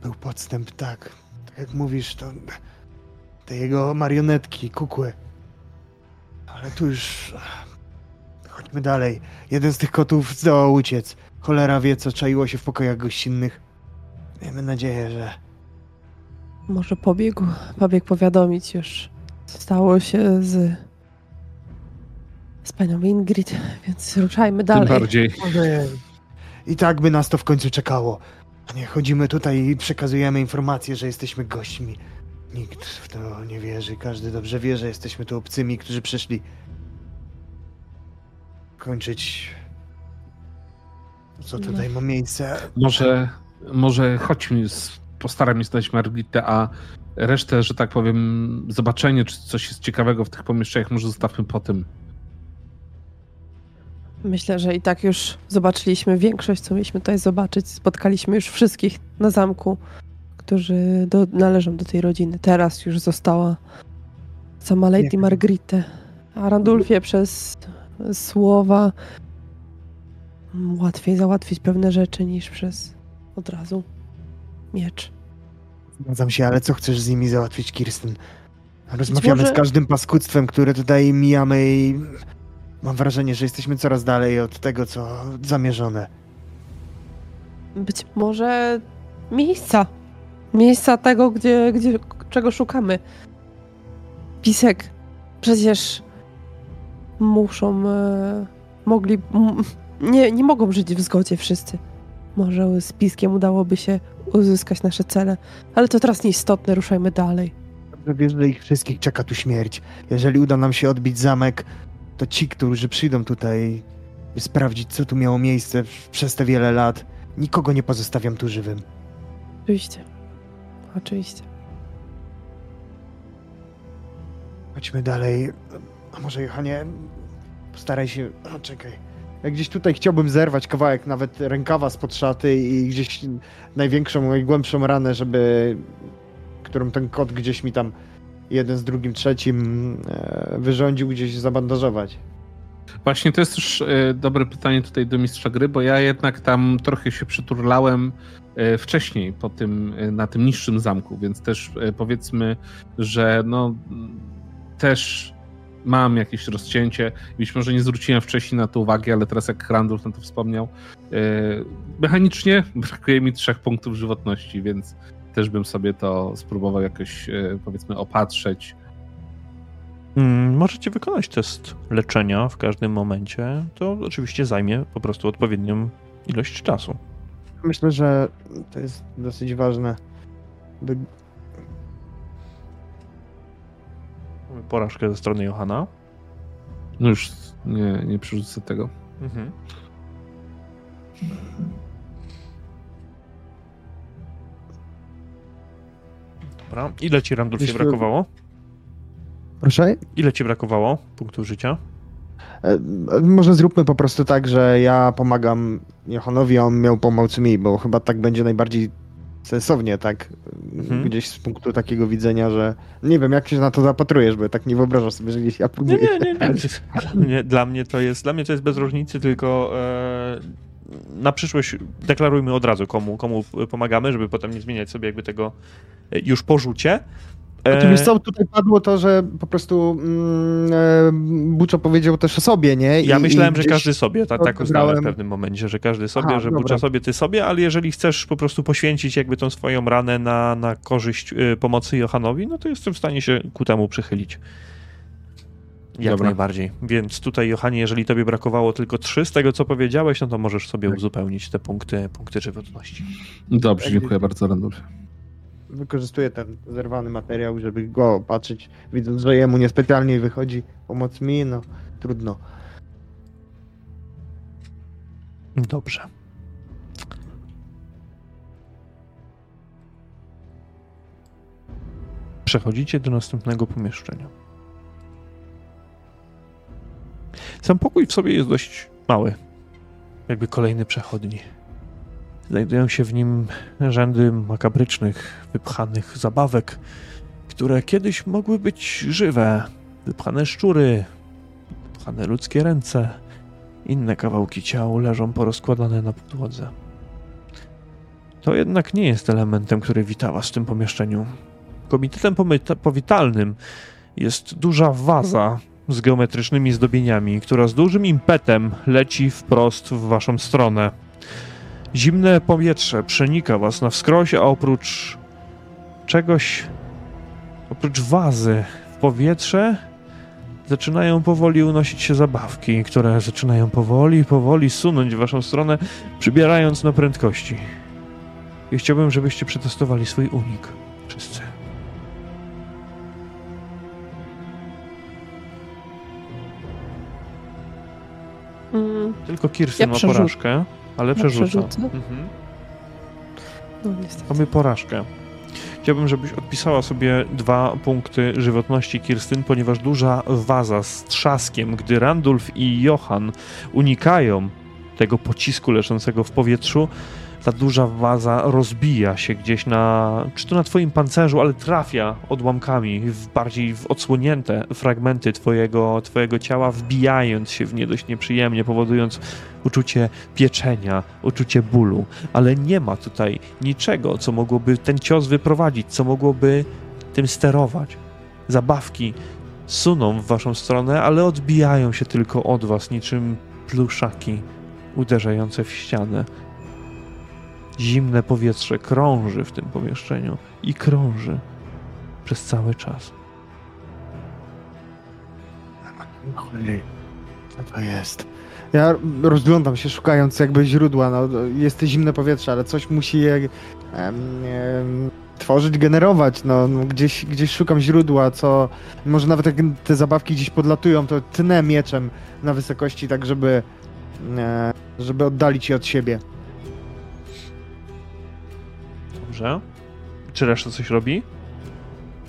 był podstęp, tak. Tak jak mówisz, to te jego marionetki, kukły. Ale tu już... Chodźmy dalej. Jeden z tych kotów zdołał uciec. Cholera wie, co czaiło się w pokojach gościnnych. Miejmy nadzieję, że... Może pobiegł, pobiegł powiadomić już. co Stało się z, z panią Ingrid, więc ruszajmy dalej. Tym bardziej. Może i tak by nas to w końcu czekało. A nie chodzimy tutaj i przekazujemy informacje, że jesteśmy gośćmi. Nikt w to nie wierzy. Każdy dobrze wie, że jesteśmy tu obcymi, którzy przyszli kończyć co tutaj ma miejsce. Może, może chodźmy, postaram się znaleźć Margitę, a resztę, że tak powiem, zobaczenie, czy coś jest ciekawego w tych pomieszczeniach, może zostawmy po tym. Myślę, że i tak już zobaczyliśmy większość, co mieliśmy tutaj zobaczyć. Spotkaliśmy już wszystkich na zamku, którzy do, należą do tej rodziny. Teraz już została sama Lady. Margritę. A Randulfie przez słowa łatwiej załatwić pewne rzeczy niż przez od razu miecz. Zgadzam się, ale co chcesz z nimi załatwić, Kirsten? Rozmawiamy może- z każdym paskudztwem, które tutaj mijamy i mam wrażenie, że jesteśmy coraz dalej od tego, co zamierzone. Być może miejsca. Miejsca tego, gdzie, gdzie czego szukamy. Pisek. Przecież muszą. E, mogli. M, nie, nie mogą żyć w zgodzie wszyscy. Może z piskiem udałoby się uzyskać nasze cele, ale to teraz nieistotne, ruszajmy dalej. Dobrze wiesz, że ich wszystkich czeka tu śmierć. Jeżeli uda nam się odbić zamek, to ci, którzy przyjdą tutaj, by sprawdzić, co tu miało miejsce przez te wiele lat, nikogo nie pozostawiam tu żywym. Oczywiście. Oczywiście. Chodźmy dalej. A może, Johanie, postaraj się... O, <clears throat> czekaj. Ja gdzieś tutaj chciałbym zerwać kawałek nawet rękawa spod szaty i gdzieś największą, najgłębszą ranę, żeby... którą ten kot gdzieś mi tam jeden z drugim, trzecim e, wyrządził gdzieś zabandażować. Właśnie to jest też e, dobre pytanie tutaj do mistrza gry, bo ja jednak tam trochę się przyturlałem wcześniej po tym, e, na tym niższym zamku, więc też e, powiedzmy, że no też mam jakieś rozcięcie. Być może nie zwróciłem wcześniej na to uwagi, ale teraz jak Randolph na to wspomniał, e, mechanicznie <laughs> brakuje mi trzech punktów żywotności, więc też bym sobie to spróbował jakoś e, powiedzmy opatrzeć. Mm, Możecie wykonać test leczenia w każdym momencie. To oczywiście zajmie po prostu odpowiednią ilość czasu. Myślę, że to jest dosyć ważne. By... Mamy Porażkę ze strony Johana. No już nie, nie przerzucę tego. Mhm. Dobra. Ile ci Randolfie Jeśli- brakowało? Proszę? Ile ci brakowało punktów życia? E, Może zróbmy po prostu tak, że ja pomagam Johanowi, a on miał pomóc mi, bo chyba tak będzie najbardziej sensownie, tak? Mhm. Gdzieś z punktu takiego widzenia, że nie wiem, jak się na to zapatrujesz, bo tak nie wyobrażam sobie, że gdzieś ja próbuję. nie, nie. nie. <laughs> nie dla, mnie to jest, dla mnie to jest bez różnicy, tylko e, na przyszłość deklarujmy od razu, komu, komu pomagamy, żeby potem nie zmieniać sobie jakby tego e, już po rzucie. Znaczy, wiesz co, tutaj padło to, że po prostu mm, e, Buczo powiedział też o sobie, nie? Ja I- myślałem, i że każdy sobie, tak, tak uznałem w pewnym momencie, że każdy sobie, Aha, że dobra. bucza sobie, ty sobie, ale jeżeli chcesz po prostu poświęcić jakby tą swoją ranę na, na korzyść y, pomocy Johanowi, no to jestem w stanie się ku temu przychylić. Jak Dobra. najbardziej. Więc tutaj, Johanie, jeżeli tobie brakowało tylko trzy z tego, co powiedziałeś, no to możesz sobie Tak. uzupełnić te punkty, punkty żywotności. Dobrze, dziękuję bardzo, Randolph. Wykorzystuję ten zerwany materiał, żeby go opatrzyć, widząc, że jemu niespecjalnie wychodzi pomoc mi, no trudno. Dobrze. Przechodzicie do następnego pomieszczenia. Sam pokój w sobie jest dość mały. Jakby kolejny przechodni. Znajdują się w nim rzędy makabrycznych, wypchanych zabawek, które kiedyś mogły być żywe. Wypchane szczury, wypchane ludzkie ręce. Inne kawałki ciał leżą porozkładane na podłodze. To jednak nie jest elementem, który wita was w tym pomieszczeniu. Komitetem powitalnym jest duża waza z geometrycznymi zdobieniami, która z dużym impetem leci wprost w waszą stronę. Zimne powietrze przenika was na wskroś, a oprócz czegoś, oprócz wazy w powietrze zaczynają powoli unosić się zabawki, które zaczynają powoli, powoli sunąć w waszą stronę, przybierając na prędkości. I chciałbym, żebyście przetestowali swój unik. Wszyscy. Mm, Tylko Kirsten Ja ma porażkę, ale przerzuca. przerzucę? Mhm. no niestety. Mamy porażkę. Chciałbym, żebyś odpisała sobie dwa punkty żywotności Kirstyn, ponieważ duża waza z trzaskiem, gdy Randulf i Johan unikają tego pocisku leżącego w powietrzu, ta duża waza rozbija się gdzieś na, czy to na twoim pancerzu, ale trafia odłamkami w bardziej w odsłonięte fragmenty twojego, twojego ciała, wbijając się w nie dość nieprzyjemnie, powodując uczucie pieczenia, uczucie bólu, ale nie ma tutaj niczego, co mogłoby ten cios wyprowadzić, co mogłoby tym sterować. Zabawki suną w waszą stronę, ale odbijają się tylko od was, niczym pluszaki uderzające w ścianę. Zimne powietrze krąży w tym pomieszczeniu i krąży przez cały czas. Cholera, co to jest? Ja rozglądam się, szukając jakby źródła. No, jest zimne powietrze, ale coś musi je em, em, tworzyć, generować. No, no, gdzieś, gdzieś szukam źródła, co może nawet jak te zabawki gdzieś podlatują, to tnę mieczem na wysokości, tak żeby, e, żeby oddalić je od siebie. Dobrze. Czy reszta coś robi?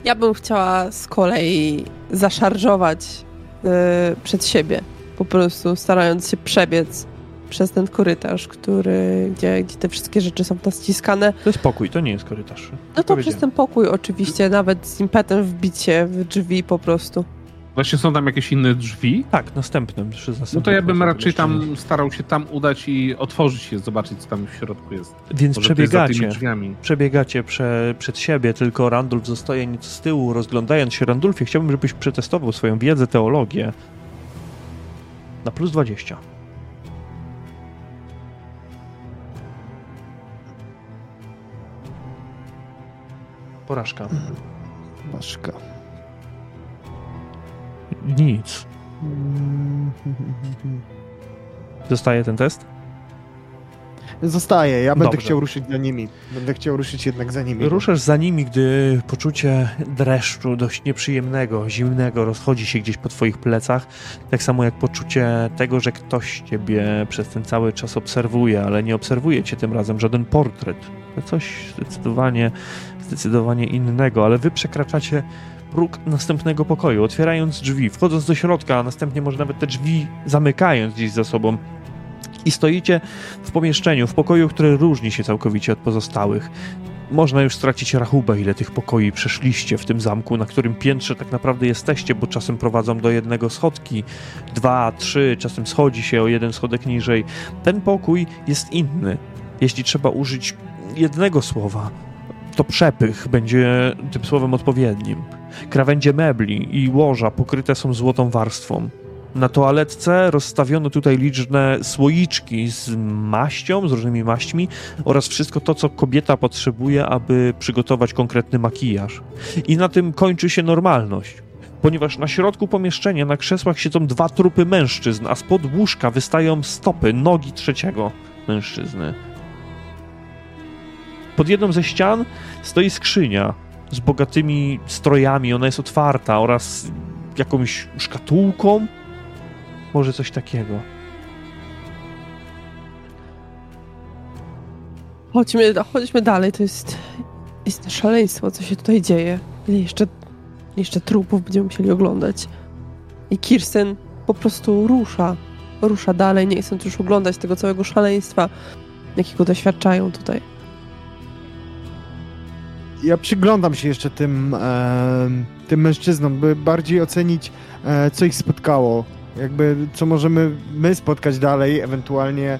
Ja bym chciała z kolei zaszarżować y, przed siebie, po prostu starając się przebiec przez ten korytarz, który, gdzie, gdzie te wszystkie rzeczy są naściskane. To jest pokój, to nie jest korytarz. No to przez ten pokój oczywiście, nawet z impetem wbić się w drzwi po prostu. Właśnie są tam jakieś inne drzwi? Tak, następnym. Przy No to ja bym raczej tam starał się tam udać i otworzyć je, zobaczyć co tam w środku jest. Więc Może przebiegacie. drzwiami. Przebiegacie prze, przed siebie, tylko Randulf zostaje nieco z tyłu, rozglądając się. Randulfie, chciałbym, żebyś przetestował swoją wiedzę, teologię. Na plus 20. Porażka. Baszka. Nic. Zostaje ten test? Zostaje, ja będę Dobrze. chciał ruszyć za nimi. Będę chciał ruszyć jednak za nimi. Ruszasz za nimi, gdy poczucie dreszczu, dość nieprzyjemnego, zimnego rozchodzi się gdzieś po twoich plecach. Tak samo jak poczucie tego, że ktoś ciebie przez ten cały czas obserwuje, ale nie obserwuje cię tym razem żaden portret. To coś zdecydowanie, zdecydowanie innego, ale wy przekraczacie próg następnego pokoju, otwierając drzwi, wchodząc do środka, a następnie może nawet te drzwi zamykając gdzieś za sobą. I stoicie w pomieszczeniu, w pokoju, który różni się całkowicie od pozostałych. Można już stracić rachubę, ile tych pokoi przeszliście w tym zamku, na którym piętrze tak naprawdę jesteście, bo czasem prowadzą do jednego schodki, dwa, trzy, czasem schodzi się o jeden schodek niżej. Ten pokój jest inny. Jeśli trzeba użyć jednego słowa, to przepych będzie tym słowem odpowiednim. Krawędzie mebli i łoża pokryte są złotą warstwą. Na toaletce rozstawiono tutaj liczne słoiczki z maścią, z różnymi maśćmi oraz wszystko to, co kobieta potrzebuje, aby przygotować konkretny makijaż. I na tym kończy się normalność. Ponieważ na środku pomieszczenia na krzesłach siedzą dwa trupy mężczyzn, a spod łóżka wystają stopy, nogi trzeciego mężczyzny. Pod jedną ze ścian stoi skrzynia z bogatymi strojami, ona jest otwarta oraz jakąś szkatułką, może coś takiego. Chodźmy, chodźmy dalej, to jest, jest szaleństwo, co się tutaj dzieje. Ile jeszcze, jeszcze trupów będziemy musieli oglądać. I Kirsten po prostu rusza, rusza dalej, nie chcąc już oglądać tego całego szaleństwa, jakiego doświadczają tutaj. Ja przyglądam się jeszcze tym, e, tym mężczyznom, by bardziej ocenić, e, co ich spotkało. Jakby, co możemy my spotkać dalej, ewentualnie e,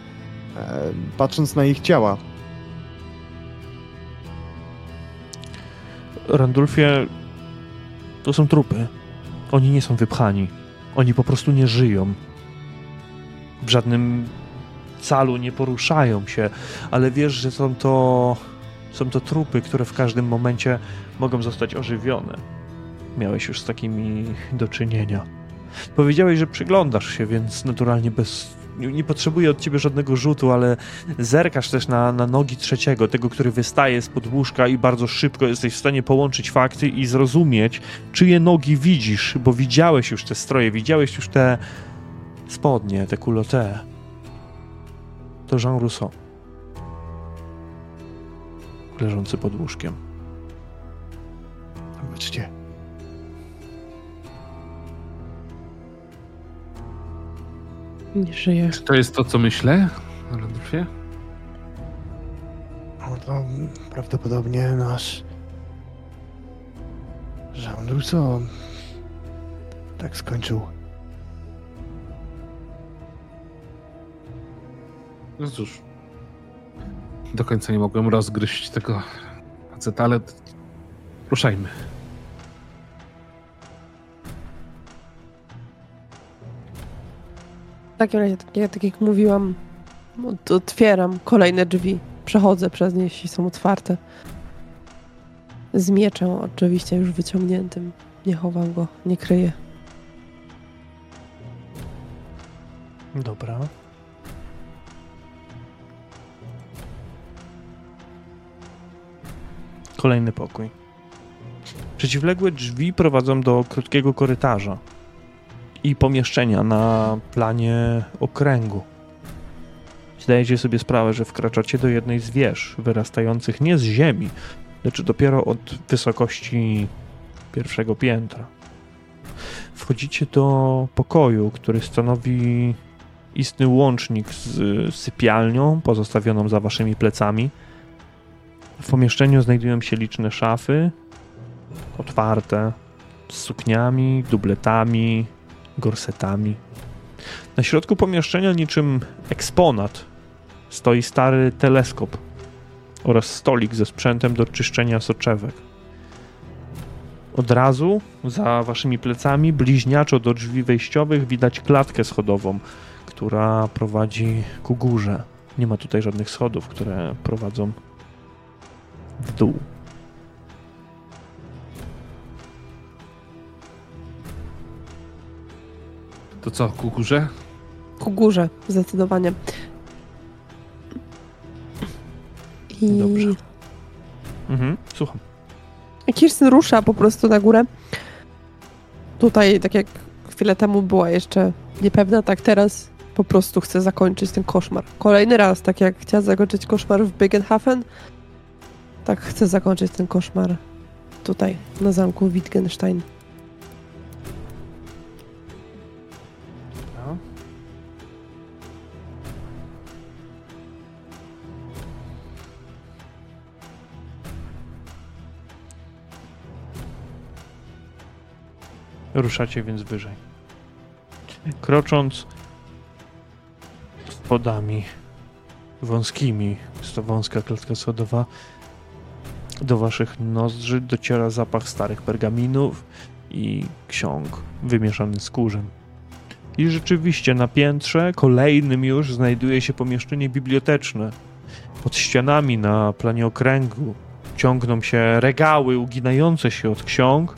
patrząc na ich ciała. Randulfie, to są trupy. Oni nie są wypchani. Oni po prostu nie żyją. W żadnym calu nie poruszają się, ale wiesz, że są to, są to trupy, które w każdym momencie mogą zostać ożywione. Miałeś już z takimi do czynienia. Powiedziałeś, że przyglądasz się, więc naturalnie bez. Nie, potrzebuję od ciebie żadnego rzutu, ale zerkasz też na, na nogi trzeciego, tego, który wystaje z łóżka i bardzo szybko jesteś w stanie połączyć fakty i zrozumieć, czyje nogi widzisz, bo widziałeś już te stroje, widziałeś już te spodnie, te culotte. To Jean Rousseau. Leżący pod łóżkiem. Zobaczcie. Nie żyje. Czy to jest to, co myślę, Randolfie? No to prawdopodobnie nasz Jean Rousseau tak skończył. No cóż. Do końca nie mogłem rozgryźć tego faceta, ale ruszajmy. W takim razie, tak jak, tak jak mówiłam, otwieram kolejne drzwi. Przechodzę przez nie, jeśli są otwarte. Z mieczem oczywiście już wyciągniętym. Nie chowam go, nie kryję. Dobra. Kolejny pokój. Przeciwległe drzwi prowadzą do krótkiego korytarza i pomieszczenia na planie okręgu. Zdajecie sobie sprawę, że wkraczacie do jednej z wież wyrastających nie z ziemi, lecz dopiero od wysokości pierwszego piętra. Wchodzicie do pokoju, który stanowi istny łącznik z sypialnią pozostawioną za waszymi plecami. W pomieszczeniu znajdują się liczne szafy, otwarte, z sukniami, dubletami, gorsetami. Na środku pomieszczenia, niczym eksponat, stoi stary teleskop oraz stolik ze sprzętem do czyszczenia soczewek. Od razu za waszymi plecami, bliźniaczo do drzwi wejściowych, widać klatkę schodową, która prowadzi ku górze. Nie ma tutaj żadnych schodów, które prowadzą w dół. To co, ku górze? Ku górze, zdecydowanie. I Dobrze. Mhm, słucham. Kirsten rusza po prostu na górę. Tutaj, tak jak chwilę temu była jeszcze niepewna, tak teraz po prostu chcę zakończyć ten koszmar. Kolejny raz, tak jak chciała zakończyć koszmar w Bigenhafen, tak chcę zakończyć ten koszmar tutaj, na zamku Wittgenstein. No. Ruszacie więc wyżej. Krocząc schodami wąskimi, jest to wąska klatka schodowa, do waszych nozdrzy dociera zapach starych pergaminów i ksiąg wymieszany z kurzem. I rzeczywiście na piętrze kolejnym już znajduje się pomieszczenie biblioteczne. Pod ścianami na planie okręgu ciągną się regały uginające się od ksiąg,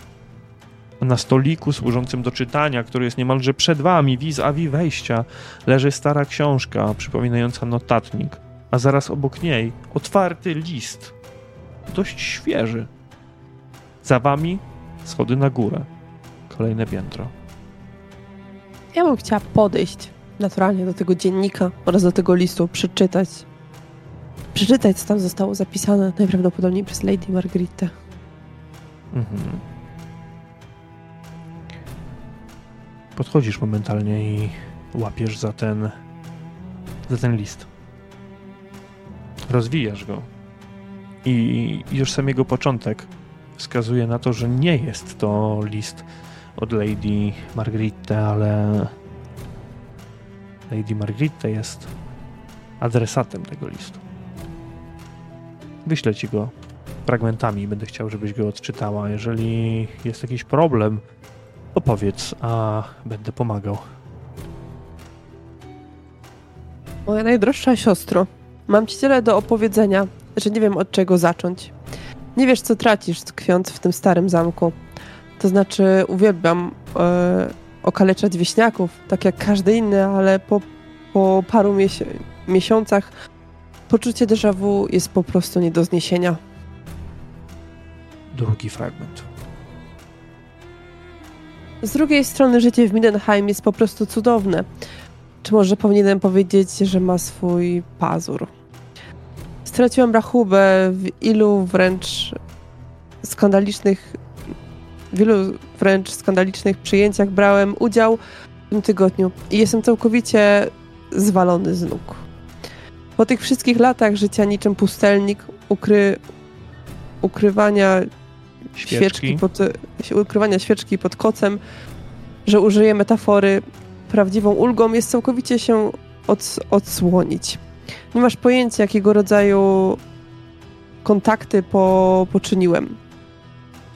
a na stoliku służącym do czytania, który jest niemalże przed wami, vis-a-vis wejścia, leży stara książka przypominająca notatnik, a zaraz obok niej otwarty list, dość świeży. Za wami schody na górę, kolejne piętro. Ja bym chciała podejść naturalnie do tego dziennika oraz do tego listu, przeczytać. Przeczytać, co tam zostało zapisane najprawdopodobniej przez Lady Margaretę. Mhm. Podchodzisz momentalnie i łapiesz za ten, za ten list. Rozwijasz go. I już sam jego początek wskazuje na to, że nie jest to list od Lady Margritte, ale Lady Margritte jest adresatem tego listu. Wyślę ci go fragmentami. Będę chciał, żebyś go odczytała. Jeżeli jest jakiś problem, opowiedz, a będę pomagał. Moja najdroższa siostro, mam ci tyle do opowiedzenia, że nie wiem od czego zacząć. Nie wiesz, co tracisz, tkwiąc w tym starym zamku. To znaczy, uwielbiam e, okaleczać wieśniaków, tak jak każdy inny, ale po, po paru miesi- miesiącach poczucie déjà vu jest po prostu nie do zniesienia. Drugi fragment. Z drugiej strony życie w Mindenheim jest po prostu cudowne. Czy może powinienem powiedzieć, że ma swój pazur? Straciłam rachubę w ilu wręcz skandalicznych, w ilu wręcz skandalicznych przyjęciach brałem udział w tym tygodniu i jestem całkowicie zwalony z nóg. Po tych wszystkich latach życia niczym pustelnik, ukry, ukrywania Świeczki. świeczki pod, ukrywania świeczki pod kocem, że użyję metafory, prawdziwą ulgą jest całkowicie się od, odsłonić. Nie masz pojęcia, jakiego rodzaju kontakty po, poczyniłem.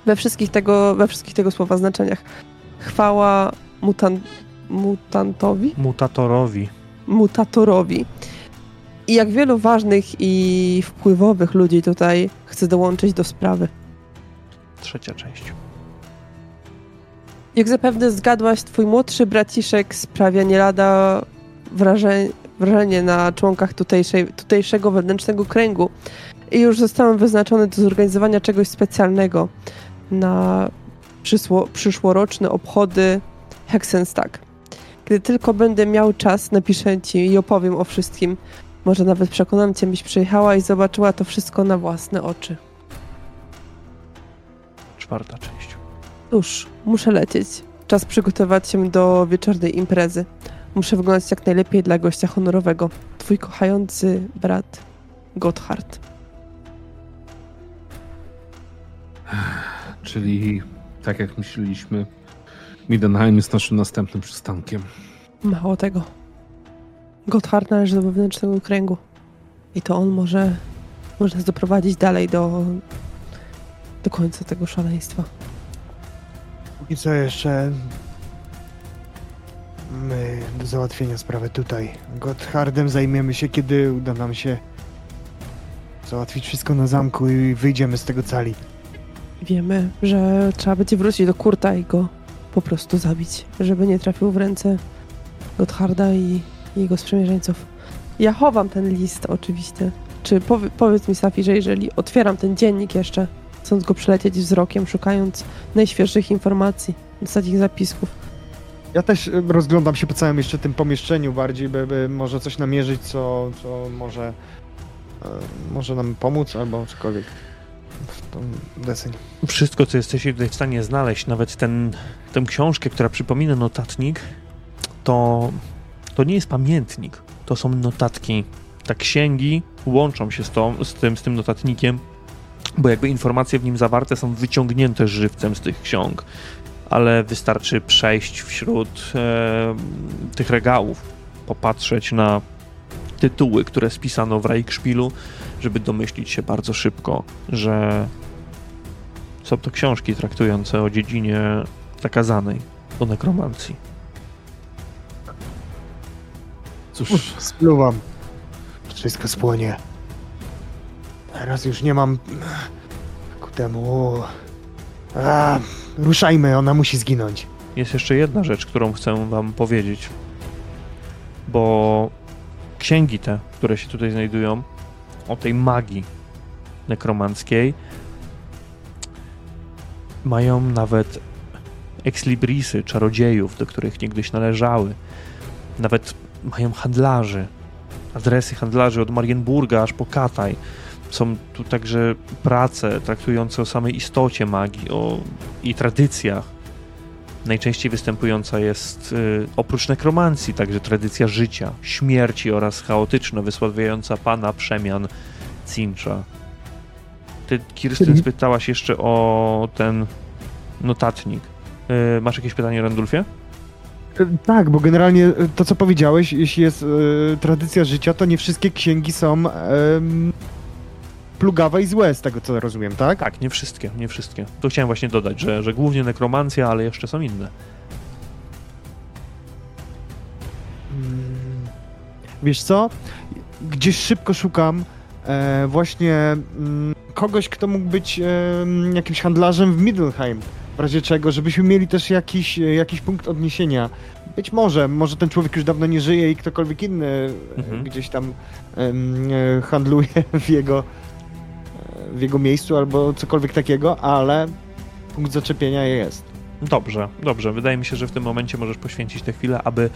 We wszystkich, tego, we wszystkich tego słowa znaczeniach. Chwała mutan, mutantowi? Mutatorowi. Mutatorowi. I jak wielu ważnych i wpływowych ludzi tutaj chce dołączyć do sprawy. Trzecia część. Jak zapewne zgadłaś, twój młodszy braciszek sprawia nie lada wrażenie, wrażenie na członkach tutejszej, tutejszego wewnętrznego kręgu. I już zostałem wyznaczony do zorganizowania czegoś specjalnego na przyszłoroczne obchody Hexenstag. Gdy tylko będę miał czas, napiszę ci i opowiem o wszystkim. Może nawet przekonam cię, byś przyjechała i zobaczyła to wszystko na własne oczy. Czwarta część. Cóż, muszę lecieć. Czas przygotować się do wieczornej imprezy. Muszę wyglądać jak najlepiej dla gościa honorowego. Twój kochający brat Gotthard. Czyli tak jak myśleliśmy, Midenheim jest naszym następnym przystankiem. Mało tego. Gotthard należy do wewnętrznego kręgu. I to on może, może nas doprowadzić dalej do, do końca tego szaleństwa. I co jeszcze? My do załatwienia sprawy tutaj. Gotthardem zajmiemy się, kiedy uda nam się załatwić wszystko na zamku i wyjdziemy z tego cali. Wiemy, że trzeba będzie wrócić do Kurta i go po prostu zabić, żeby nie trafił w ręce Gottharda i jego sprzymierzeńców. Ja chowam ten list oczywiście. Czy powie, powiedz mi, Safi, że jeżeli otwieram ten dziennik jeszcze, chcąc go przelecieć wzrokiem, szukając najświeższych informacji, takich zapisków, Ja też y, rozglądam się po całym jeszcze tym pomieszczeniu bardziej, by, by może coś namierzyć, co, co może, e, może nam pomóc albo cokolwiek w tą deseń. Wszystko, co jesteście tutaj w stanie znaleźć, nawet ten, tę książkę, która przypomina notatnik, to, to nie jest pamiętnik, to są notatki. Te księgi łączą się z, tą, z, tym, z tym notatnikiem, bo jakby informacje w nim zawarte są wyciągnięte żywcem z tych ksiąg, ale wystarczy przejść wśród e, tych regałów, popatrzeć na tytuły, które spisano w Reichspielu, żeby domyślić się bardzo szybko, że są to książki traktujące o dziedzinie zakazanej, o nekromancji. Cóż, Spluwam. Wszystko spłonie. Teraz już nie mam ku temu. A, ruszajmy, ona musi zginąć. Jest jeszcze jedna rzecz, którą chcę wam powiedzieć, bo księgi te, które się tutaj znajdują, o tej magii nekromanckiej, mają nawet ekslibrisy czarodziejów, do których niegdyś należały. Nawet mają handlarzy, adresy handlarzy od Marienburga aż po Kataj. Są tu także prace traktujące o samej istocie magii o, i tradycjach. Najczęściej występująca jest y, oprócz nekromancji także tradycja życia, śmierci oraz chaotyczna, wysławiająca pana przemian Cincha. Ty, Kirstyn, Czyli- spytałaś jeszcze o ten notatnik. Y, masz jakieś pytanie, Randulfie? E, Tak, bo generalnie e, to, co powiedziałeś, jeśli jest e, tradycja życia, to nie wszystkie księgi są em, plugawe i złe, z tego co rozumiem, tak? Tak, nie wszystkie, nie wszystkie. To chciałem właśnie dodać, że, że głównie nekromancja, ale jeszcze są inne. Mm, Wiesz co? Gdzieś szybko szukam e, właśnie mm, kogoś, kto mógł być em, jakimś handlarzem w Middelheim. W razie czego, żebyśmy mieli też jakiś, e, jakiś punkt odniesienia. Być może, może ten człowiek już dawno nie żyje i ktokolwiek inny e, Mhm. gdzieś tam e, handluje <laughs> w jego, e, w jego miejscu albo cokolwiek takiego, ale punkt zaczepienia jest. Dobrze, dobrze. Wydaje mi się, że w tym momencie możesz poświęcić tę chwilę, aby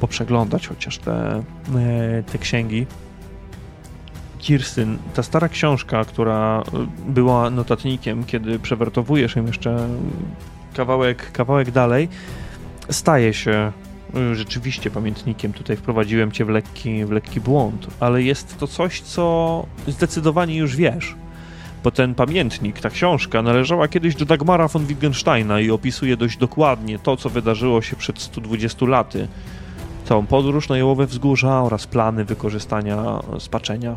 poprzeglądać chociaż te, e, te księgi. Kirstyn, ta stara książka, która e, była notatnikiem, kiedy przewertowujesz ją jeszcze kawałek, kawałek dalej, staje się e, rzeczywiście pamiętnikiem. Tutaj wprowadziłem cię w lekki, w lekki błąd, ale jest to coś, co zdecydowanie już wiesz bo ten pamiętnik, ta książka należała kiedyś do Dagmara von Wittgensteina i opisuje dość dokładnie to, co wydarzyło się przed 120 laty. Całą podróż na Jołowe Wzgórza oraz plany wykorzystania spaczenia.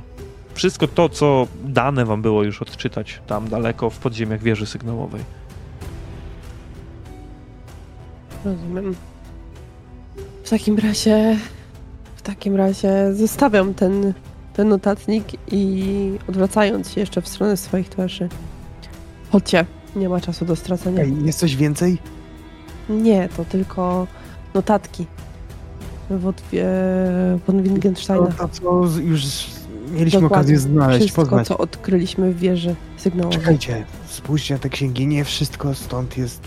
Wszystko to, co dane wam było już odczytać tam daleko w podziemiach wieży sygnałowej. Rozumiem. W takim razie, w takim razie zostawiam ten, ten notatnik i odwracając się jeszcze w stronę swoich twarzy. Chodźcie, nie ma czasu do stracenia. Ej, jest coś więcej? Nie, to tylko notatki. Wod, e, von To, Wittgensteina. to co z- już mieliśmy Dokładnie. okazję znaleźć, Wszystko, poznać. co odkryliśmy w wieży sygnałowej. Czekajcie, spójrzcie na te księgi, nie wszystko stąd jest...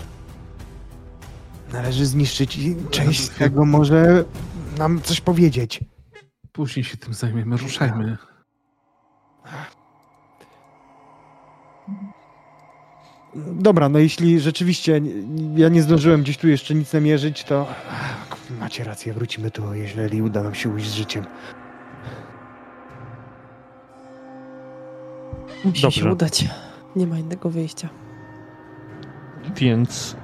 Należy zniszczyć i część z tego może nam coś powiedzieć. Później się tym zajmiemy, ruszajmy. Dobra, no jeśli rzeczywiście ja nie zdążyłem gdzieś tu jeszcze nic namierzyć, to macie rację, wrócimy tu, jeżeli uda nam się ujść z życiem. Musi Dobrze. się udać. Nie ma innego wyjścia. Więc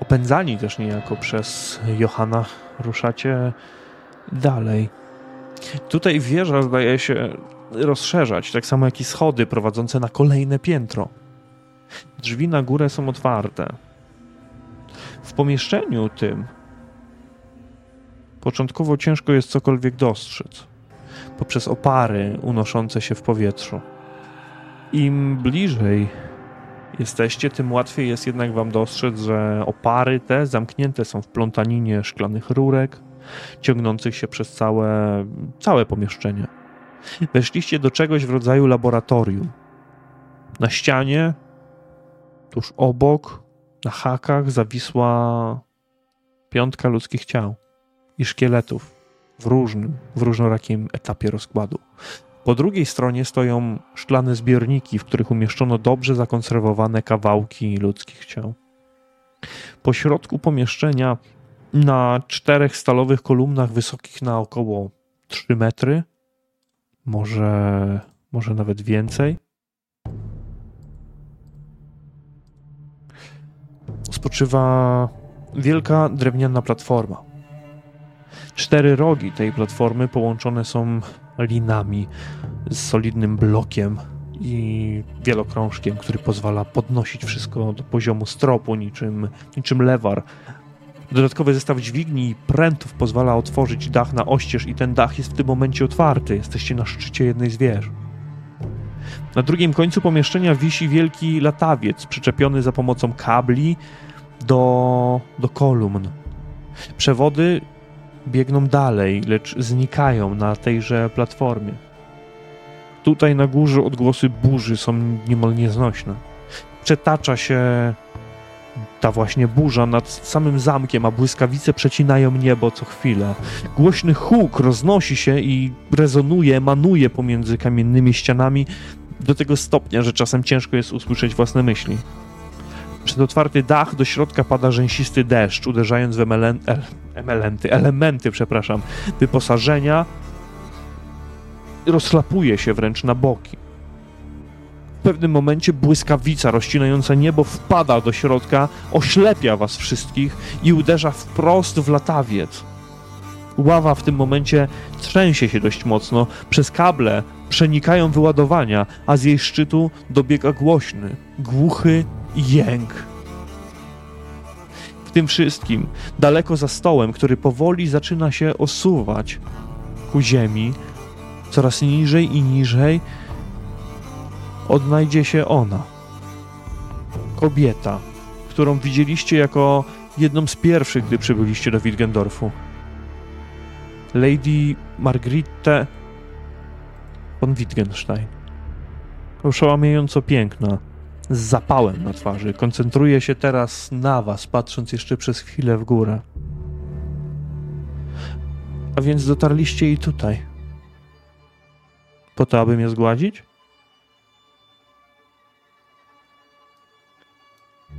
opędzani też niejako przez Johana ruszacie dalej. Tutaj wieża zdaje się rozszerzać, tak samo jak i schody prowadzące na kolejne piętro. Drzwi na górę są otwarte. W pomieszczeniu tym początkowo ciężko jest cokolwiek dostrzec poprzez opary unoszące się w powietrzu. Im bliżej jesteście, tym łatwiej jest jednak wam dostrzec, że opary te zamknięte są w plątaninie szklanych rurek, ciągnących się przez całe, całe pomieszczenie. Weszliście do czegoś w rodzaju laboratorium. Na ścianie, tuż obok, na hakach zawisła piątka ludzkich ciał i szkieletów w różnym, w różnorakim etapie rozkładu. Po drugiej stronie stoją szklane zbiorniki, w których umieszczono dobrze zakonserwowane kawałki ludzkich ciał. Po środku pomieszczenia na czterech stalowych kolumnach wysokich na około 3 metry, może, może nawet więcej, spoczywa wielka drewniana platforma. Cztery rogi tej platformy połączone są linami z solidnym blokiem i wielokrążkiem, który pozwala podnosić wszystko do poziomu stropu, niczym, niczym lewar. Dodatkowy zestaw dźwigni i prętów pozwala otworzyć dach na oścież i ten dach jest w tym momencie otwarty. Jesteście na szczycie jednej z wież. Na drugim końcu pomieszczenia wisi wielki latawiec przyczepiony za pomocą kabli do, do kolumn. Przewody biegną dalej, lecz znikają na tejże platformie. Tutaj na górze odgłosy burzy są niemal nieznośne. Przetacza się ta właśnie burza nad samym zamkiem, a błyskawice przecinają niebo co chwilę. Głośny huk roznosi się i rezonuje, emanuje pomiędzy kamiennymi ścianami do tego stopnia, że czasem ciężko jest usłyszeć własne myśli. Przez otwarty dach do środka pada rzęsisty deszcz, uderzając w emelen, el, emelenty, elementy, przepraszam, wyposażenia. Rozchlapuje się wręcz na boki. Pewnym momencie błyskawica rozcinająca niebo wpada do środka, oślepia was wszystkich i uderza wprost w latawiec. Ława w tym momencie trzęsie się dość mocno, przez kable przenikają wyładowania, a z jej szczytu dobiega głośny, głuchy jęk. W tym wszystkim, daleko za stołem, który powoli zaczyna się osuwać ku ziemi, coraz niżej i niżej, odnajdzie się ona. Kobieta, którą widzieliście jako jedną z pierwszych, gdy przybyliście do Wittgendorfu. Lady Margritte von Wittgenstein. Oszałamiająco piękna, z zapałem na twarzy. Koncentruje się teraz na was, patrząc jeszcze przez chwilę w górę. A więc dotarliście i tutaj. Po to, aby mnie zgładzić?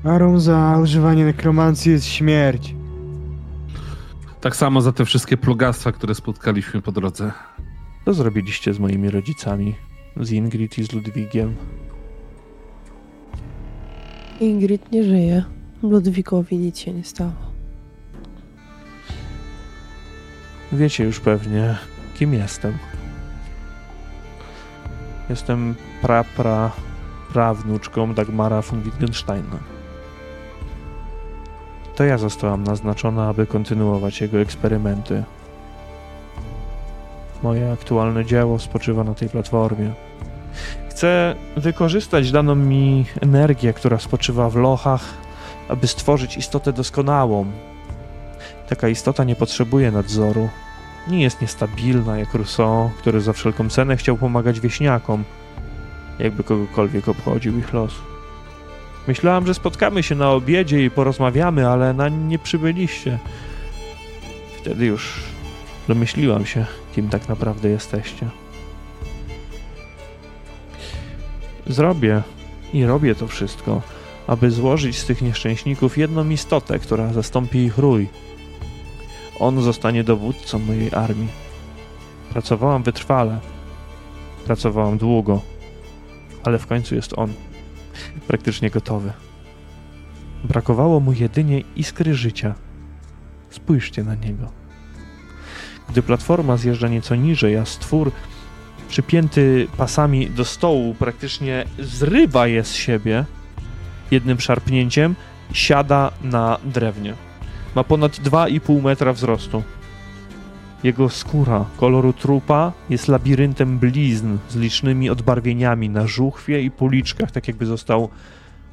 Karą za używanie nekromancji jest śmierć. Tak samo za te wszystkie plugastwa, które spotkaliśmy po drodze. Co zrobiliście z moimi rodzicami? Z Ingrid i z Ludwigiem? Ingrid nie żyje. Ludwikowi nic się nie stało. Wiecie już pewnie, kim jestem. Jestem pra, pra, prawnuczką Dagmara von Wittgensteina. To ja zostałam naznaczona, aby kontynuować jego eksperymenty. Moje aktualne dzieło spoczywa na tej platformie. Chcę wykorzystać daną mi energię, która spoczywa w lochach, aby stworzyć istotę doskonałą. Taka istota nie potrzebuje nadzoru. Nie jest niestabilna jak Rousseau, który za wszelką cenę chciał pomagać wieśniakom, jakby kogokolwiek obchodził ich los. Myślałam, że spotkamy się na obiedzie i porozmawiamy, ale na nie przybyliście. Wtedy już domyśliłam się, kim tak naprawdę jesteście. Zrobię i robię to wszystko, aby złożyć z tych nieszczęśników jedną istotę, która zastąpi ich rój. On zostanie dowódcą mojej armii. Pracowałam wytrwale. Pracowałam długo, ale w końcu jest on praktycznie gotowy. Brakowało mu jedynie iskry życia. Spójrzcie na niego. Gdy platforma zjeżdża nieco niżej, a stwór przypięty pasami do stołu praktycznie zrywa je z siebie jednym szarpnięciem, siada na drewnie. Ma ponad 2,5 metra wzrostu. Jego skóra koloru trupa jest labiryntem blizn z licznymi odbarwieniami na żuchwie i policzkach, tak jakby został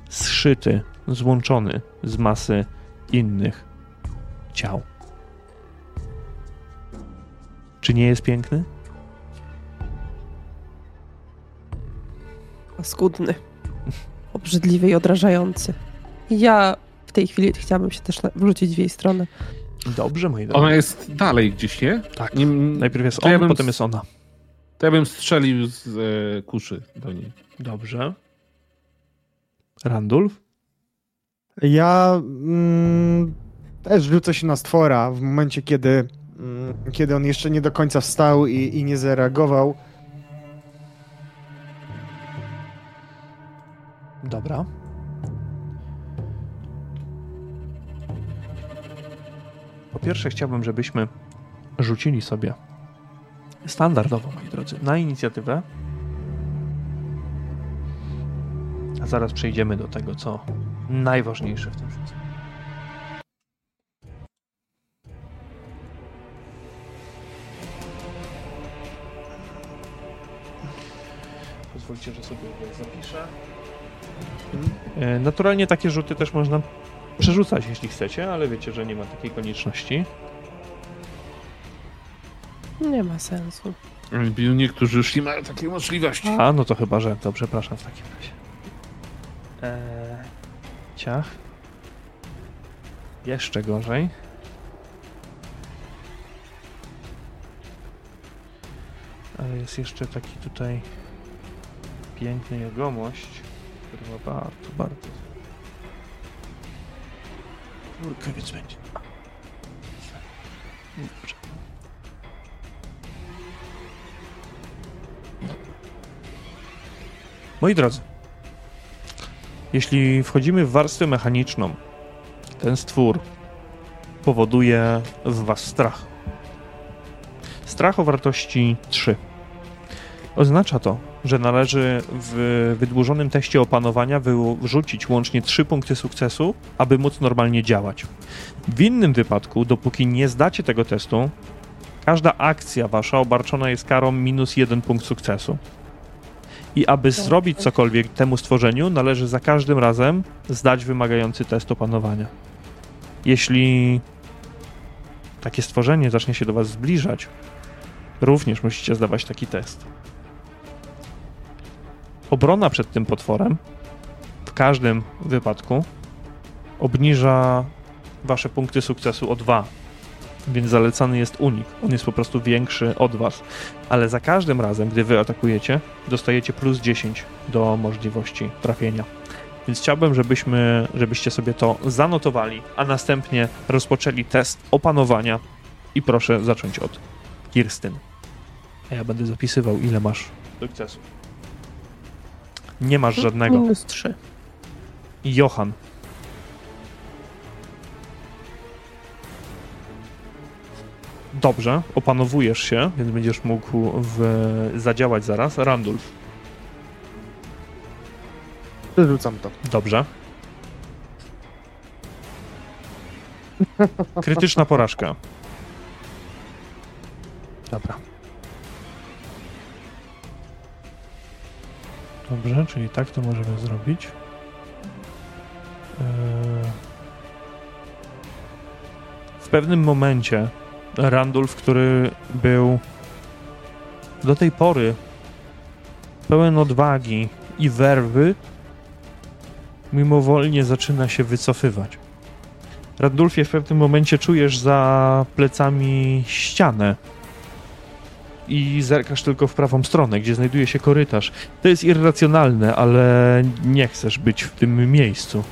zszyty, złączony z masy innych ciał. Czy nie jest piękny? Skudny. Obrzydliwy i odrażający. Ja w tej chwili chciałabym się też wrócić w jej stronę. Dobrze, moi drodzy. Ona jest dalej gdzieś, nie? Tak. Nie, Najpierw jest to on, ja bym potem jest ona. To ja bym strzelił z e, kuszy do niej. Dobrze. Randulf? Ja mm, też rzucę się na stwora w momencie, kiedy, mm, kiedy on jeszcze nie do końca wstał i, i nie zareagował. Dobra. Po pierwsze chciałbym, żebyśmy rzucili sobie standardowo, moi drodzy, na inicjatywę. A zaraz przejdziemy do tego, co najważniejsze w tym wszystkim. Pozwólcie, że sobie zapiszę. E, Naturalnie takie rzuty też można przerzucać, jeśli chcecie, ale wiecie, że nie ma takiej konieczności. Nie ma sensu. Niektórzy już nie mają takiej możliwości. A, no to chyba, że to przepraszam w takim razie. Eee, ciach. Jeszcze gorzej. Ale jest jeszcze taki tutaj piękny jegomość, który ma bardzo, bardzo Więc będzie. Dobrze. Moi drodzy, jeśli wchodzimy w warstwę mechaniczną, ten stwór powoduje w Was strach. Strach o wartości 3. Oznacza to, że należy w wydłużonym teście opanowania wrzucić łącznie 3 punkty sukcesu, aby móc normalnie działać. W innym wypadku, dopóki nie zdacie tego testu, każda akcja wasza obarczona jest karą minus 1 punkt sukcesu. I aby zrobić cokolwiek temu stworzeniu, należy za każdym razem zdać wymagający test opanowania. Jeśli takie stworzenie zacznie się do Was zbliżać, również musicie zdawać taki test. Obrona przed tym potworem w każdym wypadku obniża Wasze punkty sukcesu o 2, więc zalecany jest unik. On jest po prostu większy od Was ale za każdym razem, gdy wy atakujecie, dostajecie plus 10 do możliwości trafienia. Więc chciałbym, żebyśmy, żebyście sobie to zanotowali, a następnie rozpoczęli test opanowania i proszę zacząć od Kirstyn. A ja będę zapisywał, ile masz sukcesów. Nie masz żadnego. Minus 3. Johan. Dobrze, opanowujesz się, więc będziesz mógł w, zadziałać zaraz. Randulf. Przerzucam to. Dobrze. Krytyczna porażka. Dobra. Dobrze, czyli tak to możemy zrobić. Eee, W pewnym momencie Randulf, który był do tej pory pełen odwagi i werwy, mimowolnie zaczyna się wycofywać. Randulfie, w pewnym momencie czujesz za plecami ścianę i zerkasz tylko w prawą stronę, gdzie znajduje się korytarz. To jest irracjonalne, ale nie chcesz być w tym miejscu.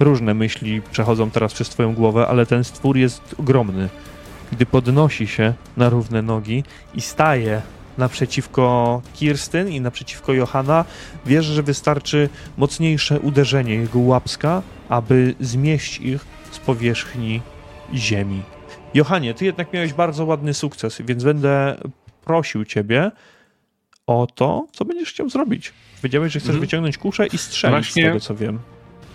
Różne myśli przechodzą teraz przez twoją głowę, ale ten stwór jest ogromny. Gdy podnosi się na równe nogi i staje naprzeciwko Kirstyn i naprzeciwko Johanna, wiesz, że wystarczy mocniejsze uderzenie jego łapska, aby zmieść ich z powierzchni ziemi. Johanie, ty jednak miałeś bardzo ładny sukces, więc będę prosił ciebie o to, co będziesz chciał zrobić. Wiedziałeś, że chcesz Mhm. wyciągnąć kuszę i strzelić Właśnie- z tego, co wiem.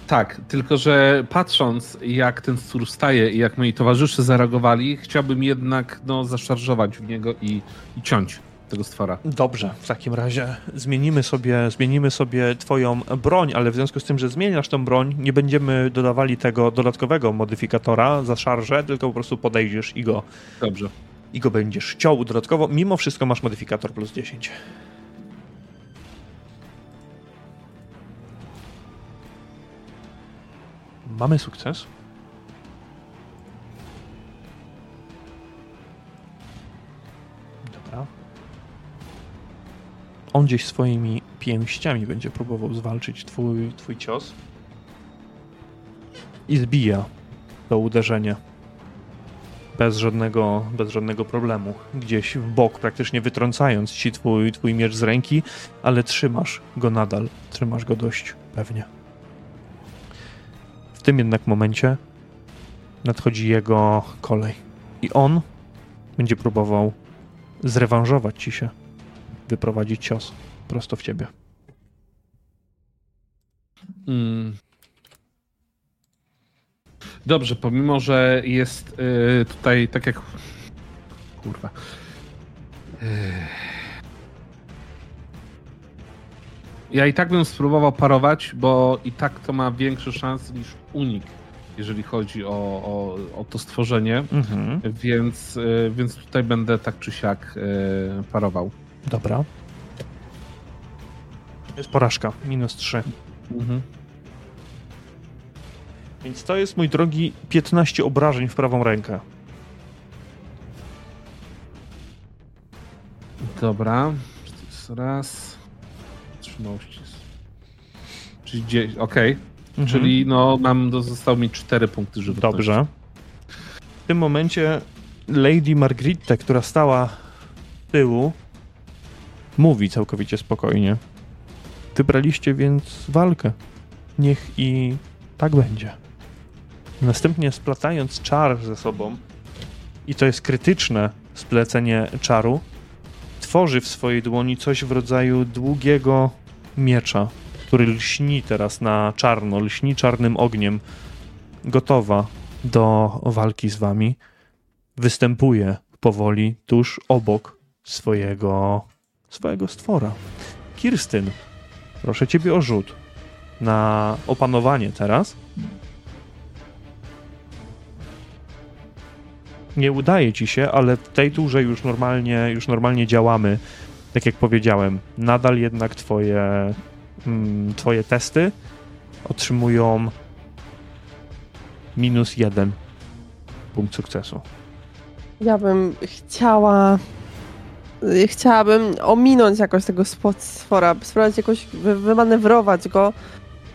Tak, tylko że patrząc jak ten stwór staje i jak moi towarzysze zareagowali, chciałbym jednak no, zaszarżować w niego i, i ciąć tego stwora. Dobrze, w takim razie zmienimy sobie, zmienimy sobie twoją broń, ale w związku z tym, że zmieniasz tą broń, nie będziemy dodawali tego dodatkowego modyfikatora za szarżę, tylko po prostu podejdziesz i go, Dobrze. I go będziesz ciął dodatkowo. Mimo wszystko masz modyfikator plus 10. Mamy sukces. Dobra. On gdzieś swoimi pięściami będzie próbował zwalczyć twój, twój cios. I zbija to uderzenie. Bez żadnego, bez żadnego problemu. Gdzieś w bok, praktycznie wytrącając ci twój, twój miecz z ręki, ale trzymasz go nadal. Trzymasz go dość pewnie. W tym jednak momencie nadchodzi jego kolej. I on będzie próbował zrewanżować ci się, wyprowadzić cios prosto w ciebie. Mm. Dobrze, pomimo, że jest y, tutaj tak jak. Kurwa. Y. Ja i tak bym spróbował parować, bo i tak to ma większe szanse niż unik, jeżeli chodzi o, o, o to stworzenie. Mhm. Więc, y, więc tutaj będę tak czy siak y, parował. Dobra. Jest porażka, minus 3. Mhm. Więc to jest, mój drogi, 15 obrażeń w prawą rękę. Dobra. Raz. Trzymałości. jest- Czyli 10. Okej. Mhm. Czyli no mam, zostało mi 4 punkty żywotności. Dobrze. W tym momencie Lady Margritte, która stała z tyłu, mówi całkowicie spokojnie. Wybraliście więc walkę. Niech i tak będzie. Następnie splatając czar ze sobą, i to jest krytyczne splecenie czaru, tworzy w swojej dłoni coś w rodzaju długiego miecza, który lśni teraz na czarno, lśni czarnym ogniem, gotowa do walki z wami, występuje powoli tuż obok swojego, swojego stwora. Kirstyn, proszę ciebie o rzut na opanowanie teraz. Nie udaje ci się, ale w tej turze już normalnie, już normalnie działamy. Tak jak powiedziałem, nadal jednak twoje, mm, twoje testy otrzymują minus jeden punkt sukcesu. Ja bym chciała. y, Chciałabym ominąć jakoś tego stwora, spróbować jakoś wy- wymanewrować go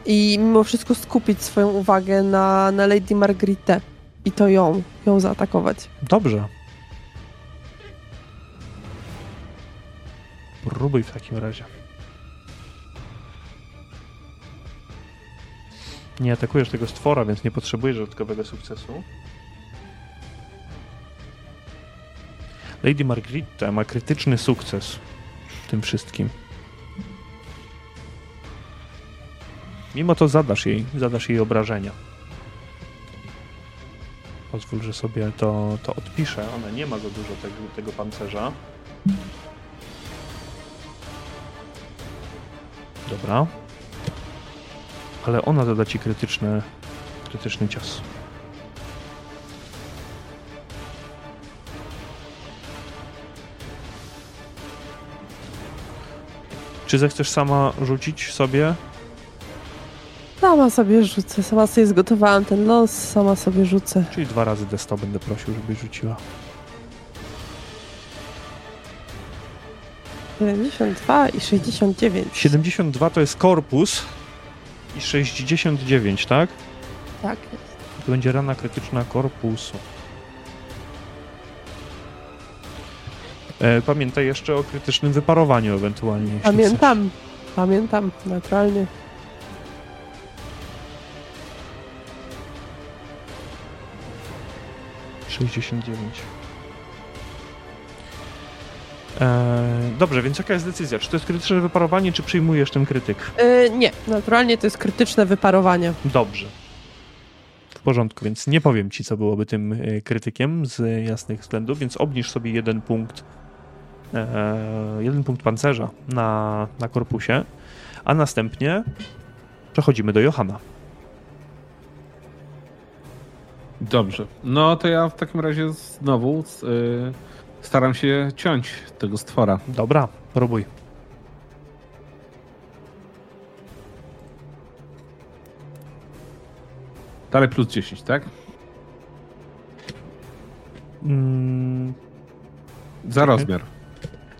i mimo wszystko skupić swoją uwagę na, na Lady Margritę i to ją, ją zaatakować. Dobrze. Próbuj w takim razie. Nie atakujesz tego stwora, więc nie potrzebujesz dodatkowego sukcesu. Lady Margritta ma krytyczny sukces w tym wszystkim. Mimo to zadasz jej, zadasz jej obrażenia. Pozwól, że sobie to, to odpiszę. Ona nie ma za dużo tego, tego pancerza. Dobra. Ale ona doda ci krytyczny, krytyczny cios. Czy zechcesz sama rzucić sobie? Sama sobie rzucę, sama sobie zgotowałam ten los, sama sobie rzucę. Czyli dwa razy D100 będę prosił, żebyś rzuciła. 72 i 69. 72 to jest korpus i 69, tak? Tak. To będzie rana krytyczna korpusu. E, pamiętaj jeszcze o krytycznym wyparowaniu ewentualnie. Pamiętam, pamiętam, naturalnie. 69. E, dobrze, więc jaka jest decyzja? Czy to jest krytyczne wyparowanie, czy przyjmujesz ten krytyk? Yy, nie, naturalnie to jest krytyczne wyparowanie. Dobrze. W porządku, więc nie powiem ci, co byłoby tym e, krytykiem z jasnych względów, więc obniż sobie jeden punkt, e, jeden punkt pancerza na, na korpusie, a następnie przechodzimy do Johana. Dobrze. No to ja w takim razie znowu y, staram się ciąć tego stwora. Dobra, próbuj. Dalej plus 10, tak? Mm, Za rozmiar.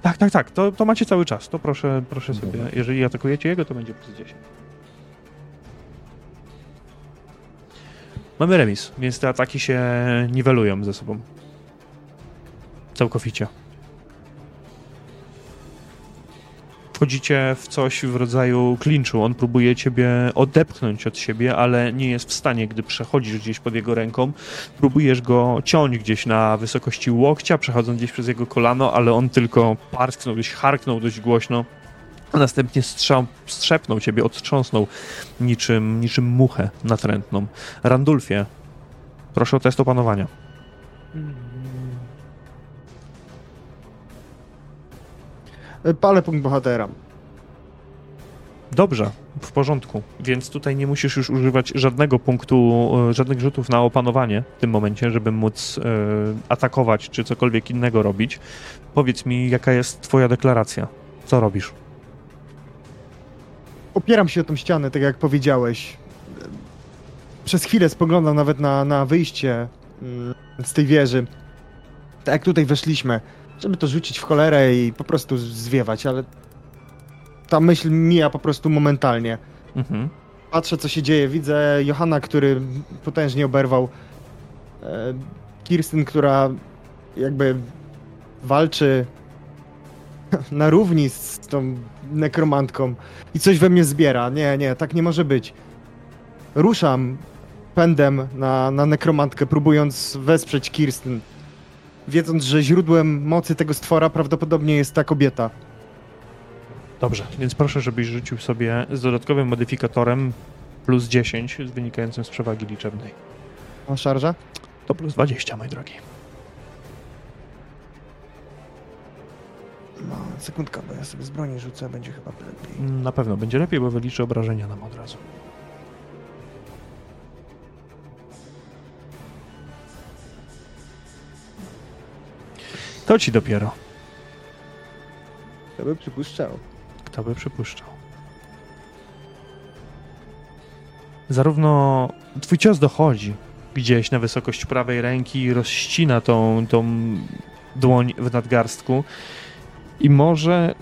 tak, tak, tak, to, to macie cały czas. To proszę, proszę sobie, Dobra. jeżeli atakujecie jego, to będzie plus 10. Mamy remis, więc te ataki się niwelują ze sobą. Całkowicie. Wchodzicie w coś w rodzaju klinczu. On próbuje ciebie odepchnąć od siebie, ale nie jest w stanie, gdy przechodzisz gdzieś pod jego ręką. Próbujesz go ciąć gdzieś na wysokości łokcia, przechodząc gdzieś przez jego kolano, ale on tylko parsknął, gdzieś harknął dość głośno, a następnie strzał, strzepnął ciebie, odtrząsnął niczym, niczym muchę natrętną. Randulfie, proszę o test opanowania. Palę punkt bohatera. Dobrze, w porządku. Więc tutaj nie musisz już używać żadnego punktu, e, żadnych rzutów na opanowanie w tym momencie, żeby móc e, atakować czy cokolwiek innego robić. Powiedz mi, jaka jest twoja deklaracja? Co robisz? Opieram się o tą ścianę, tak jak powiedziałeś. Przez chwilę spoglądam nawet na, na wyjście mm, z tej wieży. Tak jak tutaj weszliśmy, żeby to rzucić w cholerę i po prostu zwiewać, ale ta myśl mija po prostu momentalnie. Mhm. Patrzę, co się dzieje. Widzę Johana, który potężnie oberwał. E, Kirsten, która jakby walczy <laughs> na równi z tą nekromantką i coś we mnie zbiera. Nie, nie, tak nie może być. Ruszam pędem na, na nekromantkę, próbując wesprzeć Kirsten, wiedząc, że źródłem mocy tego stwora prawdopodobnie jest ta kobieta. Dobrze, więc proszę, żebyś rzucił sobie z dodatkowym modyfikatorem plus 10 wynikającym z przewagi liczebnej. A szarża? To plus 20, mój drogi. Sekundka, bo ja sobie z broni rzucę, będzie chyba lepiej. Na pewno będzie lepiej, bo wyliczy obrażenia nam od razu. To ci dopiero. Kto by przypuszczał? Kto by przypuszczał? Zarówno twój cios dochodzi gdzieś na wysokość prawej ręki i rozścina tą, tą dłoń w nadgarstku. I może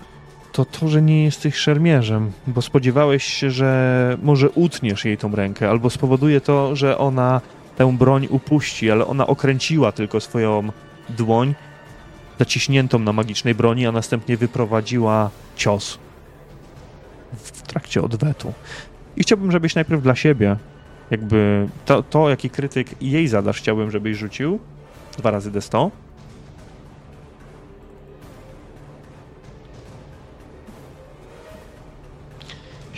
to to, że nie jesteś szermierzem, bo spodziewałeś się, że może utniesz jej tą rękę, albo spowoduje to, że ona tę broń upuści, ale ona okręciła tylko swoją dłoń zaciśniętą na magicznej broni, a następnie wyprowadziła cios w trakcie odwetu. I chciałbym, żebyś najpierw dla siebie, jakby to, to jaki krytyk jej zadasz, chciałbym, żebyś rzucił dwa razy D100.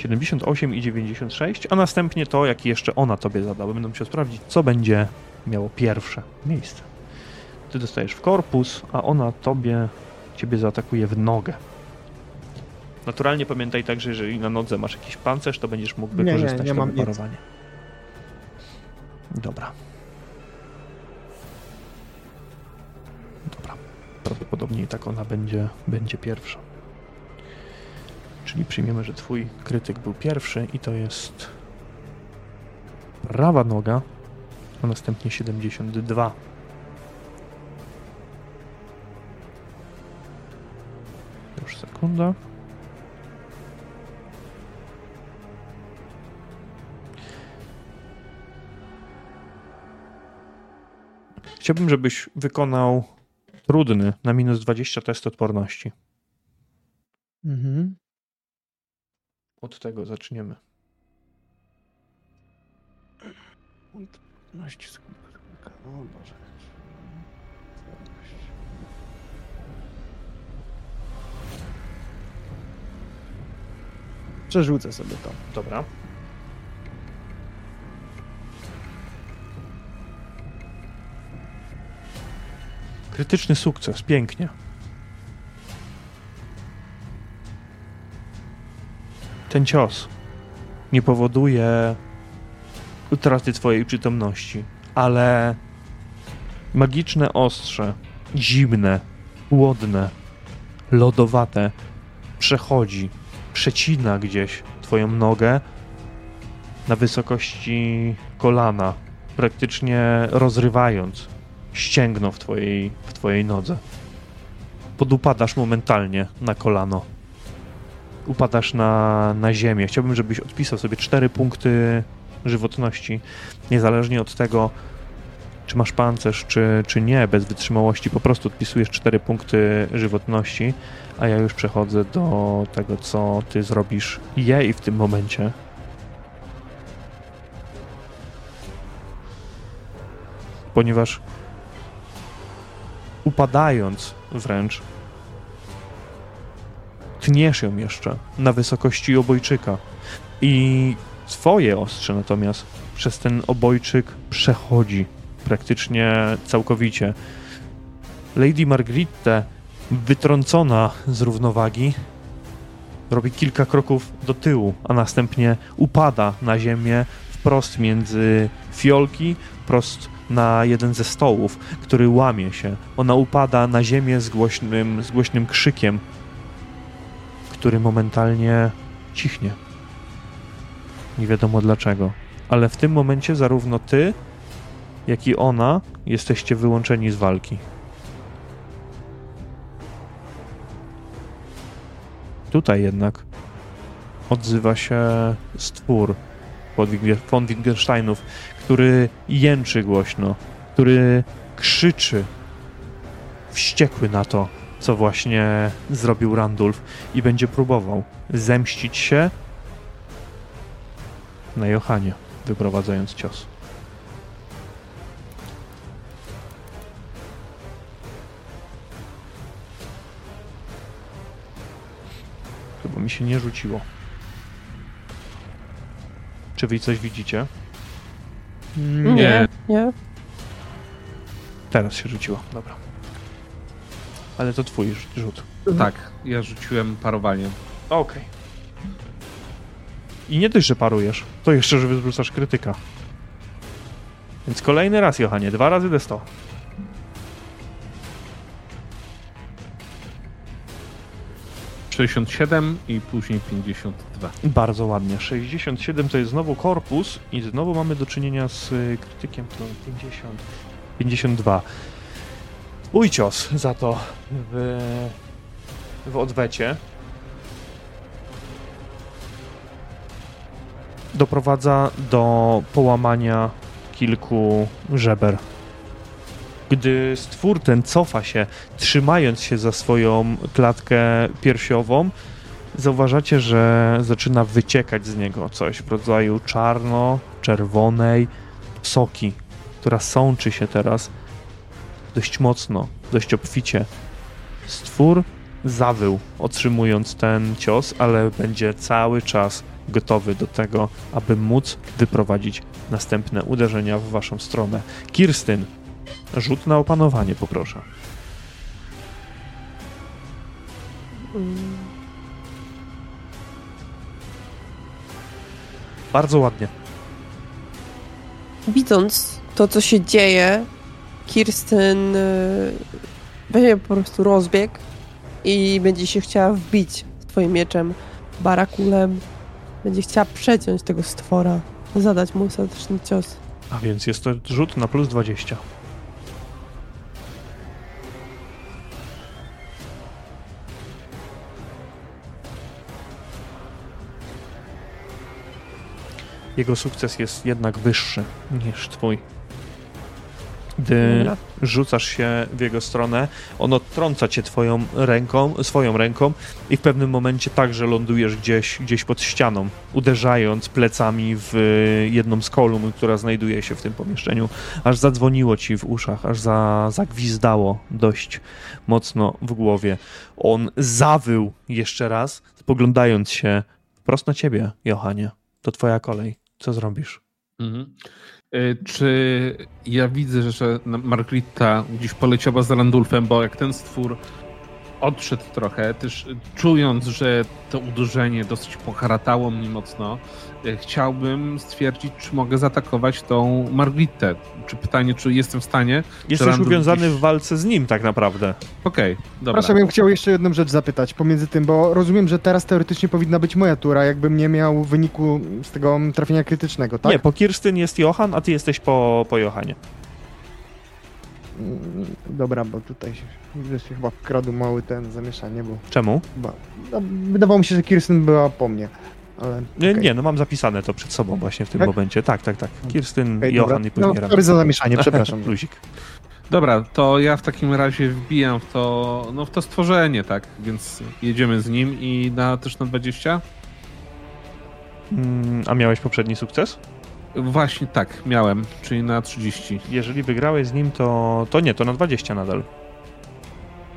Siedemdziesiąt osiem i dziewięćdziesiąt sześć, a następnie to, jaki jeszcze ona tobie zada, bo będę musiał sprawdzić, co będzie miało pierwsze miejsce. Ty dostajesz w korpus, a ona tobie, ciebie zaatakuje w nogę. Naturalnie pamiętaj także, jeżeli na nodze masz jakiś pancerz, to będziesz mógł Nie, nie, wykorzystać nie to nic. wyparowanie. Dobra. Dobra. Prawdopodobnie i tak ona będzie, będzie pierwsza. Czyli przyjmiemy, że twój krytyk był pierwszy i to jest prawa noga, a następnie 72. Już sekunda. Chciałbym, żebyś wykonał trudny na minus 20 test odporności. Mhm. Od tego zaczniemy. 15 sekund. O Boże. Przerzucę sobie to. Dobra. Krytyczny sukces, pięknie. Ten cios nie powoduje utraty twojej przytomności, ale magiczne ostrze, zimne, chłodne, lodowate, przechodzi, przecina gdzieś twoją nogę na wysokości kolana, praktycznie rozrywając ścięgno w twojej, w twojej nodze. Podupadasz momentalnie na kolano. Upadasz na, na ziemię. Chciałbym, żebyś odpisał sobie cztery punkty żywotności, niezależnie od tego, czy masz pancerz, czy, czy nie, bez wytrzymałości. Po prostu odpisujesz cztery punkty żywotności, a ja już przechodzę do tego, co ty zrobisz jej w tym momencie. Ponieważ upadając wręcz, tniesz ją jeszcze na wysokości obojczyka. I twoje ostrze natomiast przez ten obojczyk przechodzi praktycznie całkowicie. Lady Margritte, wytrącona z równowagi, robi kilka kroków do tyłu, a następnie upada na ziemię wprost między fiolki, prost na jeden ze stołów, który łamie się. Ona upada na ziemię z głośnym, z głośnym krzykiem, który momentalnie cichnie. Nie wiadomo dlaczego. Ale w tym momencie zarówno ty, jak i ona jesteście wyłączeni z walki. Tutaj jednak odzywa się stwór von Wittgen- von Wittgensteinów, który jęczy głośno, który krzyczy wściekły na to, co właśnie zrobił Randulf i będzie próbował zemścić się na Johanie, wyprowadzając cios. Chyba mi się nie rzuciło. Czy wy coś widzicie? Nie, nie. Teraz się rzuciło, dobra. Ale to twój rzut- rzut. Tak, ja rzuciłem parowaniem. Okej. I nie dość, że parujesz, to jeszcze, że wyrzucasz krytyka. Więc kolejny raz, Johanie, dwa razy D100. Yy, 67 i później 52. Bardzo ładnie. 67 to jest znowu korpus i znowu mamy do czynienia z y, krytykiem, to 50. 52. Twój cios za to w, w odwecie doprowadza do połamania kilku żeber. Gdy stwór ten cofa się, trzymając się za swoją klatkę piersiową, zauważacie, że zaczyna wyciekać z niego coś w rodzaju czarno-czerwonej soki, która sączy się teraz dość mocno, dość obficie. Stwór zawył, otrzymując ten cios, ale będzie cały czas gotowy do tego, aby móc wyprowadzić następne uderzenia w waszą stronę. Kirstyn, rzut na opanowanie, poproszę. Bardzo ładnie. Widząc to, co się dzieje, Kirsten y, weźmie po prostu rozbieg i będzie się chciała wbić swoim mieczem, barakulem. Będzie chciała przeciąć tego stwora, zadać mu ostateczny cios. A więc jest to rzut na plus 20. Jego sukces jest jednak wyższy niż twój. Gdy rzucasz się w jego stronę, on odtrąca cię twoją ręką, swoją ręką i w pewnym momencie także lądujesz gdzieś, gdzieś pod ścianą, uderzając plecami w jedną z kolumn, która znajduje się w tym pomieszczeniu, aż zadzwoniło ci w uszach, aż za, zagwizdało dość mocno w głowie. On zawył jeszcze raz, spoglądając się wprost na ciebie, Johanie. To twoja kolej. Co zrobisz? Mhm. Y, Czy ja widzę, że Margarita gdzieś poleciała z Randulfem, bo jak ten stwór odszedł trochę, też czując, że to uderzenie dosyć poharatało mnie mocno, chciałbym stwierdzić, czy mogę zaatakować tą Margaritę. Czy pytanie, czy jestem w stanie? Jesteś uwiązany gdzieś- w walce z nim tak naprawdę. Okej, dobra. Przepraszam, ja bym chciał jeszcze jedną rzecz zapytać pomiędzy tym, bo rozumiem, że teraz teoretycznie powinna być moja tura, jakbym nie miał wyniku z tego trafienia krytycznego, tak? Nie, po Kirstyn jest Johan, a ty jesteś po, po Johanie. Mm, Dobra, bo tutaj się, chyba wkradł mały ten zamieszanie, bo Czemu? chyba, no, wydawało mi się, że Kirsten była po mnie, ale Nie, okej. nie, no mam zapisane to przed sobą właśnie w tym Tak? momencie. Tak, tak, tak. Kirstyn, Okej, Johan dobra. i później No, Ram. sorry za zamieszanie, przepraszam. <laughs> Luzik. Dobra, to ja w takim razie wbijam w to, no w to stworzenie, tak? Więc jedziemy z nim i na też na 20? Mm, A miałeś poprzedni sukces? Właśnie tak, miałem, czyli na 30. Jeżeli wygrałeś z nim, to, to nie, to na 20 nadal.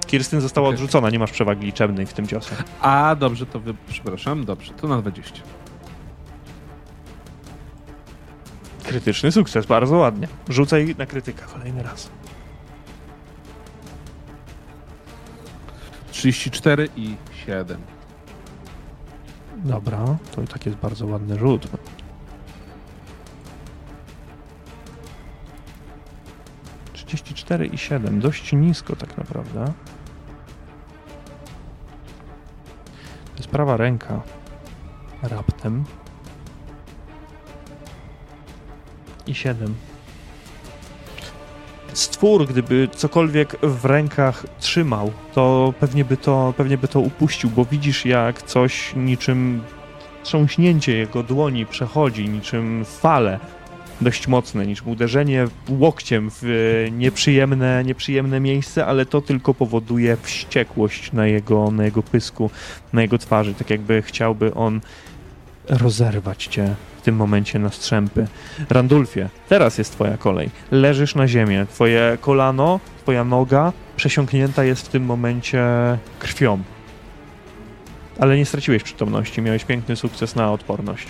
Kirstyn została Okej. odrzucona, nie masz przewagi liczebnej w tym ciosie. A, dobrze, to wy... przepraszam, dobrze, to na 20. Krytyczny sukces, bardzo ładnie. Rzucaj na krytyka kolejny raz. 34 i 7. Dobra, to i tak jest bardzo ładny rzut. Trzydzieści cztery i siedem, dość nisko tak naprawdę. Prawa ręka. Raptem. I siedem. Stwór, gdyby cokolwiek w rękach trzymał, to pewnie by to, pewnie by to upuścił, bo widzisz jak coś niczym trząśnięcie jego dłoni przechodzi, niczym fale dość mocne, niczym uderzenie łokciem w e, nieprzyjemne, nieprzyjemne miejsce, ale to tylko powoduje wściekłość na jego, na jego pysku, na jego twarzy, tak jakby chciałby on rozerwać cię w tym momencie na strzępy. Randulfie, teraz jest twoja kolej. Leżysz na ziemię, twoje kolano, twoja noga przesiąknięta jest w tym momencie krwią. Ale nie straciłeś przytomności, miałeś piękny sukces na odporność.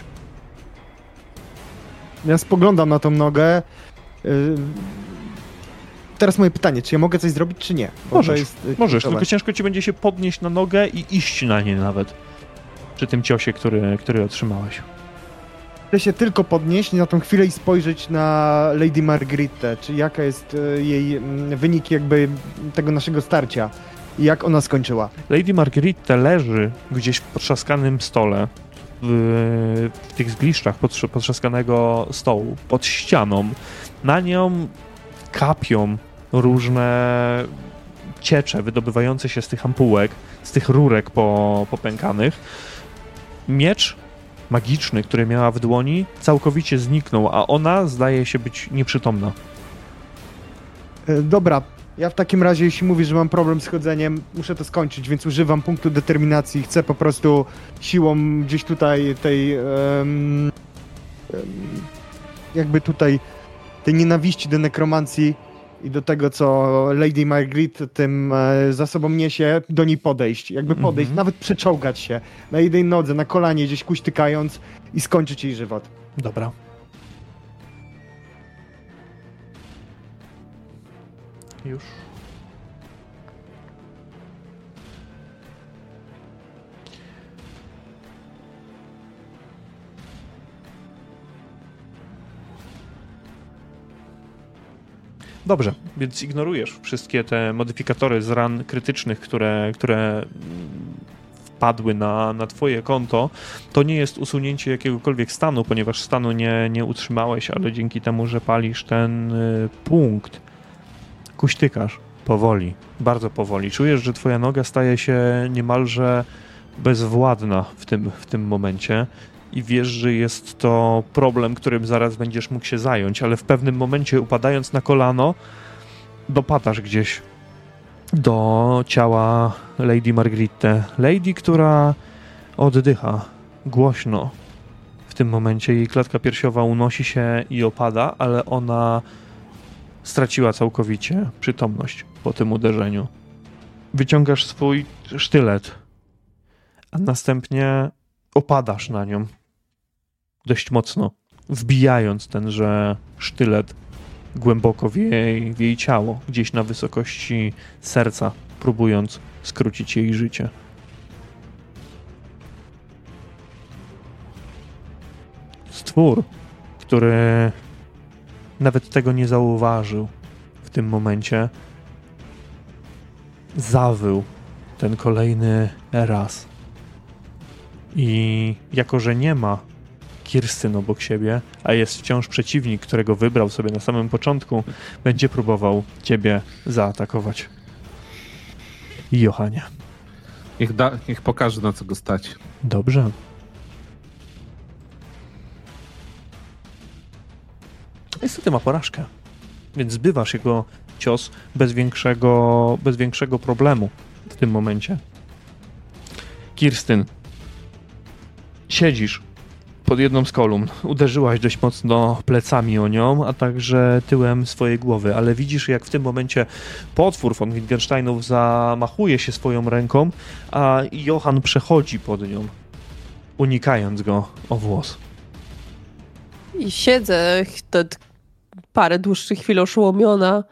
Ja spoglądam na tą nogę. y, Teraz moje pytanie, czy ja mogę coś zrobić, czy nie? Bo Możesz, jest, y, Możesz, tylko ciężko ci będzie się podnieść na nogę i iść na nie nawet. Przy tym ciosie, który, który otrzymałeś. Chcę się tylko podnieść na tą chwilę i spojrzeć na Lady Margaretę, czy jaka jest y, jej mm, wynik jakby tego naszego starcia i jak ona skończyła. Lady Marguerite leży gdzieś w potrzaskanym stole, w, w tych zgliszczach potrz- potrzaskanego stołu, pod ścianą. Na nią kapią różne ciecze wydobywające się z tych ampułek, z tych rurek po, popękanych. Miecz magiczny, który miała w dłoni, całkowicie zniknął, a ona zdaje się być nieprzytomna. Y, Dobra, ja w takim razie, jeśli mówisz, że mam problem z chodzeniem, muszę to skończyć, więc używam punktu determinacji. Chcę po prostu siłą gdzieś tutaj tej. em, jakby tutaj tej nienawiści do nekromancji i do tego, co Lady Margaret tym e, za sobą niesie, do niej podejść. Jakby podejść, Mhm. nawet przeczołgać się na jednej nodze, na kolanie, gdzieś kuśtykając i skończyć jej żywot. Dobra. Już. Dobrze, więc ignorujesz wszystkie te modyfikatory z ran krytycznych, które, które wpadły na, na twoje konto. To nie jest usunięcie jakiegokolwiek stanu, ponieważ stanu nie, nie utrzymałeś, ale dzięki temu, że palisz ten y, punkt, kuśtykasz powoli, bardzo powoli. Czujesz, że twoja noga staje się niemalże bezwładna w tym, w tym momencie i wiesz, że jest to problem, którym zaraz będziesz mógł się zająć, ale w pewnym momencie upadając na kolano, dopadasz gdzieś do ciała Lady Margritte. Lady, która oddycha głośno. W tym momencie jej klatka piersiowa unosi się i opada, ale ona straciła całkowicie przytomność po tym uderzeniu. Wyciągasz swój sztylet, a następnie opadasz na nią dość mocno, wbijając tenże sztylet głęboko w jej, w jej ciało, gdzieś na wysokości serca, próbując skrócić jej życie. Stwór, który nawet tego nie zauważył w tym momencie, zawył ten kolejny raz. I jako, że nie ma Kirstyn obok siebie, a jest wciąż przeciwnik, którego wybrał sobie na samym początku, będzie próbował ciebie zaatakować. Johanie. Niech, da, niech pokaże na co go stać. Dobrze. Niestety ma porażkę, więc zbywasz jego cios bez większego, bez większego problemu w tym momencie. Kirstyn, siedzisz pod jedną z kolumn. Uderzyłaś dość mocno plecami o nią, a także tyłem swojej głowy, ale widzisz, jak w tym momencie potwór von Wittgensteinów zamachuje się swoją ręką, a Johan przechodzi pod nią, unikając go o włos. I siedzę parę dłuższych chwil oszołomiona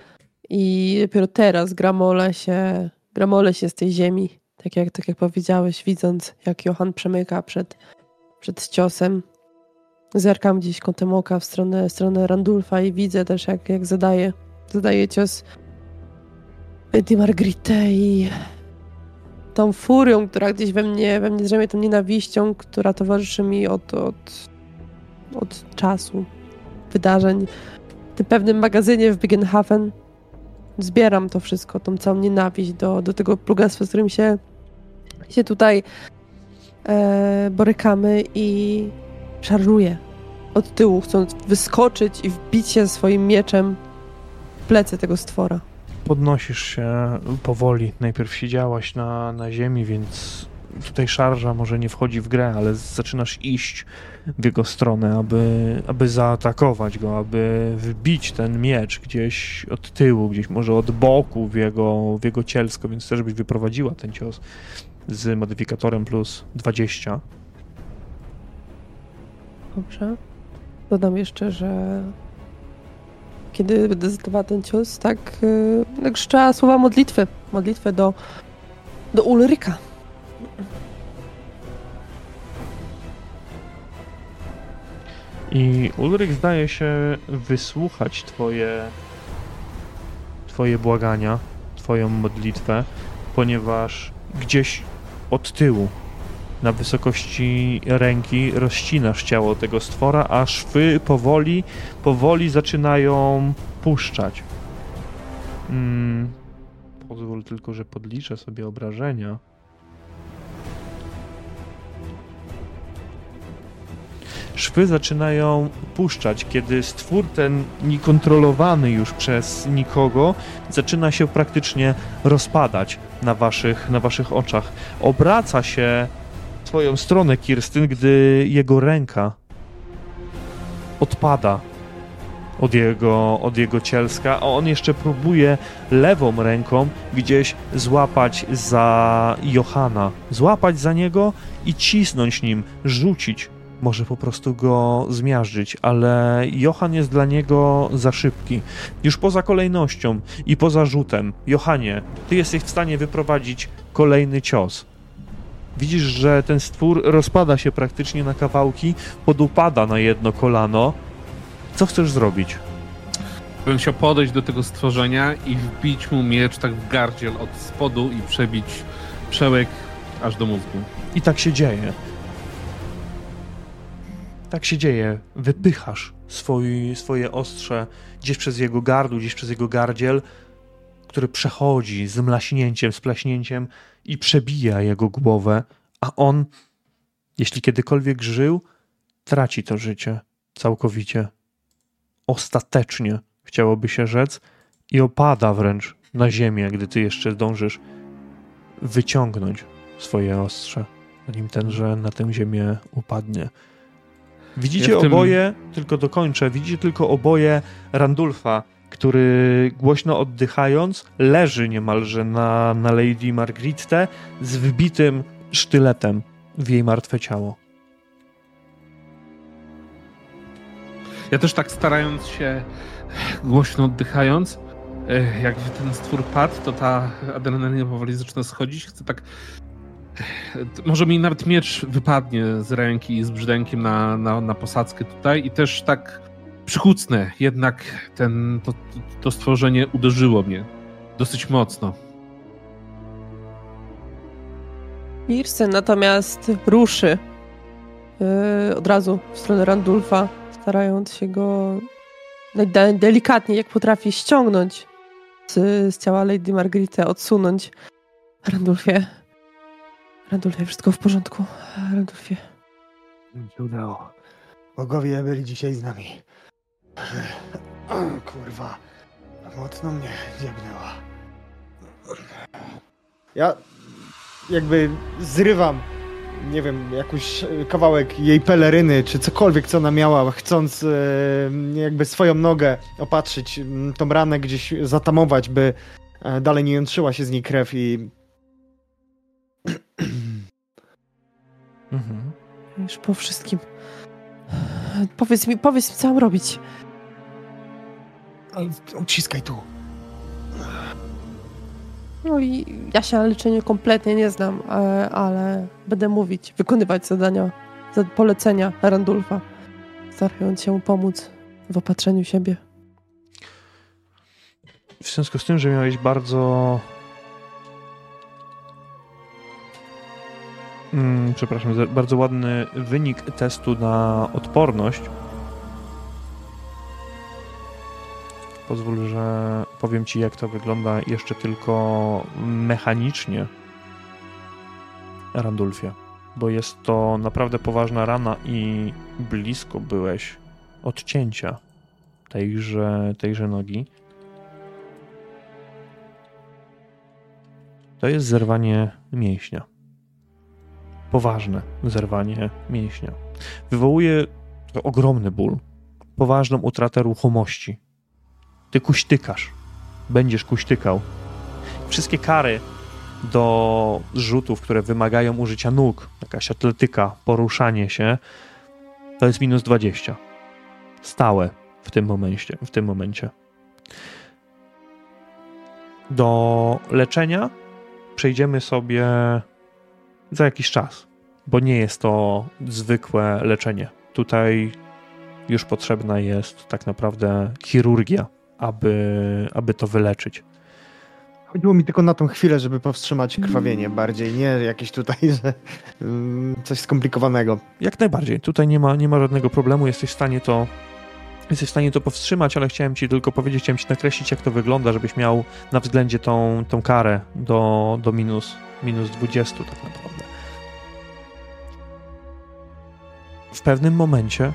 i dopiero teraz gramole się, gramole się z tej ziemi, tak jak, tak jak powiedziałeś, widząc jak Johan przemyka przed, przed ciosem. Zerkam gdzieś kątem oka w stronę, w stronę Randulfa i widzę też jak, jak zadaje, zadaje cios Di Margritę i tą furią, która gdzieś we mnie, we mnie drzemie, tą nienawiścią, która towarzyszy mi od, od, od czasu, wydarzeń. Tym pewnym magazynie w Biggenhafen zbieram to wszystko, tą całą nienawiść do, do tego plugastwa, z którym się, się tutaj e, borykamy i szarżuję od tyłu, chcąc wyskoczyć i wbić się swoim mieczem w plecy tego stwora. Podnosisz się powoli. Najpierw siedziałaś na, na ziemi, więc tutaj szarża może nie wchodzi w grę, ale zaczynasz iść w jego stronę, aby, aby zaatakować go, aby wbić ten miecz gdzieś od tyłu, gdzieś może od boku w jego, w jego cielsko, więc też byś wyprowadziła ten cios z modyfikatorem plus 20. Dobrze. Dodam jeszcze, że kiedy będę zadawała ten cios, tak, yy, słowa modlitwy. Modlitwę do, do Ulryka. I Ulryk zdaje się wysłuchać twoje, twoje błagania, twoją modlitwę, ponieważ gdzieś od tyłu, na wysokości ręki, rozcinasz ciało tego stwora, a szwy powoli, powoli zaczynają puszczać. Mm, pozwól tylko, że podliczę sobie obrażenia. Szwy zaczynają puszczać, kiedy stwór ten niekontrolowany już przez nikogo zaczyna się praktycznie rozpadać na waszych, na waszych oczach. Obraca się w swoją stronę Kirstyn, gdy jego ręka odpada od jego, od jego cielska, a on jeszcze próbuje lewą ręką gdzieś złapać za Johana, złapać za niego i cisnąć nim, rzucić, może po prostu go zmiażdżyć, ale Johan jest dla niego za szybki. Już poza kolejnością i poza rzutem. Johanie, ty jesteś w stanie wyprowadzić kolejny cios. Widzisz, że ten stwór rozpada się praktycznie na kawałki, podupada na jedno kolano. Co chcesz zrobić? Bym chciał podejść do tego stworzenia i wbić mu miecz tak w gardziel od spodu i przebić przełek aż do mózgu. I tak się dzieje. Tak się dzieje. Wypychasz swój, swoje ostrze gdzieś przez jego gardło, gdzieś przez jego gardziel, który przechodzi z mlaśnięciem, z plaśnięciem i przebija jego głowę, a on, jeśli kiedykolwiek żył, traci to życie całkowicie. Ostatecznie, chciałoby się rzec, i opada wręcz na ziemię, gdy ty jeszcze zdążysz wyciągnąć swoje ostrze, zanim tenże na tę ziemię upadnie. Widzicie Ja tym- oboje, tylko dokończę, widzicie tylko oboje Randulfa, który głośno oddychając leży niemalże na, na Lady Margritte z wbitym sztyletem w jej martwe ciało. Ja też tak starając się, głośno oddychając, e, jak ten stwór padł, to ta adrenalina powoli zaczyna schodzić. Chcę tak. Może mi nawet miecz wypadnie z ręki z brzdękiem na, na, na posadzkę tutaj i też tak przykucnę. Jednak ten, to, to stworzenie uderzyło mnie dosyć mocno. Kirsten natomiast ruszy yy, od razu w stronę Randulfa, starając się go de- delikatnie, jak potrafi, ściągnąć z, z ciała Lady Margarity, odsunąć. Randulfie, Randulfie, wszystko w porządku. Randulfie. Się udało. Bogowie byli dzisiaj z nami. Kurwa. Mocno mnie ziemnęła. Ja jakby zrywam, nie wiem, jakiś kawałek jej peleryny, czy cokolwiek, co ona miała, chcąc e, jakby swoją nogę opatrzyć, tą ranę gdzieś zatamować, by e, dalej nie jątrzyła się z niej krew i... Mhm. Już po wszystkim. Powiedz mi, powiedz mi, co mam robić. Uciskaj tu. No i ja się na leczeniu kompletnie nie znam, e, ale będę mówić, wykonywać zadania, za- polecenia Randulfa, starając się mu pomóc w opatrzeniu siebie. W związku z tym, że miałeś bardzo. Mm, przepraszam, za- bardzo ładny wynik testu na odporność. Pozwól, że powiem ci, jak to wygląda jeszcze tylko mechanicznie, Randulfie, bo jest to naprawdę poważna rana i blisko byłeś odcięcia tejże, tejże nogi. To jest zerwanie mięśnia. Poważne zerwanie mięśnia. Wywołuje to ogromny ból, poważną utratę ruchomości. Ty kuśtykasz, będziesz kuśtykał. Wszystkie kary do rzutów, które wymagają użycia nóg, jakaś atletyka, poruszanie się, to jest minus 20. Stałe w tym momencie. W tym momencie. Do leczenia przejdziemy sobie za jakiś czas, bo nie jest to zwykłe leczenie. Tutaj już potrzebna jest tak naprawdę chirurgia, aby, aby to wyleczyć. Chodziło mi tylko na tą chwilę, żeby powstrzymać krwawienie bardziej, nie jakieś tutaj, że mm, coś skomplikowanego. Jak najbardziej. Tutaj nie ma, nie ma żadnego problemu. Jesteś w stanie to. Jesteś w stanie to powstrzymać, ale chciałem ci tylko powiedzieć, chciałem ci nakreślić, jak to wygląda, żebyś miał na względzie tą, tą karę do, do minus, minus 20 tak naprawdę. W pewnym momencie,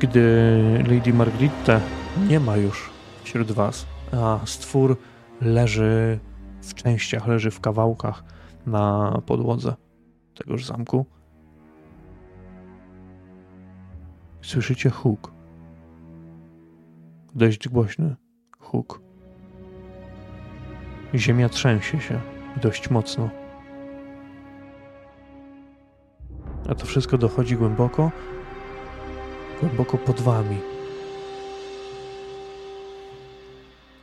gdy Lady Margritte nie ma już wśród was, a stwór leży w częściach, leży w kawałkach na podłodze tegoż zamku. Słyszycie huk. Dość głośny huk. Ziemia trzęsie się dość mocno. A to wszystko dochodzi głęboko, głęboko pod wami.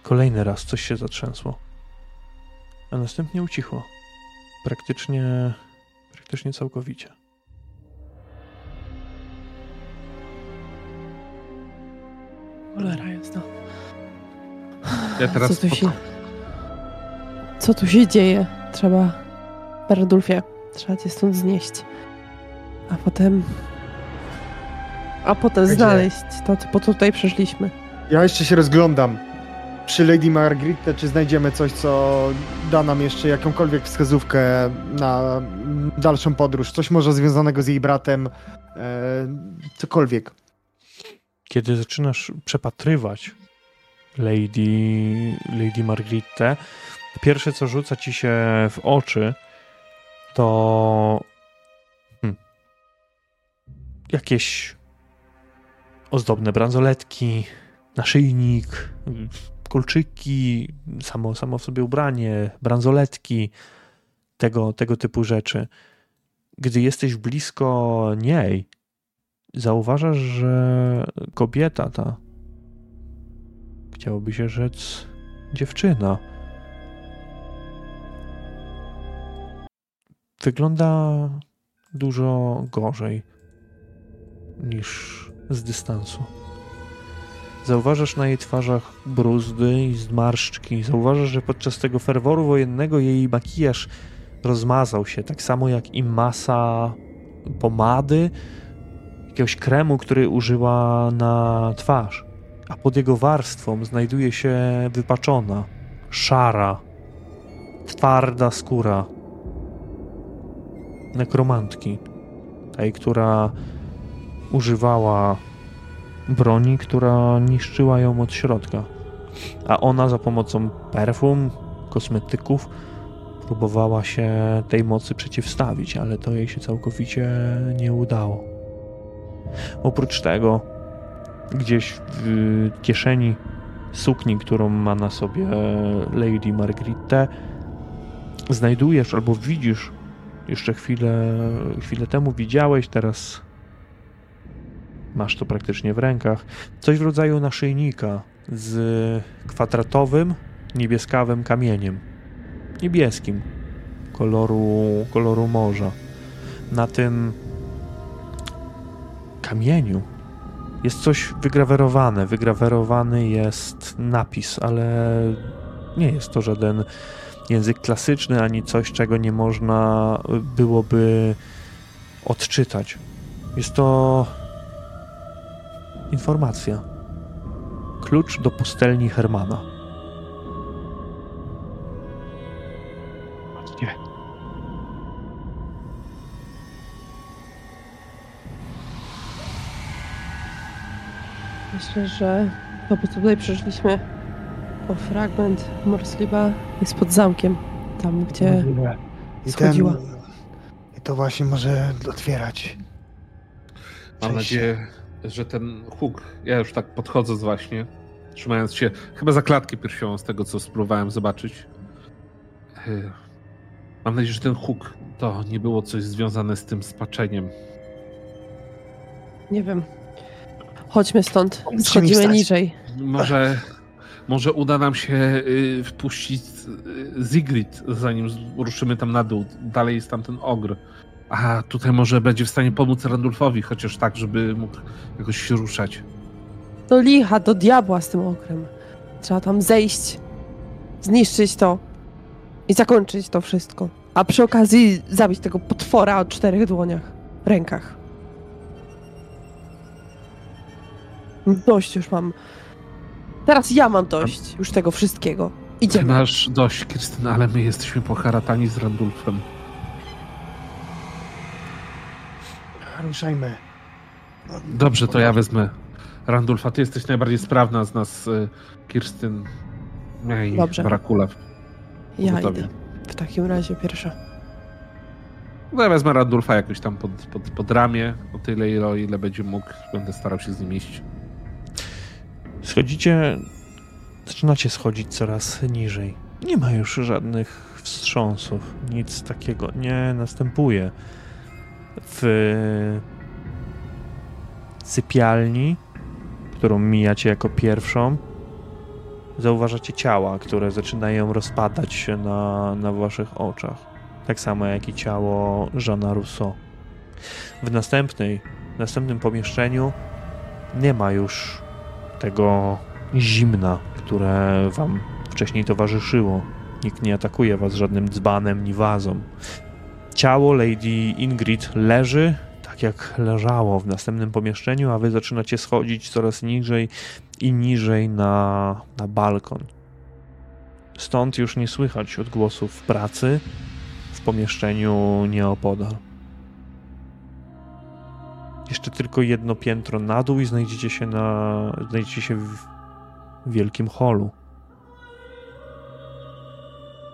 Kolejny raz coś się zatrzęsło, a następnie ucichło. Praktycznie, praktycznie całkowicie. Cholera jasna. Ja teraz Co tu się... Co tu się dzieje? Trzeba... Berdulfie, trzeba cię stąd znieść. A potem... A potem Gdzie? znaleźć to, po co tutaj przyszliśmy. Ja jeszcze się rozglądam przy Lady Margritę, czy znajdziemy coś, co da nam jeszcze jakąkolwiek wskazówkę na dalszą podróż. Coś może związanego z jej bratem, e, cokolwiek. Kiedy zaczynasz przepatrywać Lady, Lady Margritę, pierwsze co rzuca ci się w oczy to jakieś ozdobne bransoletki, naszyjnik, kolczyki, samo, samo w sobie ubranie, bransoletki, tego, tego typu rzeczy. Gdy jesteś blisko niej, zauważasz, że kobieta ta, chciałoby się rzec dziewczyna, wygląda dużo gorzej niż z dystansu. Zauważasz na jej twarzach bruzdy i zmarszczki. Zauważasz, że podczas tego ferworu wojennego jej makijaż rozmazał się, tak samo jak i masa pomady, jakiegoś kremu, który użyła na twarz. A pod jego warstwą znajduje się wypaczona, szara, twarda skóra nekromantki. Tej, która używała broni, która niszczyła ją od środka. A ona za pomocą perfum, kosmetyków próbowała się tej mocy przeciwstawić, ale to jej się całkowicie nie udało. Oprócz tego, gdzieś w kieszeni sukni, którą ma na sobie Lady Margritte, znajdujesz albo widzisz, jeszcze chwilę, chwilę temu widziałeś, teraz masz to praktycznie w rękach, coś w rodzaju naszyjnika z kwadratowym, niebieskawym kamieniem. Niebieskim, koloru, koloru morza. Na tym kamieniu jest coś wygrawerowane. Wygrawerowany jest napis, ale nie jest to żaden język klasyczny ani coś, czego nie można byłoby odczytać. Jest to informacja. Klucz do pustelni Hermana. Patrzcie. Myślę, że to, po co tutaj przyszliśmy, po fragment Morsliba jest pod zamkiem. Tam, gdzie. I, schodziła. I to właśnie może otwierać. Mam nadzieję, że ten huk, ja już tak podchodzę właśnie, trzymając się chyba za klatkę piersiową z tego, co spróbowałem zobaczyć. Yy, Mam nadzieję, że ten huk to nie było coś związane z tym spaczeniem. Nie wiem. Chodźmy stąd. Schodzimy niżej. Może, może uda nam się y, wpuścić y, Zigrid, zanim ruszymy tam na dół. Dalej jest tam ten ogr. A tutaj może będzie w stanie pomóc Randulfowi, chociaż tak, żeby mógł jakoś się ruszać. Do licha, do diabła z tym okrem. Trzeba tam zejść, zniszczyć to i zakończyć to wszystko. A przy okazji zabić tego potwora o czterech dłoniach, rękach. Dość już mam. Teraz ja mam dość już tego wszystkiego. Ty Idziemy. masz dość, Krystyna, ale my jesteśmy poharatani z Randulfem. Ruszajmy. Dobrze, to ja wezmę Randulfa. Ty jesteś najbardziej sprawna z nas, y, Kirstyn. Ja i Dobrze. Brakula. Ja idę. W takim razie pierwsza. No ja wezmę Randulfa jakoś tam pod, pod, pod ramię, o tyle ile, ile będzie mógł. Będę starał się z nim iść. Schodzicie, zaczynacie schodzić coraz niżej. Nie ma już żadnych wstrząsów, nic takiego nie następuje. W sypialni, którą mijacie jako pierwszą, zauważacie ciała, które zaczynają rozpadać się na, na waszych oczach. Tak samo jak i ciało Jeana Rousseau. W następnej, następnym pomieszczeniu nie ma już tego zimna, które wam wcześniej towarzyszyło. Nikt nie atakuje was żadnym dzbanem ni wazą. Ciało Lady Ingrid leży tak jak leżało w następnym pomieszczeniu, a wy zaczynacie schodzić coraz niżej i niżej na, na balkon. Stąd już nie słychać odgłosów pracy w pomieszczeniu nieopodal. Jeszcze tylko jedno piętro na dół i znajdziecie się na. znajdziecie się w wielkim holu.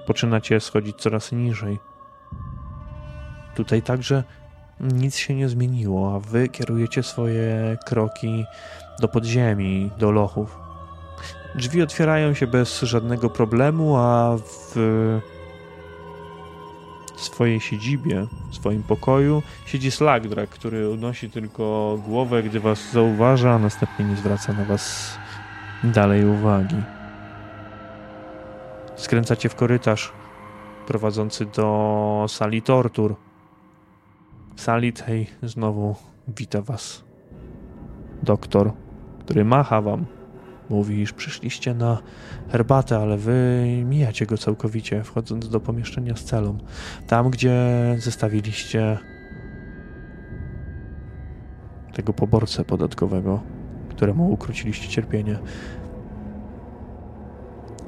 Poczynacie schodzić coraz niżej. Tutaj także nic się nie zmieniło, a wy kierujecie swoje kroki do podziemi, do lochów. Drzwi otwierają się bez żadnego problemu, a w swojej siedzibie, w swoim pokoju siedzi Slagdrak, który unosi tylko głowę, gdy was zauważa, a następnie nie zwraca na was dalej uwagi. Skręcacie w korytarz prowadzący do sali tortur. Sali tej znowu wita was doktor, który macha wam. Mówi, iż przyszliście na herbatę, ale wy mijacie go całkowicie, wchodząc do pomieszczenia z celą. Tam, gdzie zestawiliście tego poborcę podatkowego, któremu ukróciliście cierpienie.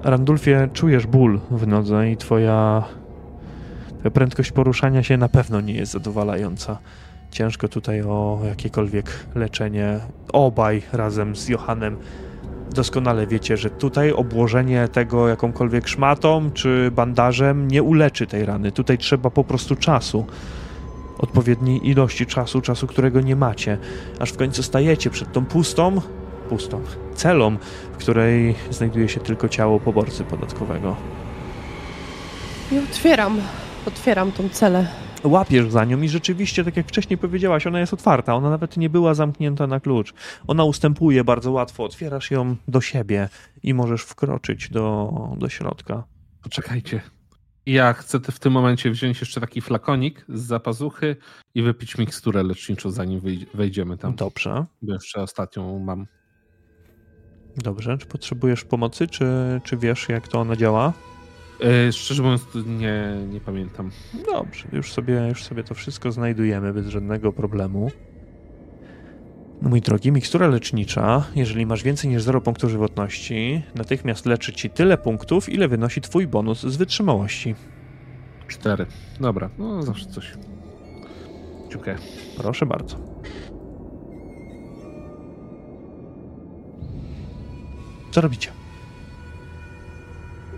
Randulfie, czujesz ból w nodze i twoja prędkość poruszania się na pewno nie jest zadowalająca. Ciężko tutaj o jakiekolwiek leczenie. Obaj razem z Johanem doskonale wiecie, że tutaj obłożenie tego jakąkolwiek szmatą czy bandażem nie uleczy tej rany. Tutaj trzeba po prostu czasu. Odpowiedniej ilości czasu, czasu, którego nie macie. Aż w końcu stajecie przed tą pustą, pustą celą, w której znajduje się tylko ciało poborcy podatkowego. I otwieram, otwieram tą celę. łapiesz za nią i rzeczywiście, tak jak wcześniej powiedziałaś, ona jest otwarta, ona nawet nie była zamknięta na klucz. Ona ustępuje bardzo łatwo, otwierasz ją do siebie i możesz wkroczyć do, do środka. Poczekajcie. Ja chcę w tym momencie wziąć jeszcze taki flakonik z zapazuchy i wypić miksturę leczniczą, zanim wejdziemy tam. Dobrze, Bo jeszcze ostatnią mam. dobrze. Czy potrzebujesz pomocy, czy, czy wiesz, jak to ona działa? Yy, szczerze mówiąc, nie, nie pamiętam. Dobrze, już sobie, już sobie to wszystko znajdujemy bez żadnego problemu. No, Mój drogi, mikstura lecznicza, jeżeli masz więcej niż 0 punktów żywotności, natychmiast leczy ci tyle punktów, ile wynosi twój bonus z wytrzymałości. Cztery. Dobra, no zawsze coś. Dziękuję. Proszę bardzo. Co robicie?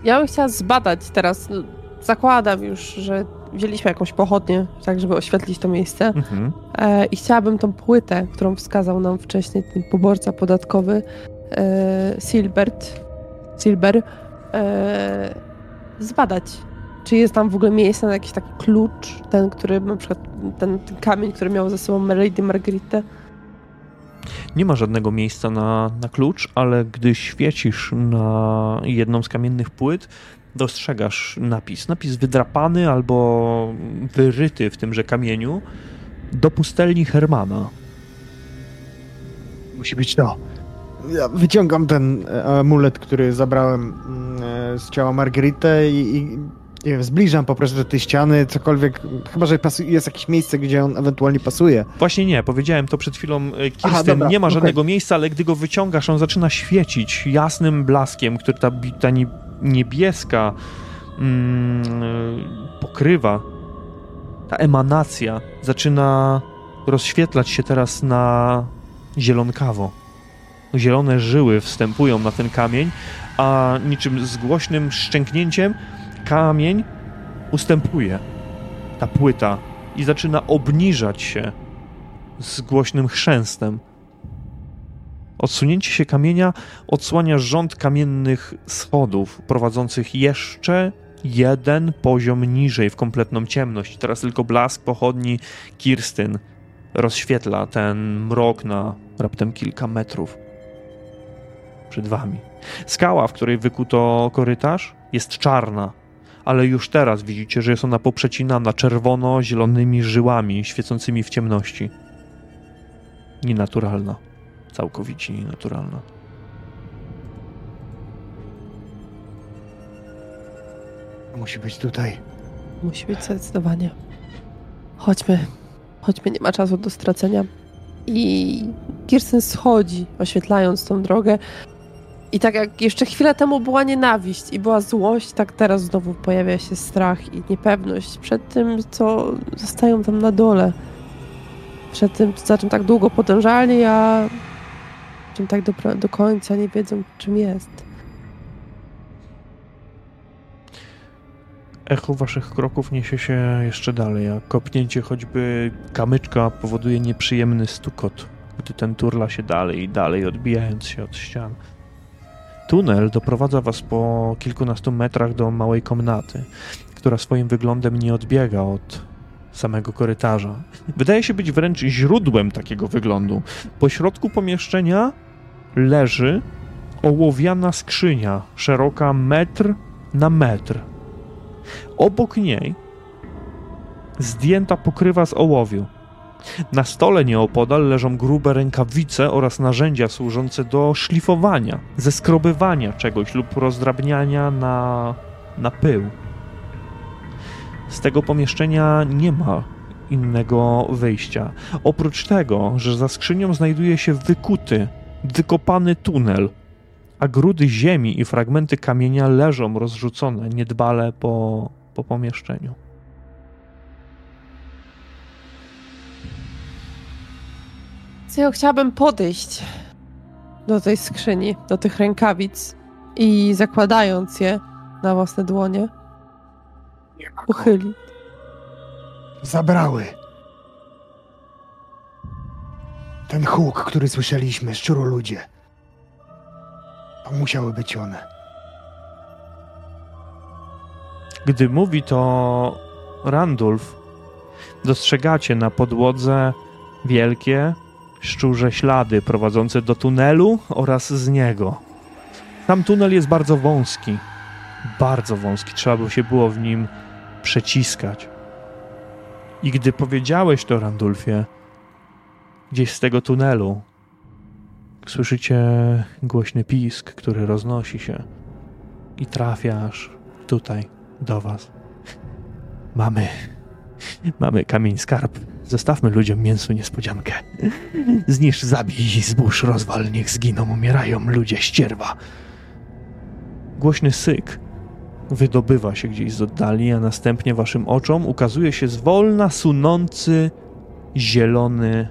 Ja bym chciała zbadać teraz, no, zakładam już, że wzięliśmy jakąś pochodnię, tak żeby oświetlić to miejsce Mhm. e, i chciałabym tą płytę, którą wskazał nam wcześniej ten poborca podatkowy e, Silbert, Silber, e, zbadać. Czy jest tam w ogóle miejsce na jakiś taki klucz, ten, który na przykład, ten, ten kamień, który miał ze sobą Lady Margaretę. Nie ma żadnego miejsca na, na klucz, ale gdy świecisz na jedną z kamiennych płyt, dostrzegasz napis. Napis wydrapany albo wyryty w tymże kamieniu do pustelni Hermana. Musi być to. Ja wyciągam ten e, amulet, który zabrałem mm, e, z ciała Margaritę i, i nie wiem, zbliżam po prostu do tej ściany, cokolwiek, chyba, że jest jakieś miejsce, gdzie on ewentualnie pasuje. Właśnie nie, powiedziałem to przed chwilą e, Kirsten, Aha, nie ma żadnego miejsca, ale gdy go wyciągasz, on zaczyna świecić jasnym blaskiem, który ta, ta nie- niebieska mm, e, pokrywa, ta emanacja zaczyna rozświetlać się teraz na zielonkawo. Zielone żyły wstępują na ten kamień, a niczym z głośnym szczęknięciem kamień ustępuje. Ta płyta i zaczyna obniżać się z głośnym chrzęstem. Odsunięcie się kamienia odsłania rząd kamiennych schodów prowadzących jeszcze jeden poziom niżej w kompletną ciemność. Teraz tylko blask pochodni Kirstyn rozświetla ten mrok na raptem kilka metrów przed wami. Skała, w której wykuto korytarz, jest czarna, ale już teraz widzicie, że jest ona poprzecinana czerwono-zielonymi żyłami świecącymi w ciemności. Nienaturalna. Całkowicie nienaturalna. Musi być tutaj. Musi być zdecydowanie. Chodźmy. Chodźmy, nie ma czasu do stracenia. I Kirsten schodzi, oświetlając tą drogę. I tak jak jeszcze chwilę temu była nienawiść i była złość, tak teraz znowu pojawia się strach i niepewność przed tym, co zostają tam na dole. Przed tym, za czym tak długo podążali, a czym tak do, do końca nie wiedzą, czym jest. Echo waszych kroków niesie się jeszcze dalej, a kopnięcie choćby kamyczka powoduje nieprzyjemny stukot, gdy ten turla się dalej i dalej, odbijając się od ścian. Tunel doprowadza was po kilkunastu metrach do małej komnaty, która swoim wyglądem nie odbiega od samego korytarza. Wydaje się być wręcz źródłem takiego wyglądu. Po środku pomieszczenia leży ołowiana skrzynia, szeroka metr na metr. Obok niej zdjęta pokrywa z ołowiu. Na stole nieopodal leżą grube rękawice oraz narzędzia służące do szlifowania, zeskrobywania czegoś lub rozdrabniania na, na pył. Z tego pomieszczenia nie ma innego wyjścia. Oprócz tego, że za skrzynią znajduje się wykuty, wykopany tunel, a grudy ziemi i fragmenty kamienia leżą rozrzucone niedbale po, po pomieszczeniu. Ja chciałabym podejść do tej skrzyni, do tych rękawic i zakładając je na własne dłonie, uchylić. Zabrały. Ten huk, który słyszeliśmy, szczuro ludzie. To musiały być one. Gdy mówi to Randulf, dostrzegacie na podłodze wielkie, szczurze ślady prowadzące do tunelu oraz z niego. Tam tunel jest bardzo wąski. Bardzo wąski. Trzeba by się było w nim przeciskać. I gdy powiedziałeś to, Randulfie, gdzieś z tego tunelu słyszycie głośny pisk, który roznosi się i trafiasz tutaj do was. Mamy. Mamy kamień skarb. Zostawmy ludziom mięsu niespodziankę. Zniszcz, zabij, zbóż, rozwal, niech zginą, umierają ludzie, ścierwa. Głośny syk wydobywa się gdzieś z oddali, a następnie waszym oczom ukazuje się zwolna sunący zielony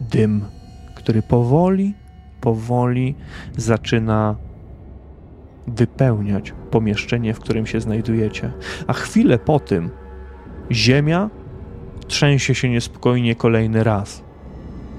dym, który powoli, powoli zaczyna wypełniać pomieszczenie, w którym się znajdujecie. A chwilę po tym ziemia trzęsie się niespokojnie kolejny raz.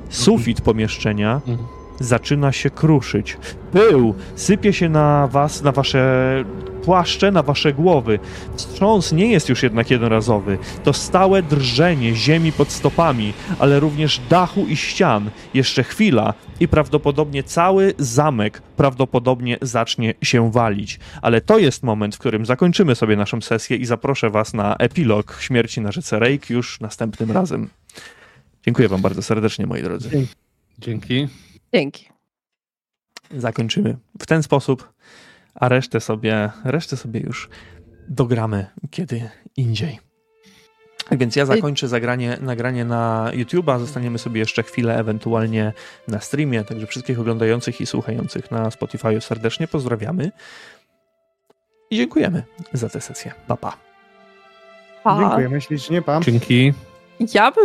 Sufit pomieszczenia Mhm. Zaczyna się kruszyć. Pył sypie się na was, na wasze płaszcze, na wasze głowy. Wstrząs nie jest już jednak jednorazowy. To stałe drżenie ziemi pod stopami, ale również dachu i ścian. Jeszcze chwila i prawdopodobnie cały zamek prawdopodobnie zacznie się walić. Ale to jest moment, w którym zakończymy sobie naszą sesję i zaproszę was na epilog śmierci na rzece Rejk już następnym razem. Dziękuję wam bardzo serdecznie, moi drodzy. Dzięki. Dzięki. zakończymy w ten sposób, a resztę sobie, resztę sobie już dogramy kiedy indziej. Tak więc ja zakończę zagranie, nagranie na YouTube'a, zostaniemy sobie jeszcze chwilę ewentualnie na streamie, także wszystkich oglądających i słuchających na Spotify serdecznie pozdrawiamy i dziękujemy za tę sesję. Pa, pa. Pa. Dziękujemy ślicznie, Pam. Dzięki. Ja bym